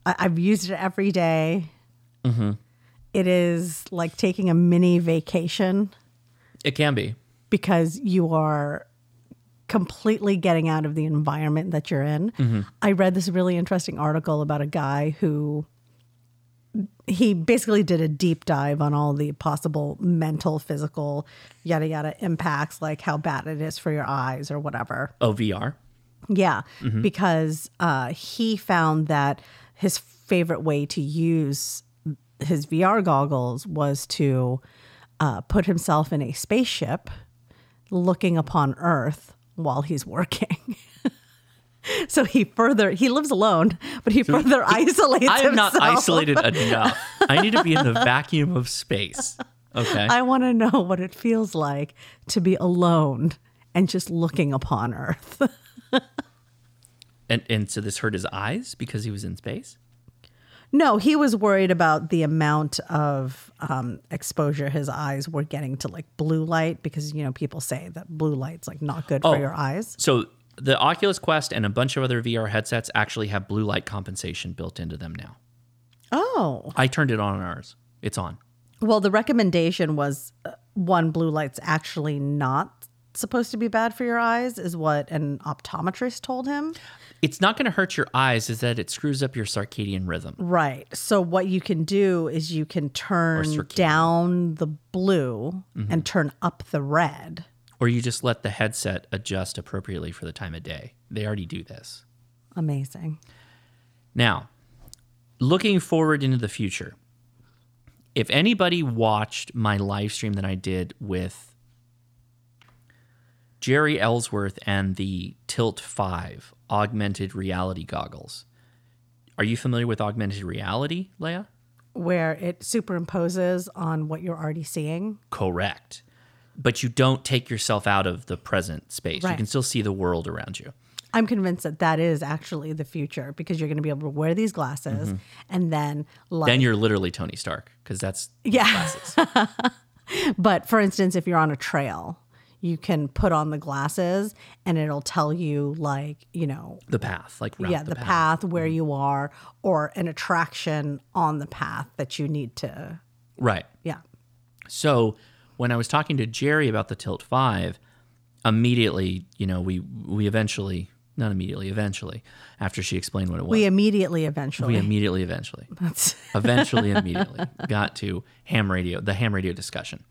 I, I've used it every day. Mm-hmm. It is like taking a mini vacation it can be because you are completely getting out of the environment that you're in. Mm-hmm. I read this really interesting article about a guy who he basically did a deep dive on all the possible mental, physical, yada yada impacts, like how bad it is for your eyes or whatever. Oh, VR. Yeah, because uh, he found that his favorite way to use his VR goggles was to uh, put himself in a spaceship looking upon Earth while he's working. [LAUGHS] so he further he lives alone, but he further isolates I am not isolated [LAUGHS] enough. I need to be in the vacuum of space. Okay. I want to know what it feels like to be alone and just looking upon Earth. [LAUGHS] and and so this hurt his eyes because he was in space. No, he was worried about the amount of um, exposure his eyes were getting to like blue light because you know people say that blue light's like not good Oh. for your eyes. So the Oculus Quest and a bunch of other VR headsets actually have blue light compensation built into them now. Oh, I turned it on on ours. It's on. well, the recommendation was uh, one blue light's actually not supposed to be bad for your eyes, is what an optometrist told him. It's not going to hurt your eyes, is that it screws up your circadian rhythm. Right. So what you can do is you can turn down the blue and mm-hmm. turn up the red. Or you just let the headset adjust appropriately for the time of day. They already do this. Amazing. Now, looking forward into the future, if anybody watched my live stream that I did with Jeri Ellsworth and the Tilt 5 augmented reality goggles, are you familiar with augmented reality, Leia? Where it superimposes on what you're already seeing. Correct. But you don't take yourself out of the present space. You can still see the world around you. I'm convinced that that is actually the future because you're going to be able to wear these glasses mm-hmm. and then like Then you're literally Tony Stark because that's Yeah. glasses. [LAUGHS] But for instance, if you're on a trail, you can put on the glasses and it'll tell you like, you know, the path, like route yeah, the, path. where mm-hmm. you are or an attraction on the path that you need to Right. yeah. So when I was talking to Jeri about the Tilt Five, immediately, you know, we we eventually, not immediately, eventually, after she explained what it was, We immediately eventually we immediately, eventually, [LAUGHS] That's eventually, immediately got to ham radio, the ham radio discussion.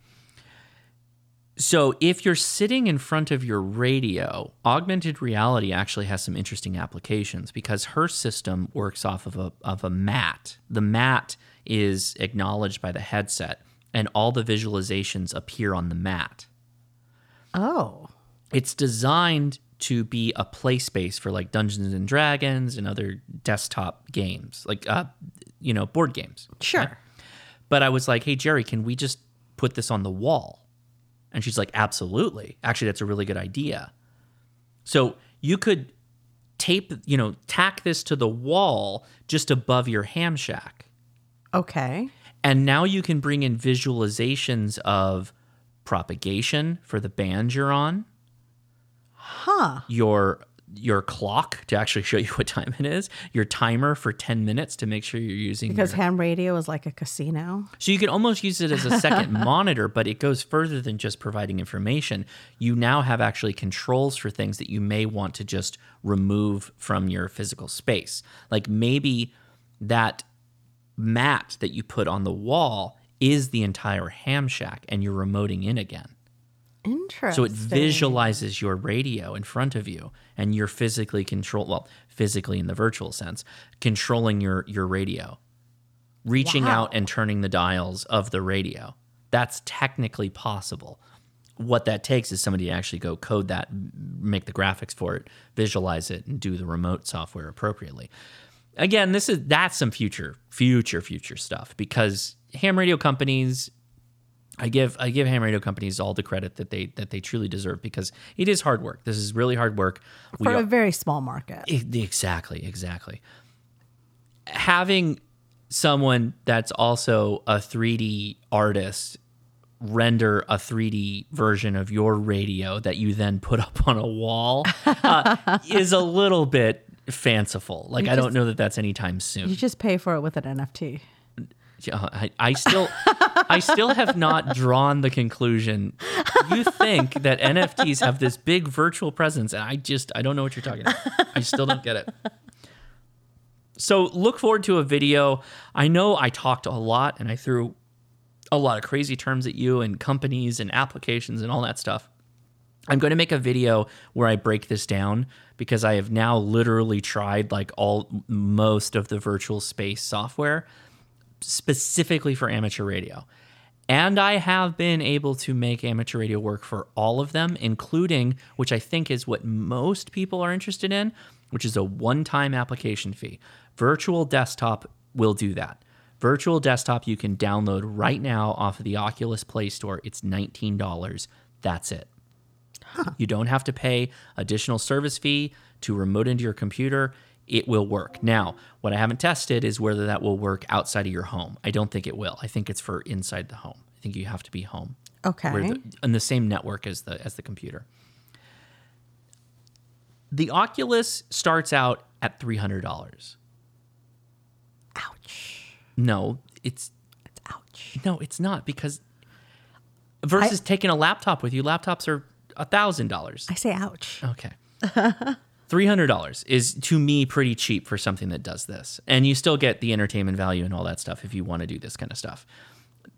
So if you're sitting in front of your radio, augmented reality actually has some interesting applications because her system works off of a of a mat. The mat is acknowledged by the headset and all the visualizations appear on the mat. Oh. It's designed to be a play space for like Dungeons and Dragons and other desktop games, like uh, you know, board games. Sure. But I was like, "Hey Jeri, can we just put this on the wall?" And she's like, "Absolutely. Actually, that's a really good idea." So you could tape, you know, tack this to the wall just above your ham shack. Okay. And now you can bring in visualizations of propagation for the band you're on. Huh. Your your clock to actually show [LAUGHS] you what time it is, your timer for 10 minutes to make sure you're using Because your- ham radio is like a casino. So you can almost use it as a [LAUGHS] second monitor, but it goes further than just providing information. You now have actually controls for things that you may want to just remove from your physical space. Like maybe that mat that you put on the wall is the entire ham shack and you're remoting in again. Interesting. So it visualizes your radio in front of you and you're physically control well, physically in the virtual sense, controlling your your radio. Reaching out and turning the dials of the radio. That's technically possible. What that takes is somebody to actually go code that, make the graphics for it, visualize it, and do the remote software appropriately. Again, this is that's some future, future, future stuff because ham radio companies I give I give ham radio companies all the credit that they that they truly deserve because it is hard work. This is really hard work. We For are- a very small market. Exactly, exactly. Having someone that's also a 3D artist render a 3D version of your radio that you then put up on a wall uh, [LAUGHS] is a little bit fanciful. Like I don't know that that's anytime soon. You just pay for it with an NFT. Yeah, I, I still [LAUGHS] I still have not drawn the conclusion. You think that NFTs have this big virtual presence, and I just I don't know what you're talking about. I still don't get it. So look forward to a video. I know I talked a lot and I threw a lot of crazy terms at you and companies and applications and all that stuff. I'm going to make a video where I break this down because I have now literally tried like all most of the virtual space software specifically for amateur radio. And I have been able to make amateur radio work for all of them, including, which I think is what most people are interested in, which is a one time application fee. Virtual Desktop will do that. Virtual Desktop you can download right now off of the Oculus Play Store. It's $19. That's it. You don't have to pay additional service fee to remote into your computer. It will work. Now, what I haven't tested is whether that will work outside of your home. I don't think it will. I think it's for inside the home. I think you have to be home. Okay. The, on the same network as the as the computer. The Oculus starts out at three hundred dollars. Ouch. No, it's It's ouch. no, it's not because versus taking a laptop with you. Laptops are a thousand dollars. I say ouch. Okay. [LAUGHS] Three hundred dollars is to me pretty cheap for something that does this, and you still get the entertainment value and all that stuff if you want to do this kind of stuff.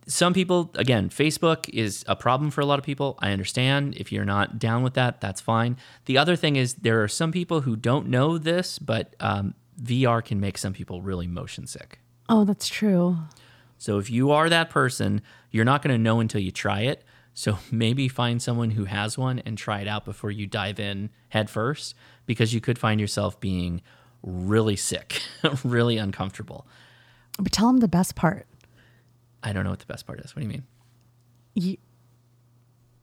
Some people, again, Facebook is a problem for a lot of people. I understand if you're not down with that, that's fine. The other thing is there are some people who don't know this, but um, VR can make some people really motion sick. Oh, that's true. So if you are that person, you're not going to know until you try it. So [LAUGHS] maybe find someone who has one and try it out before you dive in head first because you could find yourself being really sick, [LAUGHS] really uncomfortable. But tell them the best part. I don't know what the best part is. What do you mean? You,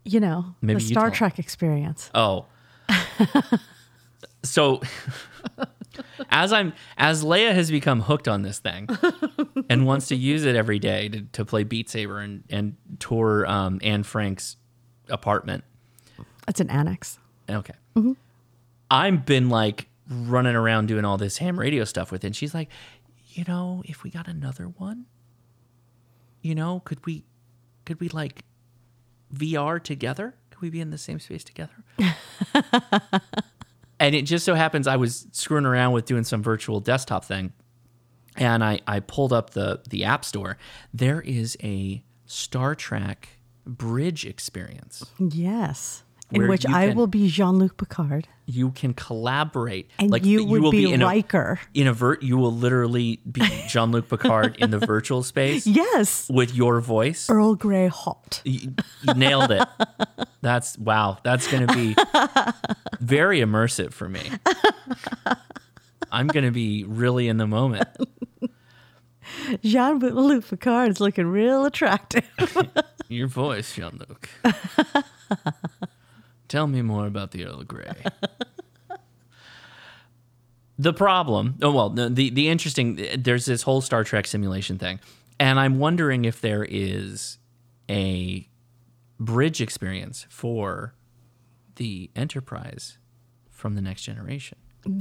you know, Maybe the you Star. Trek experience. Oh. [LAUGHS] so as I'm as Leia has become hooked on this thing [LAUGHS] and wants to use it every day to, to play Beat Saber and, and tour um, Anne Frank's apartment. It's an annex. Okay. I've been like running around doing all this ham radio stuff with it. And she's like, you know, if we got another one, you know, could we, could we like VR together? Could we be in the same space together? [LAUGHS] and it just so happens I was screwing around with doing some virtual desktop thing. And I, I pulled up the, the app store. There is a Star Trek bridge experience. Yes. In which I can- will be Jean Luc Picard. you can collaborate And you would be in a, in a vert you will literally be Jean-Luc Picard in the [LAUGHS] virtual space Yes. with your voice Earl Grey hot. you, you nailed it that's wow that's going to be very immersive for me I'm going to be really in the moment [LAUGHS] Jean Luc Picard is looking real attractive. [LAUGHS] your voice Jean-Luc tell me more about the Earl Grey. [LAUGHS] The problem oh well the, the the interesting there's this whole star trek simulation thing and i'm wondering if there is a bridge experience for the enterprise from the next generation.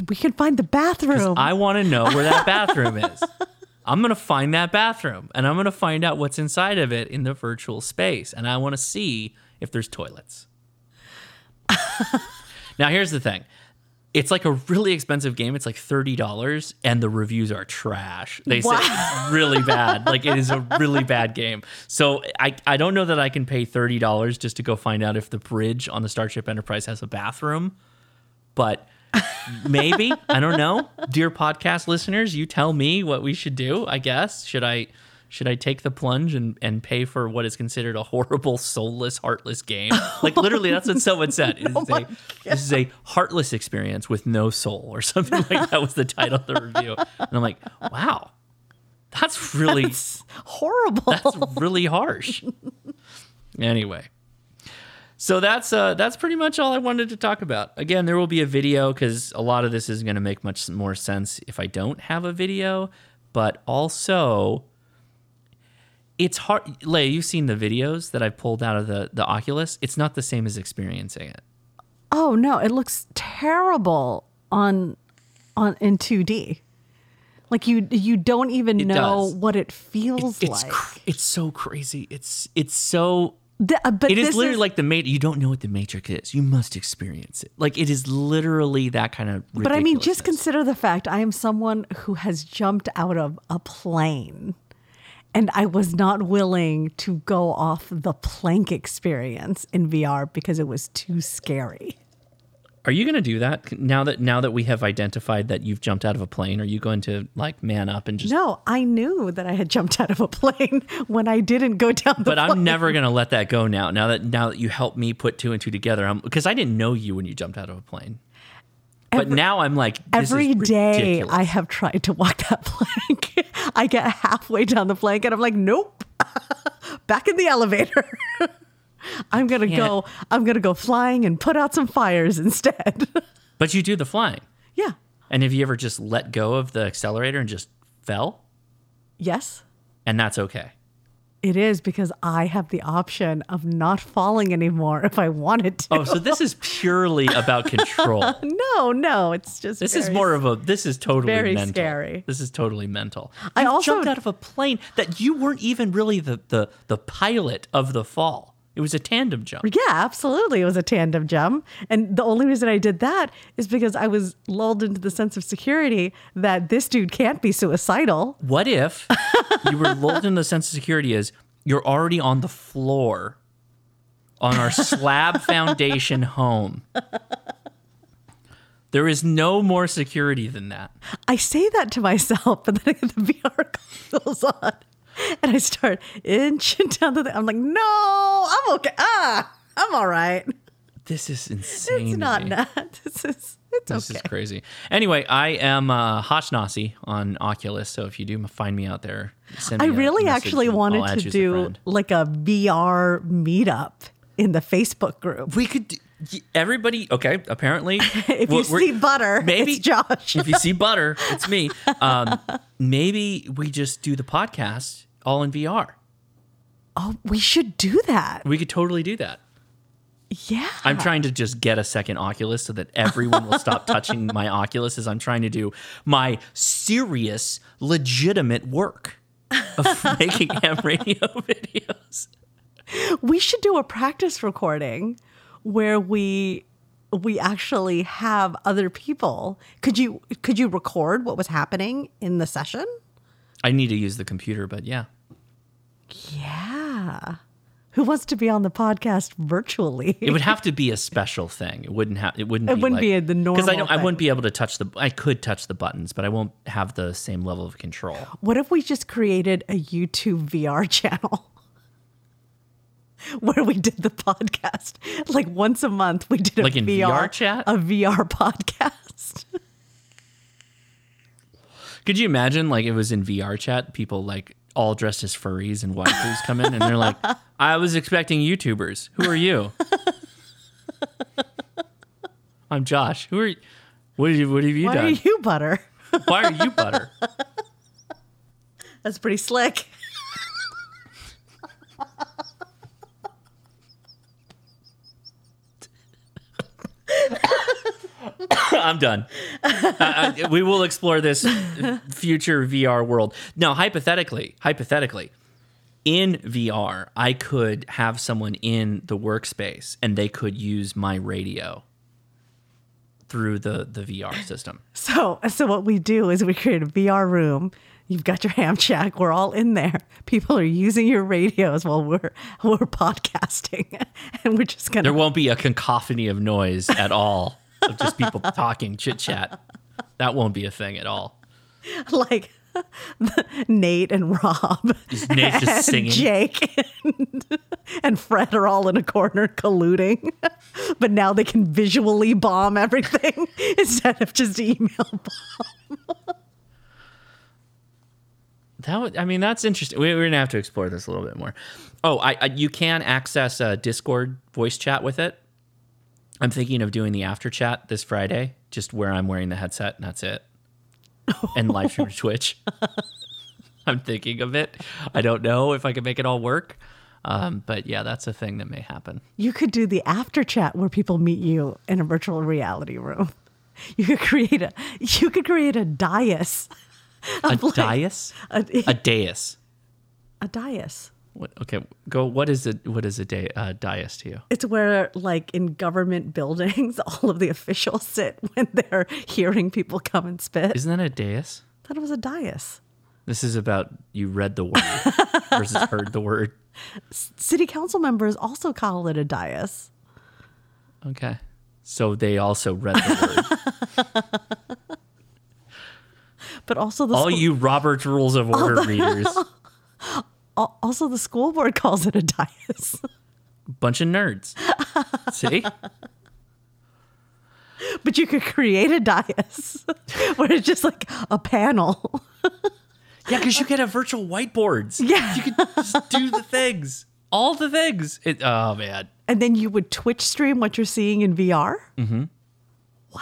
We can find the bathroom. i want to know where that bathroom is. [LAUGHS] I'm going to find that bathroom and i'm going to find out what's inside of it in the virtual space and i want to see if there's toilets [LAUGHS] now here's the thing it's like a really expensive game. It's like thirty dollars, and the reviews are trash. They say it's [LAUGHS] really bad. Like it is a really bad game. So I I don't know that I can pay thirty dollars just to go find out if the bridge on the Starship Enterprise has a bathroom, but maybe [LAUGHS] I don't know. Dear podcast listeners, you tell me what we should do. I guess should I should I take the plunge and, and pay for what is considered a horrible, soulless, heartless game? [LAUGHS] Like literally, that's what someone said. [LAUGHS] This, is a, this is a heartless experience with no soul, or something like that was the title of the review. And I'm like, wow, that's really Horrible. that's really harsh. anyway, so that's uh, that's pretty much all I wanted to talk about. Again, there will be a video because a lot of this isn't going to make much more sense if I don't have a video. But also, it's hard. Leia, you've seen the videos that I pulled out of the the Oculus. It's not the same as experiencing it. oh no, it looks terrible on on in 2D. Like you you don't even It know does. what it feels it's like. cr- it's so crazy. It's it's so The- uh, but It is literally like the matrix. You don't know what the Matrix is. You must experience it. Like it is literally that kind of. But I mean, just consider the fact I am someone who has jumped out of a plane and I was not willing to go off the plank experience in VR because it was too scary. Are you going to do that now that now that we have identified that you've jumped out of a plane? Are you going to like man up and just? No, I knew that I had jumped out of a plane [LAUGHS] when I didn't go down the But I'm never going to let that go now. Now that now that you helped me put two and two together, because I didn't know you when you jumped out of a plane. But Every- now I'm like this Every day ridiculous. I have tried to walk [LAUGHS] that plank. I get halfway down the plank and I'm like, nope, [LAUGHS] back in the elevator. [LAUGHS] I'm gonna go. I'm gonna go flying and put out some fires instead. But you do the flying. yeah. And have you ever just let go of the accelerator and just fell? Yes, And that's okay. It is because I have the option of not falling anymore if I wanted to. Oh, so this is purely about [LAUGHS] control. no, no, it's just This is more of a. This is totally very mental. scary. This is totally mental. I You also- jumped out of a plane that you weren't even really the the the pilot of the fall. It was a tandem jump. Yeah, absolutely. It was a tandem jump. And the only reason I did that is because I was lulled into the sense of security that this dude can't be suicidal. What if you were lulled in the sense of security as you're already on the floor on our slab [LAUGHS] foundation home? There is no more security than that. I say that to myself, but then I get the [LAUGHS] VR goggles on [LAUGHS] and I start inching [LAUGHS] down the thing. I'm like, no, I'm okay. Ah, I'm all right. This is [LAUGHS] insane. It's not that. This is, it's This okay. is crazy. Anyway, I am uh, Hoshnasi on Oculus, so if you do find me out there, send me I a really actually I'll wanted to do like a VR meetup in the Facebook group. We could. Do, everybody, okay. Apparently, If you see butter, maybe it's Josh. if you see butter, it's me. Um, maybe we just do the podcast all in VR. oh, we should do that. We could totally do that. Yeah. I'm trying to just get a second Oculus so that everyone will stop touching my [LAUGHS] Oculus as I'm trying to do my serious, legitimate work of [LAUGHS] making ham radio [LAUGHS] videos. we should do a practice recording where we we actually have other people. Could you could you record what was happening in the session? I need to use the computer, but yeah. Yeah. Who wants to be on the podcast virtually? It would have to be a [LAUGHS] special thing. It wouldn't have. It wouldn't. It be wouldn't like, be a- the because I don't. I wouldn't be able to touch the. I could touch the buttons, but I won't have the same level of control. What if we just created a YouTube VR channel [LAUGHS] where we did the podcast? Like once a month, we did a Like in VR chat? a VR podcast. [LAUGHS] Could you imagine like it was in VR chat, people like all dressed as furries and waifus come in and they're like, [LAUGHS] I was expecting YouTubers. Who are you? [LAUGHS] I'm Josh. Who are you? What have you, what have you Why done? are you butter? Why are you butter? [LAUGHS] That's pretty slick. [COUGHS] I'm done. Uh, uh, we will explore this future VR world. Now, hypothetically, hypothetically, in VR, I could have someone in the workspace and they could use my radio through the the VR system. [LAUGHS] So, so what we do is we create a VR room. You've got your ham shack. We're all in there. People are using your radios while we're we're podcasting, [LAUGHS] and we're just gonna. There won't be a cacophony of noise at all of just people talking chit chat. That won't be a thing at all. like [LAUGHS] Nate and Rob, Nate just and singing. Jake and, [LAUGHS] and Fred are all in a corner colluding, [LAUGHS] but now they can visually bomb everything instead of just email bomb. That would, I mean, that's interesting. We, we're gonna have to explore this a little bit more. Oh, I, I you can access a Discord voice chat with it. I'm thinking of doing the after chat this Friday, just where I'm wearing the headset and that's it, and live stream to Twitch. [LAUGHS] I'm thinking of it. I don't know if I can make it all work, um, but yeah, that's a thing that may happen. You could do the after chat where people meet you in a virtual reality room. [LAUGHS] You could create a you could create a dais. [LAUGHS] A like- dais, A, a dais. a dais. What, okay, go. What is it? What is a day, uh, dais to you? It's where, like, in government buildings, [LAUGHS] all of the officials sit when they're hearing people come and spit. Isn't that a dais? thought it was a dais. This is about you read the word [LAUGHS] versus heard the word. City council members also call it a dais. Okay, so they also read the word. [LAUGHS] But also the All school- you Robert's Rules of Order readers, al- also the school board [LAUGHS] calls it a dais. bunch of nerds. See, but you could create a dais [LAUGHS] where it's just like a panel. yeah, because you could have virtual whiteboards. [LAUGHS] Yeah. you could just do the things, all the things. It, oh man, And then you would Twitch stream what you're seeing in VR. Mm hmm. Wow.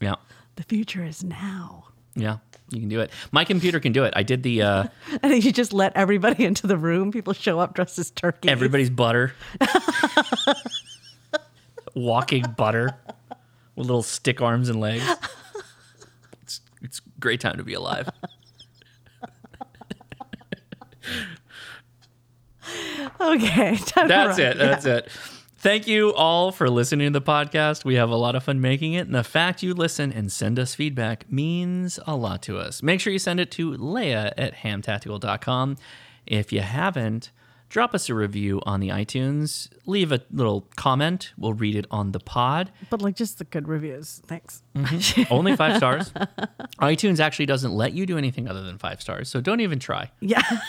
Yeah, The future is now. yeah. You can do it. My computer can do it. I did the uh, [LAUGHS] And then you just let everybody [LAUGHS] into the room. People show up dressed as turkey. everybody's butter, [LAUGHS] walking butter with little stick arms and legs. It's it's a great time to be alive. Okay. time That's it. That's it. Thank you all for listening to the podcast. We have a lot of fun making it. And the fact you listen and send us feedback means a lot to us. Make sure you send it to Leia at hamtactical.com. If you haven't, drop us a review on the iTunes. Leave a little comment. We'll read it on the pod. But like just the good reviews. Thanks. Mm-hmm. Only five [LAUGHS] stars. iTunes actually doesn't let you do anything other than five stars. So don't even try. Yeah. [LAUGHS]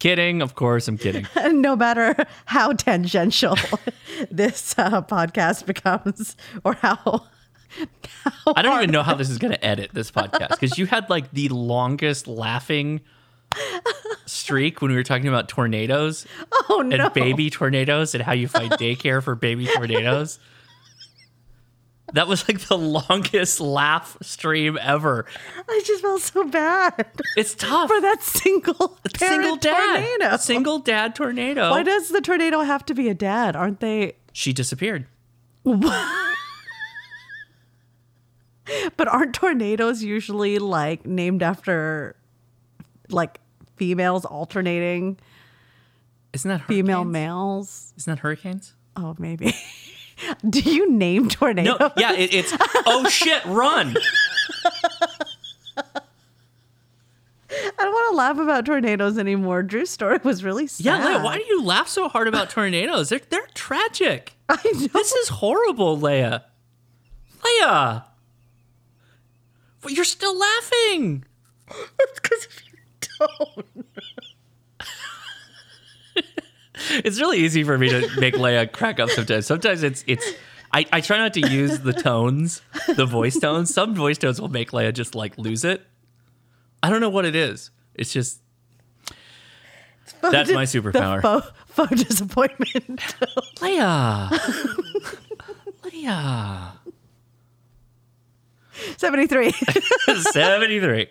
Kidding. Of course, I'm kidding. [LAUGHS] no matter how tangential [LAUGHS] this uh, podcast becomes or how. [LAUGHS] I don't even know how this is going to edit this podcast because you had like the longest laughing streak when we were talking about tornadoes Oh and no. baby tornadoes and how you find daycare for baby tornadoes. That was like the longest laugh stream ever. I just felt so bad It's tough. for that single [LAUGHS] single dad. tornado. Single dad tornado. Why does the tornado have to be a dad? Aren't they? she disappeared. [LAUGHS] But aren't tornadoes usually like named after like females alternating Isn't that her? female males? Isn't that hurricanes? Oh, maybe. [LAUGHS] [LAUGHS] Do you name tornadoes? No, yeah, it, it's oh shit, run. I don't want to laugh about tornadoes anymore. Drew's story was really sad. Yeah, Leia, why do you laugh so hard about tornadoes? They're they're tragic. [LAUGHS] I know. This is horrible, Leia. Leia. But you're still laughing. [LAUGHS] That's because if you don't. It's really easy for me to make Leia crack up sometimes. Sometimes it's it's I, I try not to use the tones, the voice tones. Some voice tones will make Leia just like lose it. I don't know what it is. It's just That's my superpower. Faux, faux disappointment. [LAUGHS] Leia. [LAUGHS] Leia. 73. [LAUGHS] 73.